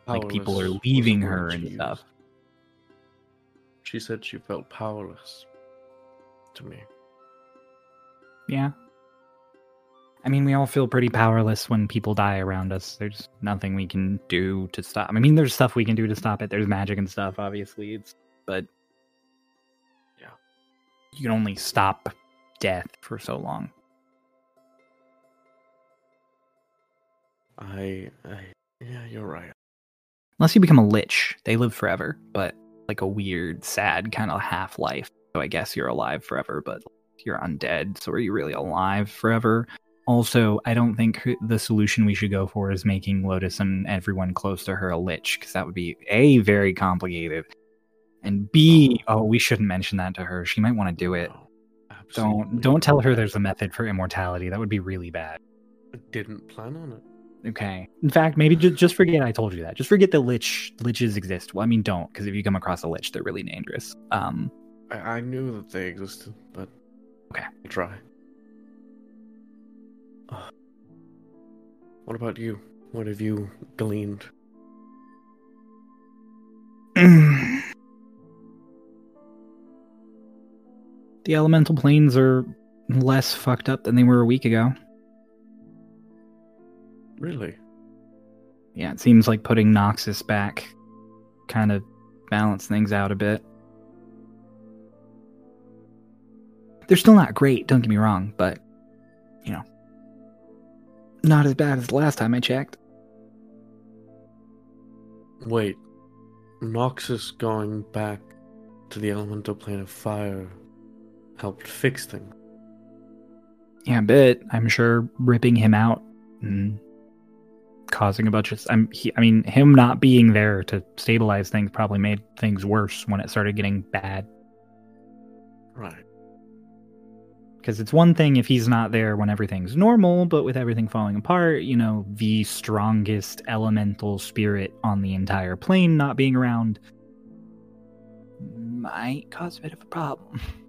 like people are leaving her and she stuff. She said she felt powerless to me. Yeah. I mean, we all feel pretty powerless when people die around us. There's nothing we can do to stop. I mean, there's stuff we can do to stop it. There's magic and stuff, obviously. It's but. You can only stop death for so long. I, I, yeah, you're right. Unless you become a lich, they live forever, but like a weird, sad kind of half life. So I guess you're alive forever, but you're undead. So are you really alive forever? Also, I don't think the solution we should go for is making Lotus and everyone close to her a lich, because that would be a very complicated, and b oh we shouldn't mention that to her. She might want to do it. No, Don't don't tell her there's a method for immortality. That would be really bad. I didn't plan on it. Okay. In fact, maybe just just forget I told you that. Just forget that lich liches exist. Well, I mean, don't because if you come across a lich, they're really dangerous. Um. I, I knew that they existed, but Okay. I'll try. What about you? What have you gleaned? The elemental planes are less fucked up than they were a week ago. Really? Yeah, it seems like putting Noxus back kind of balanced things out a bit. They're still not great, don't get me wrong, but you know, not as bad as the last time I checked. Wait, Noxus going back to the elemental plane of fire helped fix things. Yeah, a bit. I'm sure ripping him out and causing a bunch of. I'm. He, I mean, him not being there to stabilize things probably made things worse when it started getting bad. Right. Because it's one thing if he's not there when everything's normal, but with everything falling apart, you know, the strongest elemental spirit on the entire plane not being around might cause a bit of a problem. <laughs>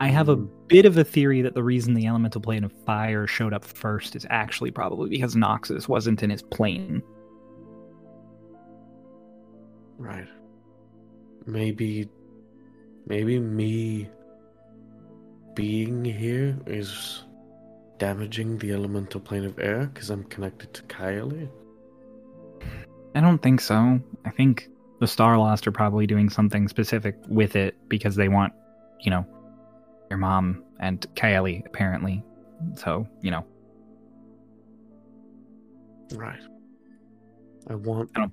I have a bit of a theory that the reason the elemental plane of fire showed up first is actually probably because Noxus wasn't in his plane. Right. Maybe. Maybe me being here is damaging the elemental plane of air because I'm connected to Kylie. I don't think so. I think the Star Lost are probably doing something specific with it because they want, you know, your mom and Kylie apparently. So, you know, Right. I want I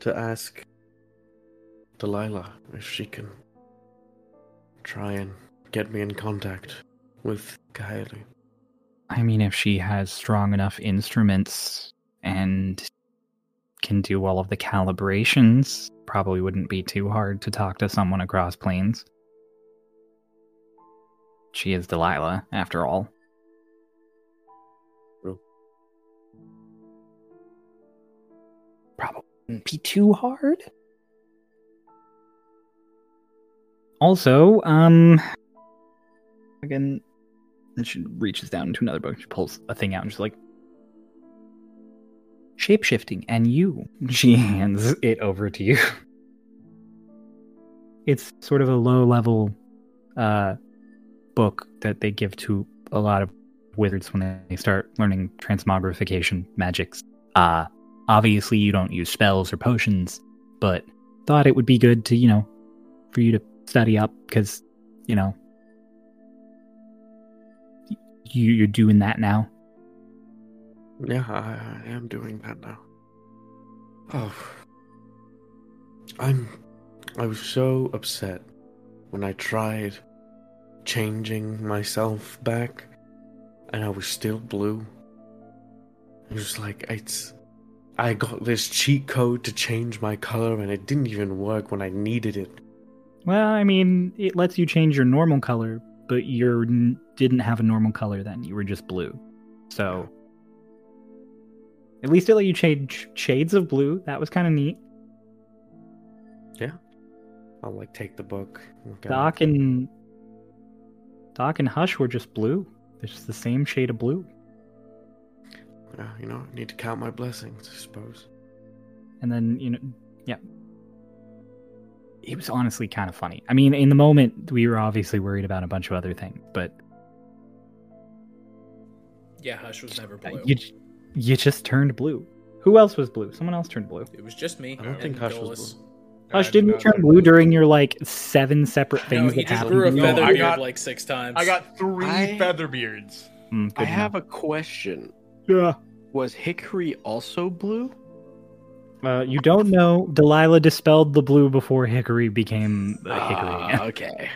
to ask Delilah if she can try and get me in contact with Kylie. I mean, if she has strong enough instruments and can do all of the calibrations, probably wouldn't be too hard to talk to someone across planes. She is Delilah, after all. True. Probably wouldn't be too hard. Also, um, again, and she reaches down into another book. She pulls a thing out and she's like, shapeshifting, and you. <laughs> She hands it over to you. <laughs> It's sort of a low level uh, book that they give to a lot of wizards when they start learning transmogrification magics. Uh, obviously, you don't use spells or potions, but thought it would be good to, you know, for you to study up because, you know, you you're doing that now. Yeah, I, I am doing that now. Oh. I'm. I was so upset when I tried changing myself back and I was still blue. It was like, it's. I got this cheat code to change my color and it didn't even work when I needed it. Well, I mean, it lets you change your normal color, but you n- didn't have a normal color then. You were just blue. So, at least it let you change shades of blue. That was kind of neat. Yeah. I'll like take the book. look Doc and Doc and Hush were just blue. They're just the same shade of blue. Yeah, you know, I need to count my blessings, I suppose. And then, you know, yeah. It was honestly kind of funny. I mean, in the moment, we were obviously worried about a bunch of other things, but Yeah, Hush was never blue. you you just turned blue. Who else was blue? Someone else turned blue. It was just me. I don't and think Hush Dolus. was blue. Hush, didn't you turn not- blue during your like seven separate No, things he that just happened? grew a feather I beard got- like six times. I got three I- feather beards. Mm, I good have a question. Yeah. Was Hickory also blue? Uh, you don't know. Delilah dispelled the blue before Hickory became uh, Hickory. Ah, <laughs> okay.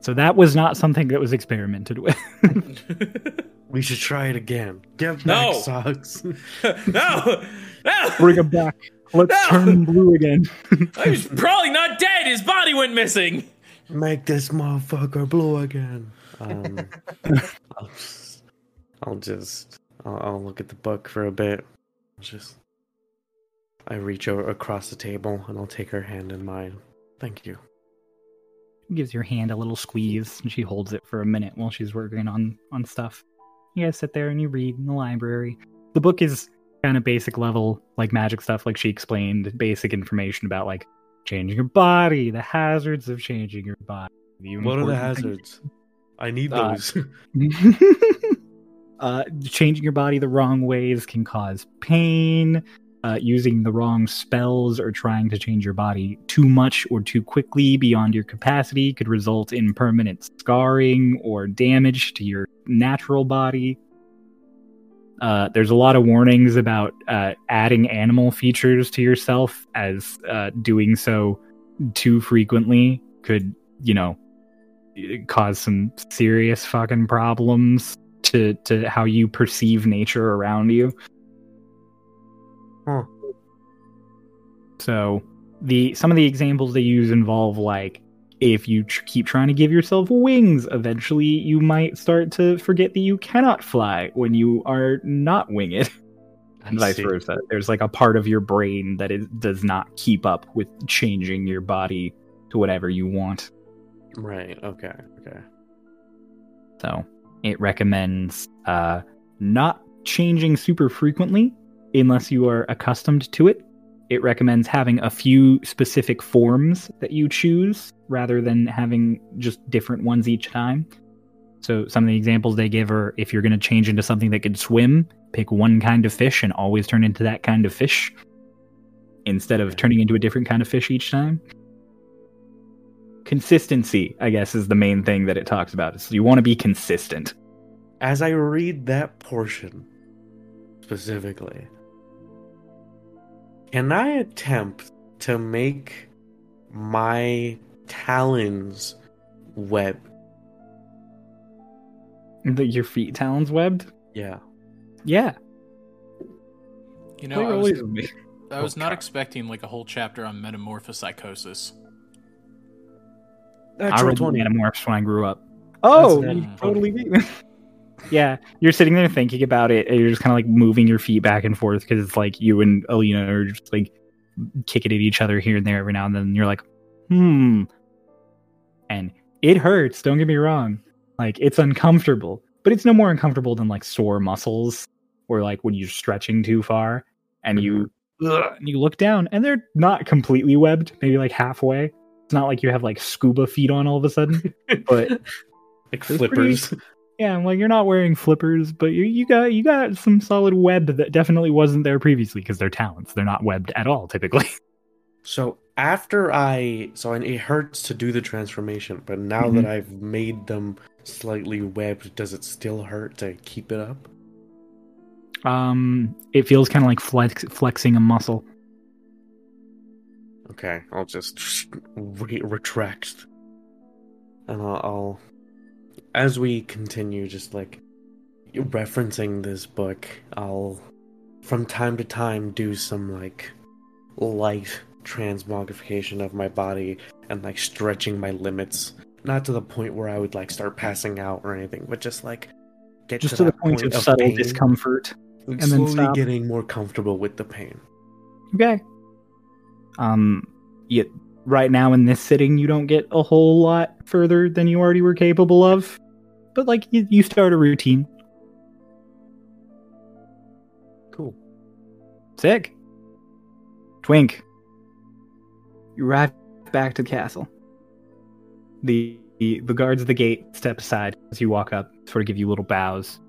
So that was not something that was experimented with. <laughs> We should try it again. Get back, <laughs> No. socks. no, no. Bring him back. Let's No! turn him blue again. <laughs> He's probably not dead. His body went missing. Make this motherfucker blue again. Um, <laughs> I'll just, I'll just, I'll, I'll look at the book for a bit. Just, I reach over across the table and I'll take her hand in mine. Thank you. gives your hand a little squeeze and she holds it for a minute while she's working on on stuff you guys sit there and you read in the library the book is kind of basic level like magic stuff like she explained basic information about like changing your body the hazards of changing your body What are the things- hazards? I need Uh, those. <laughs> <laughs> uh, changing your body the wrong ways can cause pain. Uh, using the wrong spells or trying to change your body too much or too quickly beyond your capacity could result in permanent scarring or damage to your natural body. Uh, there's a lot of warnings about uh, adding animal features to yourself, as uh, doing so too frequently could, you know, cause some serious fucking problems to to how you perceive nature around you. Huh. So the some of the examples they use involve like if you tr- keep trying to give yourself wings, eventually you might start to forget that you cannot fly when you are not winged, <laughs> and vice versa. There's like a part of your brain that is, does not keep up with changing your body to whatever you want. Right. Okay. Okay. So it recommends uh, not changing super frequently unless you are accustomed to it. It recommends having a few specific forms that you choose rather than having just different ones each time. So some of the examples they give are if you're going to change into something that can swim, pick one kind of fish and always turn into that kind of fish instead of turning into a different kind of fish each time. Consistency, I guess, is the main thing that it talks about. So you want to be consistent. As I read that portion specifically, can I attempt to make my talons web? The, your feet talons webbed? Yeah. Yeah. You know, Play I was, me. I was oh, not Okay. expecting like a whole chapter on metamorphopsychosis. I Natural read 20. Metamorphs when I grew up. Oh, you natural totally did. <laughs> yeah, you're sitting there thinking about it, and you're just kind of like moving your feet back and forth because it's like you and Alina are just like kicking at each other here and there every now and then. And you're like, hmm. And it hurts, don't get me wrong. Like, it's uncomfortable, but it's no more uncomfortable than like sore muscles or like when you're stretching too far and you. Ugh, and you look down and they're not completely webbed, maybe like halfway. It's not like you have like scuba feet on all of a sudden, but <laughs> like It's pretty- flippers. Yeah, I'm like you're not wearing flippers, but you you got you got some solid web that definitely wasn't there previously because they're talents. They're not webbed at all typically. <laughs> So after I, so it hurts to do the transformation, but now Mhm. that I've made them slightly webbed, does it still hurt to keep it up? Um, it feels kind of like flex, flexing a muscle. Okay, I'll just re- retract, and I'll, I'll, as we continue, just like referencing this book, I'll, from time to time, do some like light transmogrification of my body and like stretching my limits. Not to the point where I would like start passing out or anything, but just like get Just to, to the point of subtle pain, discomfort. and then stop. getting more comfortable with the pain. Okay. Um, yet right now in this sitting, you don't get a whole lot further than you already were capable of, but like you, you start a routine. Cool. Sick. Twink. You arrive back to the castle. The, the the guards at the gate step aside as you walk up, sort of give you little bows.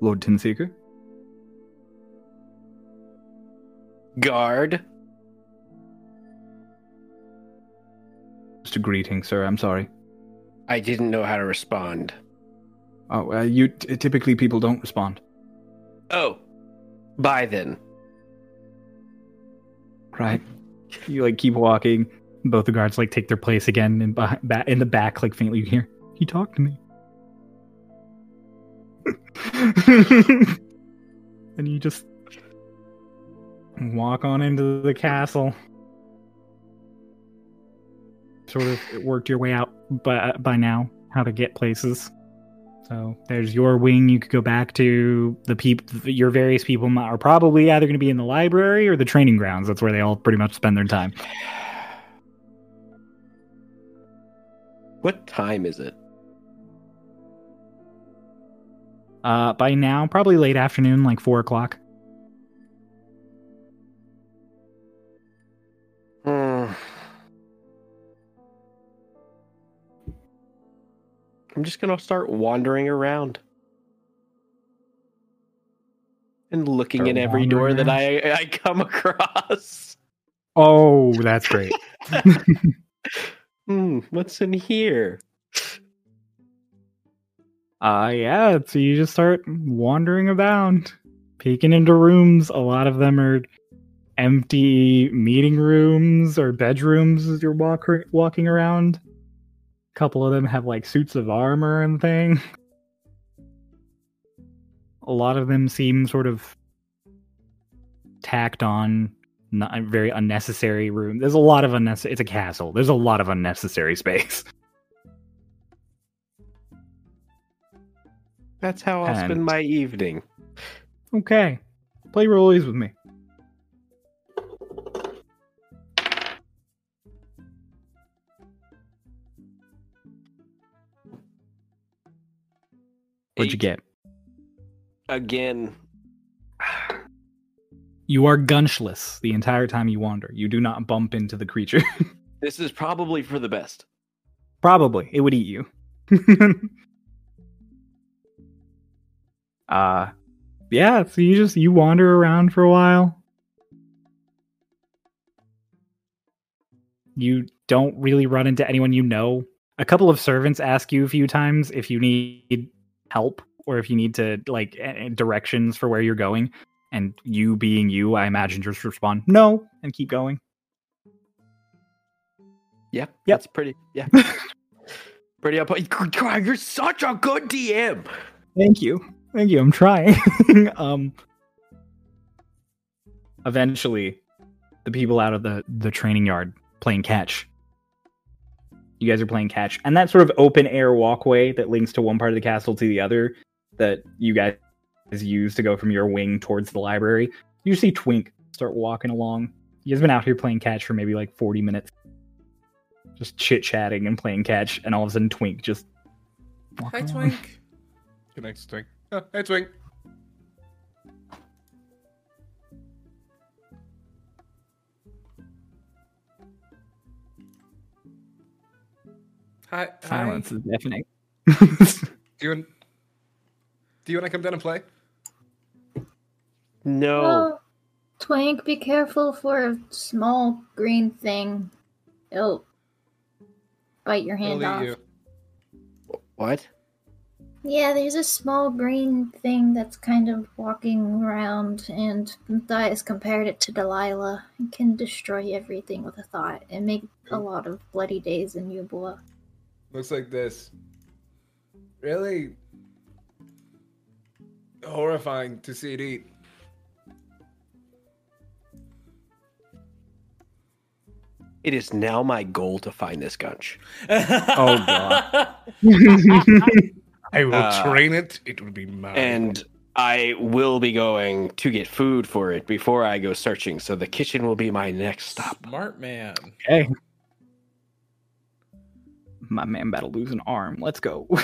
Lord Tinseeker. Guard. Just a greeting, sir. I'm sorry. I didn't know how to respond. Oh, uh, you t- typically people don't respond. Oh. Bye then. Right. You like keep walking. Both the guards like take their place again, and behind, ba- in the back, like faintly, you hear he talked to me. <laughs> and you just walk on into the castle. Sort of worked your way out by by now how to get places. So there's your wing. You could go back to the people. Your various people are probably either going to be in the library or the training grounds. That's where they all pretty much spend their time. What time is it? Uh, by now, probably late afternoon, like four o'clock. I'm just gonna start wandering around and looking Start in every door wandering that I I come <laughs> across. Oh, that's great. <laughs> Hmm, what's in here? Uh, yeah. So you just start wandering about, peeking into rooms. A lot of them are empty meeting rooms or bedrooms as you're walk- walking around. Couple of them have like suits of armor and thing. A lot of them seem sort of tacked on, not very unnecessary room. There's a lot of unnecessary. It's a castle. There's a lot of unnecessary space. <laughs> That's how I'll spend my evening. Okay, play rollies with me. What'd you get? Again. <sighs> You are gunchless the entire time you wander. You do not bump into the creature. <laughs> This is probably for the best. Probably. It would eat you. <laughs> uh yeah, so you just you wander around for a while. You don't really run into anyone you know. A couple of servants ask you a few times if you need help or if you need to like directions for where you're going. And you being you, I imagine just respond no and keep going. Yeah, Yep. that's pretty. Yeah, <laughs> pretty up. You're such a good DM. Thank you. Thank you. I'm trying. <laughs> um eventually the people out of the the training yard playing catch. You guys are playing catch. And that sort of open air walkway that links to one part of the castle to the other that you guys use to go from your wing towards the library. You see Twink start walking along. He has been out here playing catch for maybe like 40 minutes. Just chit chatting and playing catch, and all of a sudden Twink just Hi, along. Twink. Good night, Twink. Oh, hey, Twink. Hi. hi. Silence is deafening. <laughs> Do you want? Do you want to come down and play? No. Oh, Twink, be careful for a small green thing. It'll bite your hand It'll off. you. What? Yeah, there's a small green thing that's kind of walking around, and Matthias compared it to Delilah. It can destroy everything with a thought and make a hmm. lot of bloody days in Ubula. Looks like this. Really horrifying to see it eat. It is now my goal to find this gunch. <laughs> Oh god. <laughs> I will Uh, train it. It will be mine. And I will be going to get food for it before I go searching. So the kitchen will be my next stop. Smart man. Okay. My man about to lose an arm. Let's go. <laughs>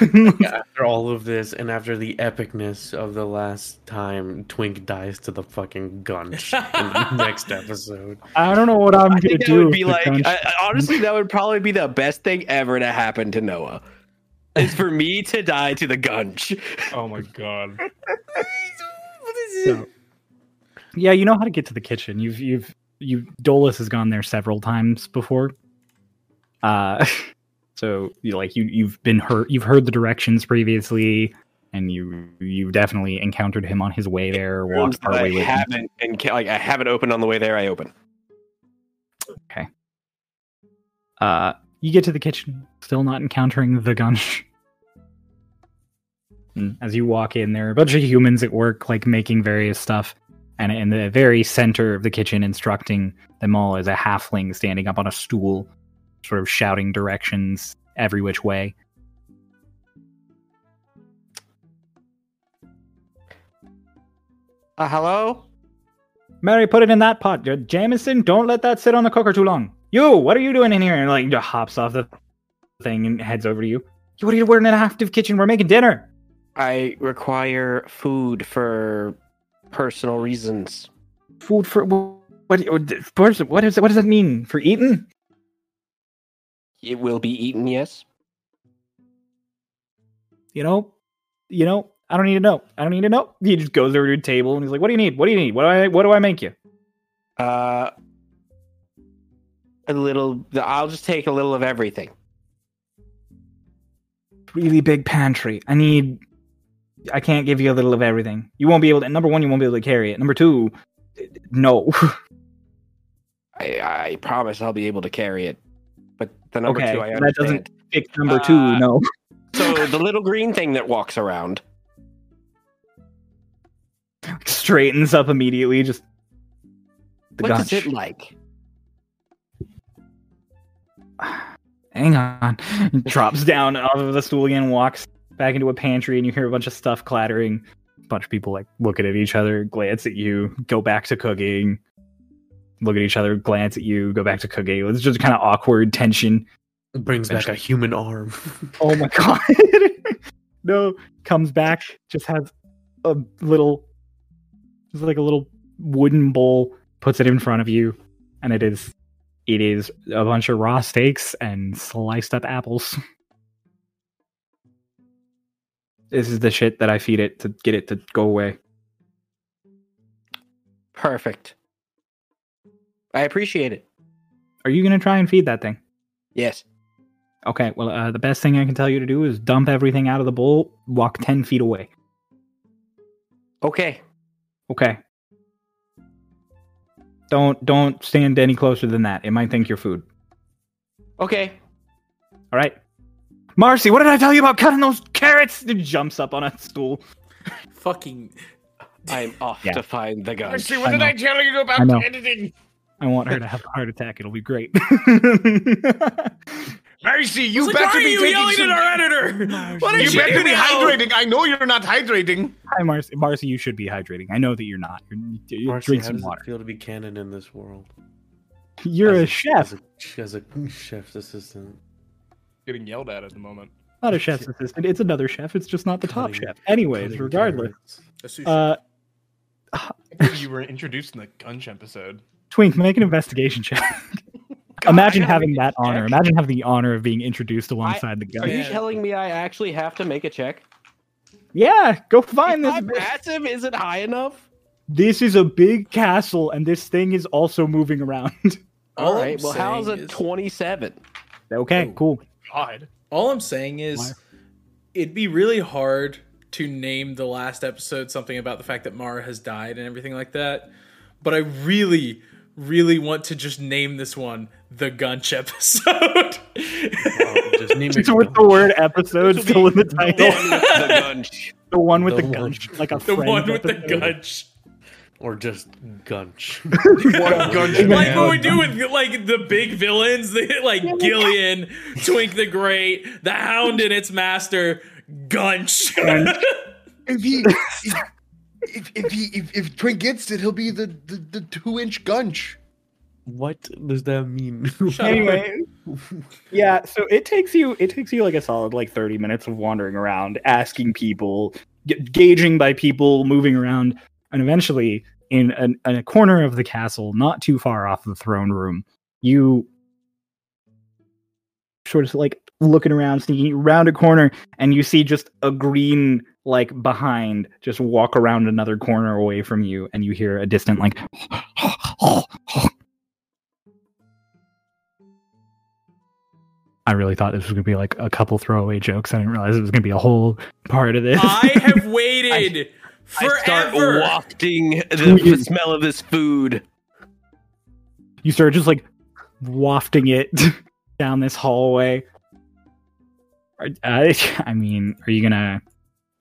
After all of this, and after the epicness of the last time Twink dies to the fucking gunch <laughs> in the next episode. I don't know what I'm I gonna do. would be like. I, I- honestly, that would probably be the best thing ever to happen to Noah. Is for me to die to the gunch. oh my god. <laughs> So- yeah, you know how to get to the kitchen. You've you've you Dolus has gone there several times before. Uh so you like you you've been hurt you've heard the directions previously and you you've definitely encountered him on his way there, walked part way with haven't and ca- like I haven't opened on the way there. I open. Okay. Uh you get to the kitchen, still not encountering the. <laughs> And As you walk in, there are a bunch of humans at work, like making various stuff. And in the very center of the kitchen, instructing them all, is a halfling standing up on a stool, sort of shouting directions every which way. Uh, hello. Mary, put it in that pot. Jameson, don't let that sit on the cooker too long. You, what are you doing in here? And like, just hops off the thing and heads over to you. You, what are you we're in an active kitchen? We're making dinner. I require food for personal reasons. food for what? What, what, what, is, what does that mean for eating? It will be eaten. Yes. You know, you know. I don't need to know. I don't need to know. He just goes over to a table and he's like, "What do you need? What do you need? What do I? What do I make you?" Uh, a little. I'll just take a little of everything. Really big pantry. I need. I can't give you a little of everything. You won't be able to. Number one, you won't be able to carry it. Number two, no. <laughs> I, I promise I'll be able to carry it. But the number Okay, two, I understand. that doesn't- Fix number two, Uh, no. So the little green thing that walks around. <laughs> Straightens up immediately. Just what gunch. does it like? <sighs> hang on <laughs> drops down off of the stool again walks back into a pantry and you hear a bunch of stuff clattering a bunch of people like looking at each other glance at you go back to cooking look at each other glance at you go back to cooking it's just kind of awkward tension. It brings back a human arm. <laughs> oh my god. <laughs> No comes back just has a little just like a little wooden bowl puts it in front of you and it is it is a bunch of raw steaks and sliced up apples. <laughs> This is the shit that i feed it to get it to go away. Perfect. I appreciate it. are you gonna try and feed that thing Yes. okay well uh, the best thing i can tell you to do is dump everything out of the bowl walk 10 feet away Okay. Okay. Don't don't stand any closer than that. It might think you're food. Okay. All right. Marcy, what did I tell you about cutting those carrots? It jumps up on a stool. Fucking. I'm off Yeah. to find the gun. Mercy, I what did know. I tell you I about know. editing? I want her <laughs> to have a heart attack. It'll be great. <laughs> Mercy, you Like, better why are be you taking yelling some... at our editor? What You you better be hydrating. I know you're not hydrating. Hi, Marcy. Marcy, you should be hydrating. I know that you're not. You're, you Marcy, drink how some does water. it feel to be canon in this world? You're As a chef, As a, as a <laughs> chef's assistant. Getting yelled at at the moment. not a chef's assistant. It's another chef. It's just not the top chef. Anyways, regardless. carrots. A sushi. Uh, you were introduced in the Gunch episode. Twink, make an investigation check. <laughs> God, Imagine having make a that honor. check? Imagine having the honor of being introduced alongside the guy. Are you Yeah. telling me I actually have to make a check? Yeah, go find Is this. that massive? Is it high enough? This is a big castle, and this thing is also moving around. <laughs> All All right. I'm Well, how's saying a is- 27? okay, Ooh. cool. God. All I'm saying is, Why? it'd be really hard to name the last episode something about the fact that Mara has died and everything like that. But I really, really want to just name this one the Gunch episode. just name it Just with the word episode still in the title. the gunch. <laughs> The one with the, The gunch, like a <laughs> the friend one with the. Gunch. or just gunch. <laughs> One gunch Like man. what we do with like the big villains, the, like Gillian, Twink the Great, the Hound and its master, Gunch. If he, if, if he, if, if Twink gets it, he'll be the the, the two inch gunch. what does that mean? anyway yeah so it takes you it takes you like a solid like 30 minutes of wandering around asking people g- gauging by people moving around and eventually in, an, in a corner of the castle not too far off the throne room you sort of like looking around sneaking around a corner and you see just a green like behind just walk around another corner away from you and you hear a distant like I really thought this was going to be like a couple throwaway jokes. I didn't realize it was going to be a whole part of this. I have <laughs> waited I start wafting the, the smell of this food. you start just like wafting it <laughs> down this hallway. I, uh, <laughs> I mean, are you gonna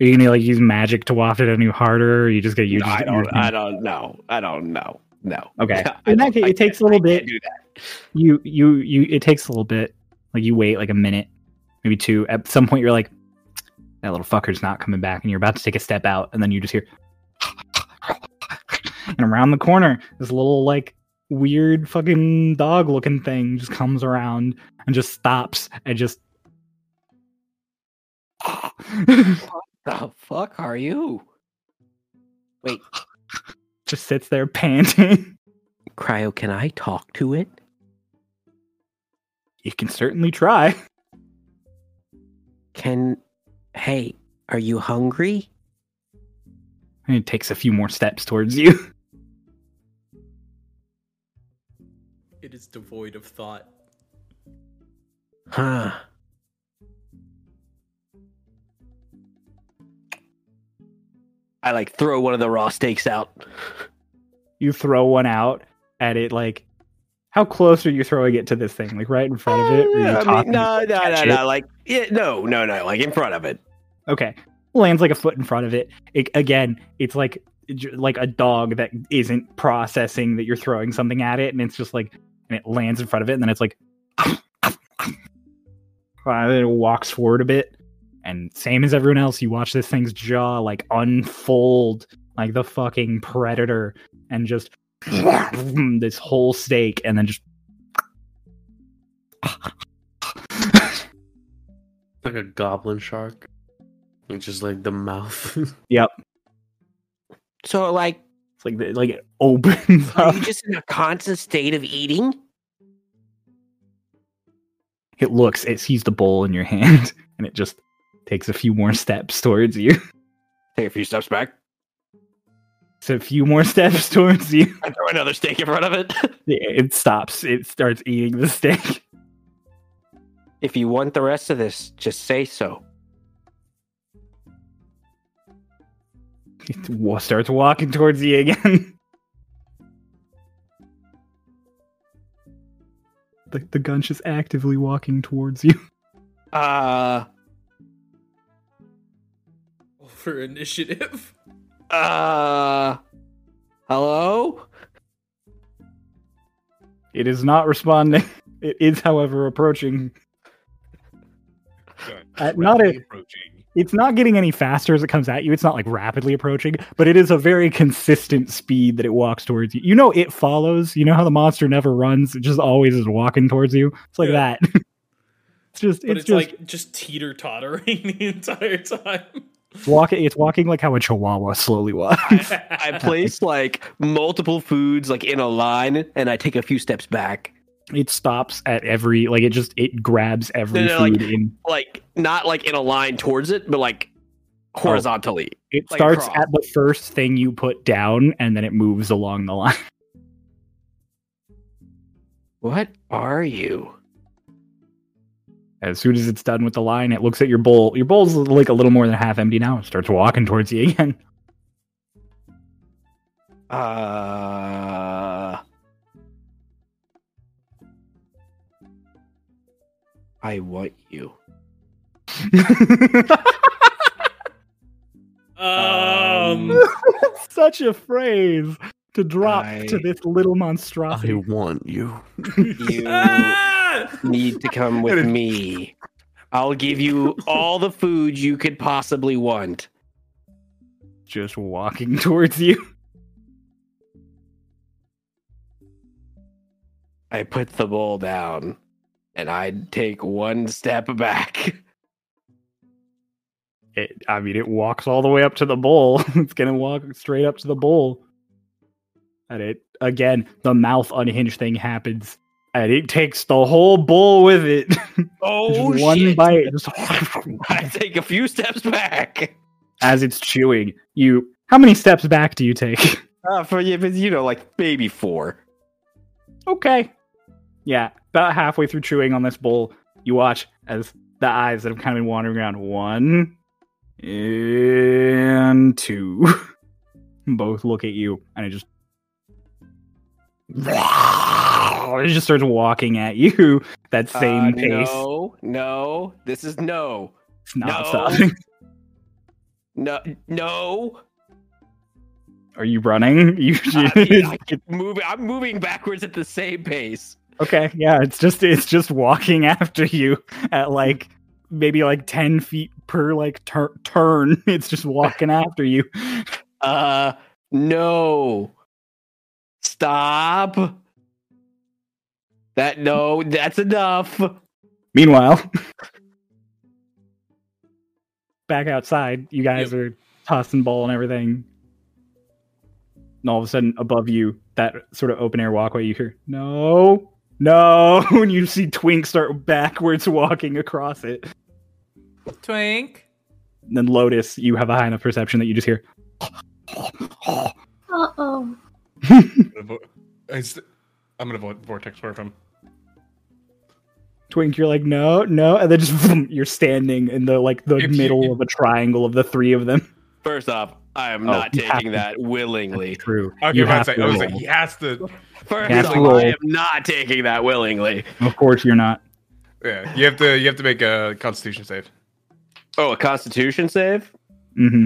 are you gonna like use magic to waft it any harder? Or you just gonna use? I don't. I don't know. I don't know. No. Okay. <laughs> I In that case, it takes a little bit. do that. You you you. It takes a little bit. Like you wait like a minute, maybe two. At some point, you're like, that little fucker's not coming back, and you're about to take a step out, and then you just hear, <laughs> and around the corner, this little like weird fucking dog looking thing just comes around and just stops and just. <laughs> The fuck are you? Wait, <laughs> just sits there panting. <laughs> Cryo, can I talk to it? You can certainly try. <laughs> Can. Hey, are you hungry? And it takes a few more steps towards you. It is devoid of thought. Huh. I like throw one of the raw steaks out. You throw one out at it, like, how close are you throwing it to this thing? Like right in front of it? Or are uh, I mean, no, no, no, it? no. Like, yeah, no, no, no. Like in front of it. Okay, lands like a foot in front of it. it again, it's like like a dog that isn't processing that you're throwing something at it, and it's just like, and it lands in front of it, and then it's like, <laughs> and then it walks forward a bit, and same as everyone else, you watch this thing's jaw like unfold like the fucking predator, and just <laughs> this whole steak, and then just. <laughs> like a goblin shark. It's just like the mouth. <laughs> Yep, So, like, it's like the, like it opens are up. you just in a constant state of eating? it looks it sees the bowl in your hand and it just takes a few more <laughs> steps towards you Take a few steps back. so a few more <laughs> steps towards you I throw another steak in front of it. <laughs> it stops it starts eating the steak if you want the rest of this, just say so. it wa- starts walking towards you again the, the gunch is actively walking towards you Uh, For initiative. <laughs> uh, hello? it is not responding <laughs> it is however approaching Uh, not a- approaching. it's not getting any faster as it comes at you. It's not like rapidly approaching, but it is a very consistent speed that it walks towards you. You know, it follows. You know how the monster never runs; it just always is walking towards you. It's like Yeah. that. <laughs> it's just But it's, it's, just like just teeter tottering the entire time. Walking. It's walking like how a chihuahua slowly walks. <laughs> I place like multiple foods like in a line and I take a few steps back. it stops at every like it just it grabs every No, no, like- food in. Like, not like in a line towards it, but like horizontally. Oh. It like starts across. at the first thing you put down, and then it moves along the line. <laughs> What are you? As soon as it's done with the line, it looks at your bowl. Your bowl's like a little more than half empty now. It starts walking towards you <laughs> again. Uh, I want you. <laughs> Um, <laughs> Such a phrase to drop I- to this little monstrosity. I want you. You <laughs> ah! need to come with me. I'll give you all the food you could possibly want. Just walking <laughs> towards you. I put the bowl down and I'd take one step back. It, I mean, it walks all the way up to the bowl. <laughs> it's gonna walk straight up to the bowl. And it again, the mouth unhinged thing happens, and it takes the whole bowl with it. <laughs> Oh, one shit. bite, <laughs> just I take a few steps back. as it's chewing. You, how many steps back do you take? <laughs> Uh, for you know, like baby four. okay, yeah, about halfway through chewing on this bowl, you watch as the eyes that have kind of been wandering around one and two both look at you, and it just it just starts walking at you <laughs> that same Uh, pace. No, no, this is no, It's not no. stopping. <laughs> no, no. Are you running? <laughs> You Uh, yeah, I keep moving. I'm moving backwards at the same pace. okay? Yeah, it's just it's just walking after you at like maybe like ten feet per like tur- turn. It's just walking after you. Uh, no. Stop. That no, that's enough. Meanwhile, <laughs> back outside, you guys are tossing ball and everything. And all of a sudden, above you, that sort of open air walkway, you hear, no, no. <laughs> And you see Twink start backwards walking across it. Twink. And then Lotus, you have a high enough perception that you just hear, Uh oh. <laughs> Vo- I st- I'm gonna vo- vortex swerve him. Twink, you're like, no, no. And then just, vroom, you're standing in the like the If you- middle of a triangle of the three of them. First off, I am Oh, not you have taking to- that willingly. True. Okay, you I have was like, to I was like, he has to. First You have off, to. I am not taking that willingly. Of course, you're not. Yeah, you have to. You have to make a Constitution save. Oh, a Constitution save. Mm-hmm.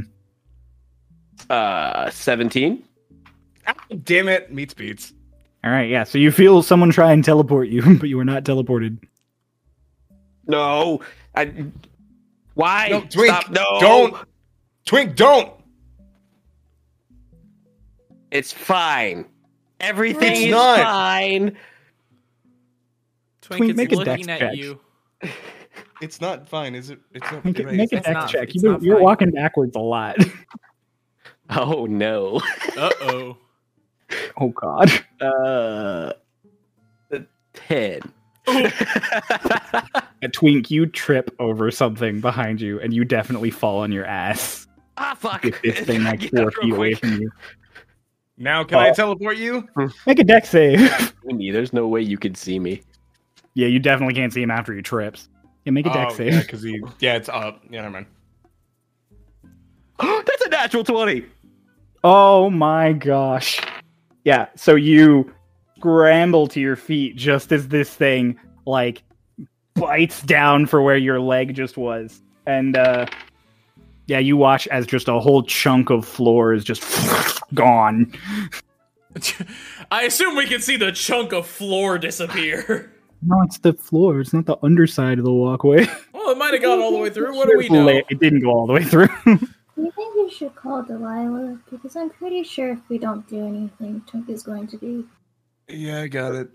Uh, seventeen. Damn it, meets beats. All right, yeah. So you feel someone try and teleport you, <laughs> but you were not teleported. No, I. Why? No, Twink, Stop! No, don't. Twink, don't. It's fine. Everything It's is not. fine. Twink, Twink, is make a looking dex at check. you. <laughs> It's not fine, is it? It's not. Make, it, make a It's dex not- check. You, you're fine. walking backwards a lot. <laughs> Oh no. Uh oh. <laughs> oh God. Uh, ten. <laughs> A twink, you trip over something behind you, and you definitely fall on your ass. ah, fuck. With this thing like Get four up feet away from you. Now, can I Oh. teleport you? Make a dex save. <laughs> Me, There's no way you can see me. yeah, you definitely can't see him after he trips. Yeah, make a dex oh, save. yeah, because he. Yeah, it's up. Yeah, never mind. <gasps> That's a natural twenty. Oh my gosh. Yeah, so you scramble to your feet just as this thing like bites down for where your leg just was. And uh yeah, you watch as just a whole chunk of floor is just <laughs> gone. <laughs> I assume we can see the chunk of floor disappear. <laughs> No, it's the floor. It's not the underside of the walkway. Well, it might have gone all the way through. What do we know? It didn't go all the way through. Do you think we should call Delilah? Because I'm pretty sure if we don't do anything, Twink is going to be Yeah, I got it.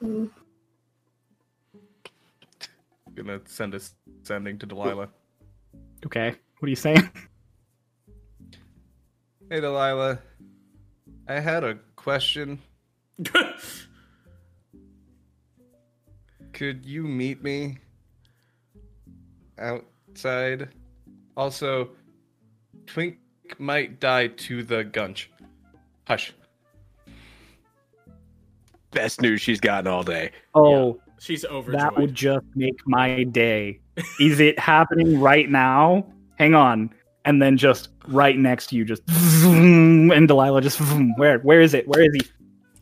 food. Gonna send us sending to Delilah. okay. What are you saying? <laughs> Hey, Delilah. I had a question. <laughs> Could you meet me outside? Also, Twink might die to the gunch. Hush. Best news she's gotten all day. Oh, She's overjoyed. That would just make my day. Is it happening right now? Hang on. And then just right next to you, just <laughs> and Delilah just <laughs> where? Where is it? Where is he?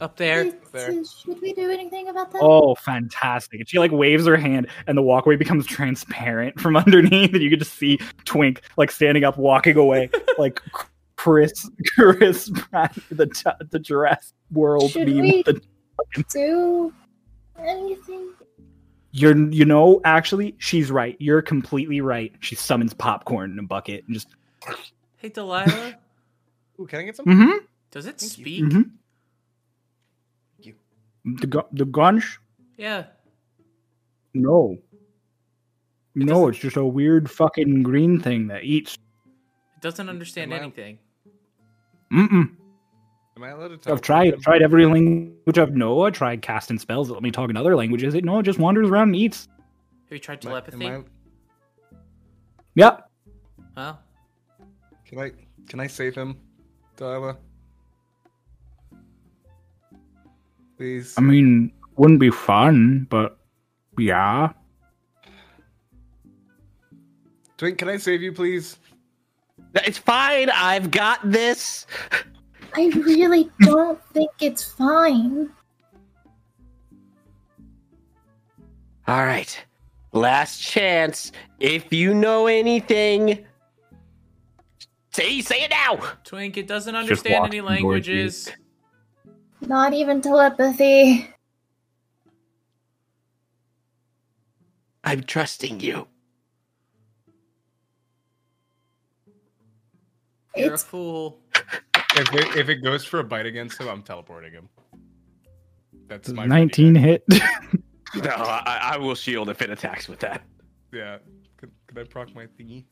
Up there. Should we do anything about that? Oh, fantastic! And she like waves her hand, and the walkway becomes transparent from <laughs> underneath, and you can just see Twink like standing up, walking away, <laughs> like Chris, Chris, Pratt, the t- the Jurassic World Should meme. we- the- Do anything? You're, you know, actually, she's right. You're completely right. She summons popcorn in a bucket and just. Hey, Delilah. <laughs> Ooh, can I get some? Mm-hmm. Does it speak? Mm-hmm. The gu- the gunch? Yeah. No. No, it's just a weird fucking green thing that eats. It doesn't understand Am I- anything. Mm-mm. Am I allowed to talk? I've tried. I've tried every language I've know. I tried casting spells that let me talk in other languages. It no, it just wanders around and eats. Have you tried Am I- am telepathy? I- Yep. Huh? Can I can I save him, Delilah? Please. I mean, wouldn't be fun, but yeah. Twink, can I save you, please? It's fine. I've got this. I really don't think it's fine. All right. Last chance. If you know anything, say say it now. Twink, it doesn't understand any walking towards languages. Not even telepathy. I'm trusting you. You're It's a fool. If it, if it goes for a bite against him, I'm teleporting him. That's my 19 hit. <laughs> No, I, I will shield if it attacks with that. Yeah. Could, could I proc my thingy?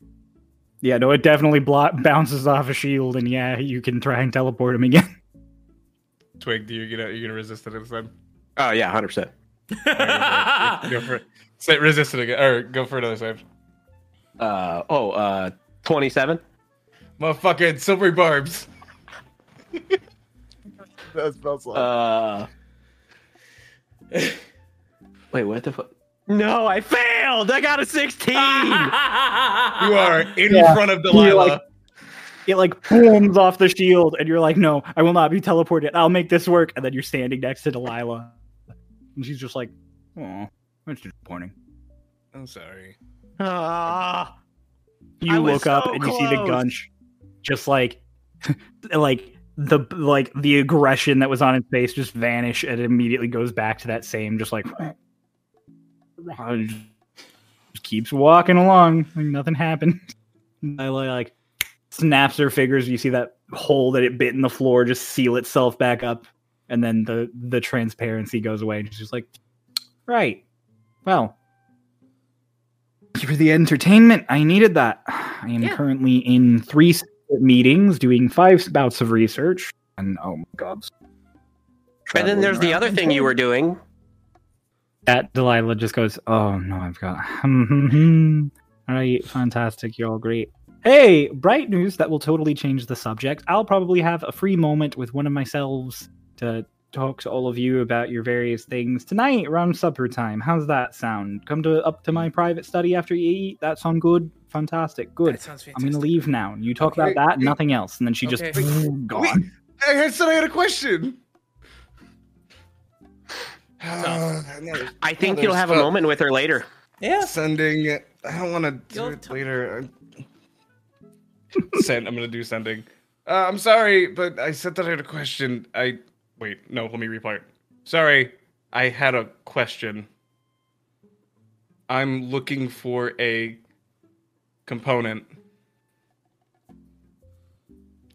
yeah, no, it definitely blo- bounces off a shield, and yeah, you can try and teleport him again. Twig, do you gonna you gonna resist it this time? Oh yeah, hundred percent. <laughs> Go for it. Say resist it again, or go for another save. Uh oh, uh, twenty-seven. Motherfucking silvery barbs. <laughs> that spell like. Uh. Wait, what the fuck? No, I failed. I got a sixteen. <laughs> you are in Yeah. front of You're Delilah. Like- It like booms off the shield, and you're like, "No, I will not be teleported. I'll make this work." And then you're standing next to Delilah, and she's just like, "Oh, that's disappointing." I'm sorry. Ah. You I was look up so and you see the gunch, just like, <laughs> like the like the aggression that was on his face just vanish, and it immediately goes back to that same, just like, <laughs> just keeps walking along, like nothing happened. I like snaps her fingers. You see that hole that it bit in the floor just seal itself back up, and then the the transparency goes away. And she's just like, right, well. You for the entertainment. I needed that. <sighs> I am Yeah. currently in three meetings doing five bouts of research. And oh my god. And then there's the other thing you were doing. That Delilah just goes, Oh no, I've got. <laughs> Hmm, hmm, hmm. all right, fantastic. You're all great. Hey, bright news that will totally change the subject. I'll probably have a free moment with one of myself to talk to all of you about your various things tonight around supper time. How's that sound? Come to up to my private study after you eat. That sound good? Fantastic. Good. That sounds I'm gonna leave now. You talk Okay, about that, wait. nothing else, and then she just Okay. gone. I said I had a question. <sighs> I think you'll have a moment with her later. Yeah. Sending. I don't want to do You'll it t- later. Send. I'm gonna do sending. Uh, I'm sorry, but I said that I had a question. I wait. No, let me replay it. Sorry, I had a question. I'm looking for a component.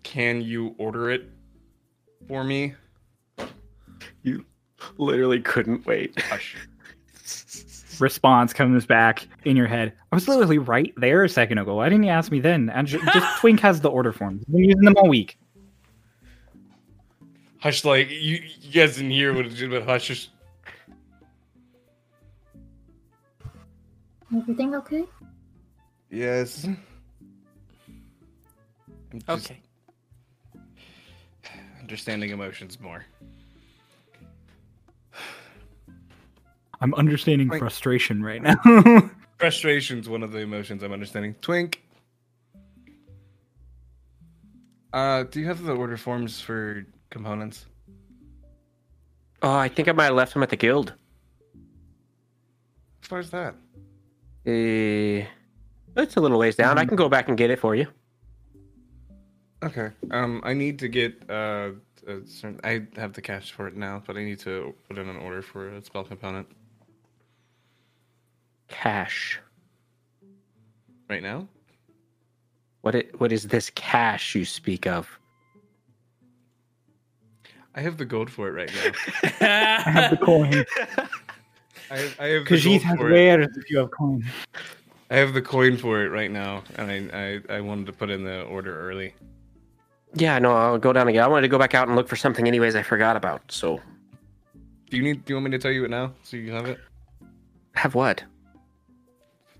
Can you order it for me? You literally couldn't wait. Hush. Response comes back in your head. I was literally right there a second ago. Why didn't you ask me then? And ju- <laughs> just Twink has the order forms. I've been using them all week. Hush, like you, you guys didn't hear what it did, but hush. Just, Everything okay? yes. I'm just Okay. Understanding emotions more. I'm understanding Wait. frustration right now. <laughs> Frustration's one of the emotions I'm understanding. Twink. Uh, do you have the order forms for components? Oh, I think I might have left them at the guild. As far as that. Uh, it's a little ways down. I can go back and get it for you. Okay. Um, I need to get uh, a certain. I have the cash for it now, but I need to put in an order for a spell component Cash. right now. What it, what is this cash you speak of? I have the gold for it right now. <laughs> I have the coin. <laughs> I have, I have the gold has for it. if you have coin. I have the coin for it right now, and I, I I wanted to put in the order early. Yeah, no, I'll go down again. I wanted to go back out and look for something anyways I forgot about. So Do you need? Do you want me to tell you it now so you have it? have what?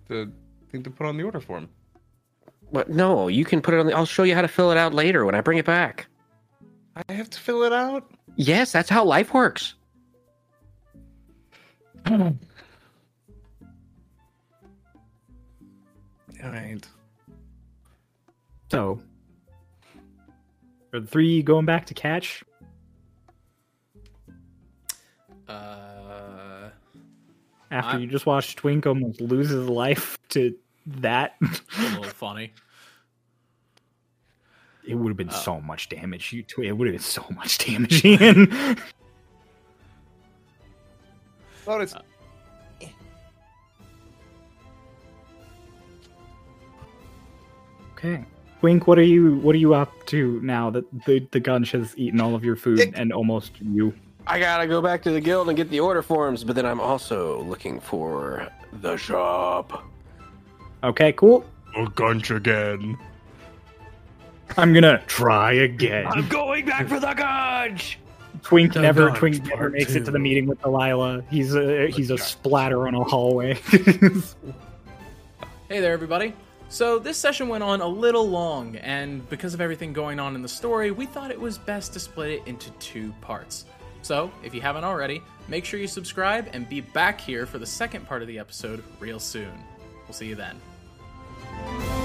The thing to put on the order form. What? No, you can put it on the I'll show you how to fill it out later when I bring it back. I have to fill it out. Yes, that's how life works. <clears throat> All right. So, are the three going back to catch? Uh, After I- you just watched Twink almost lose his life to that, a <laughs> little funny. it would have been Uh, so much damage. You, Twi- it would have been so much <laughs> damage, Ian. Thought it's okay, Twink, what are you? What are you up to now that the the gunch has eaten all of your food It- and almost you? I gotta go back to the guild and get the order forms, but then I'm also looking for the shop. Okay, cool. a gunch again. I'm gonna try again. I'm going back for the gunch! Twink The never Gunch Twink never Part makes it to the meeting with Delilah. He's a he's a Gunch. splatter on a hallway. <laughs> Hey there, everybody. So, this session went on a little long, and because of everything going on in the story, we thought it was best to split it into two parts. So, if you haven't already, make sure you subscribe and be back here for the second part of the episode real soon. We'll see you then.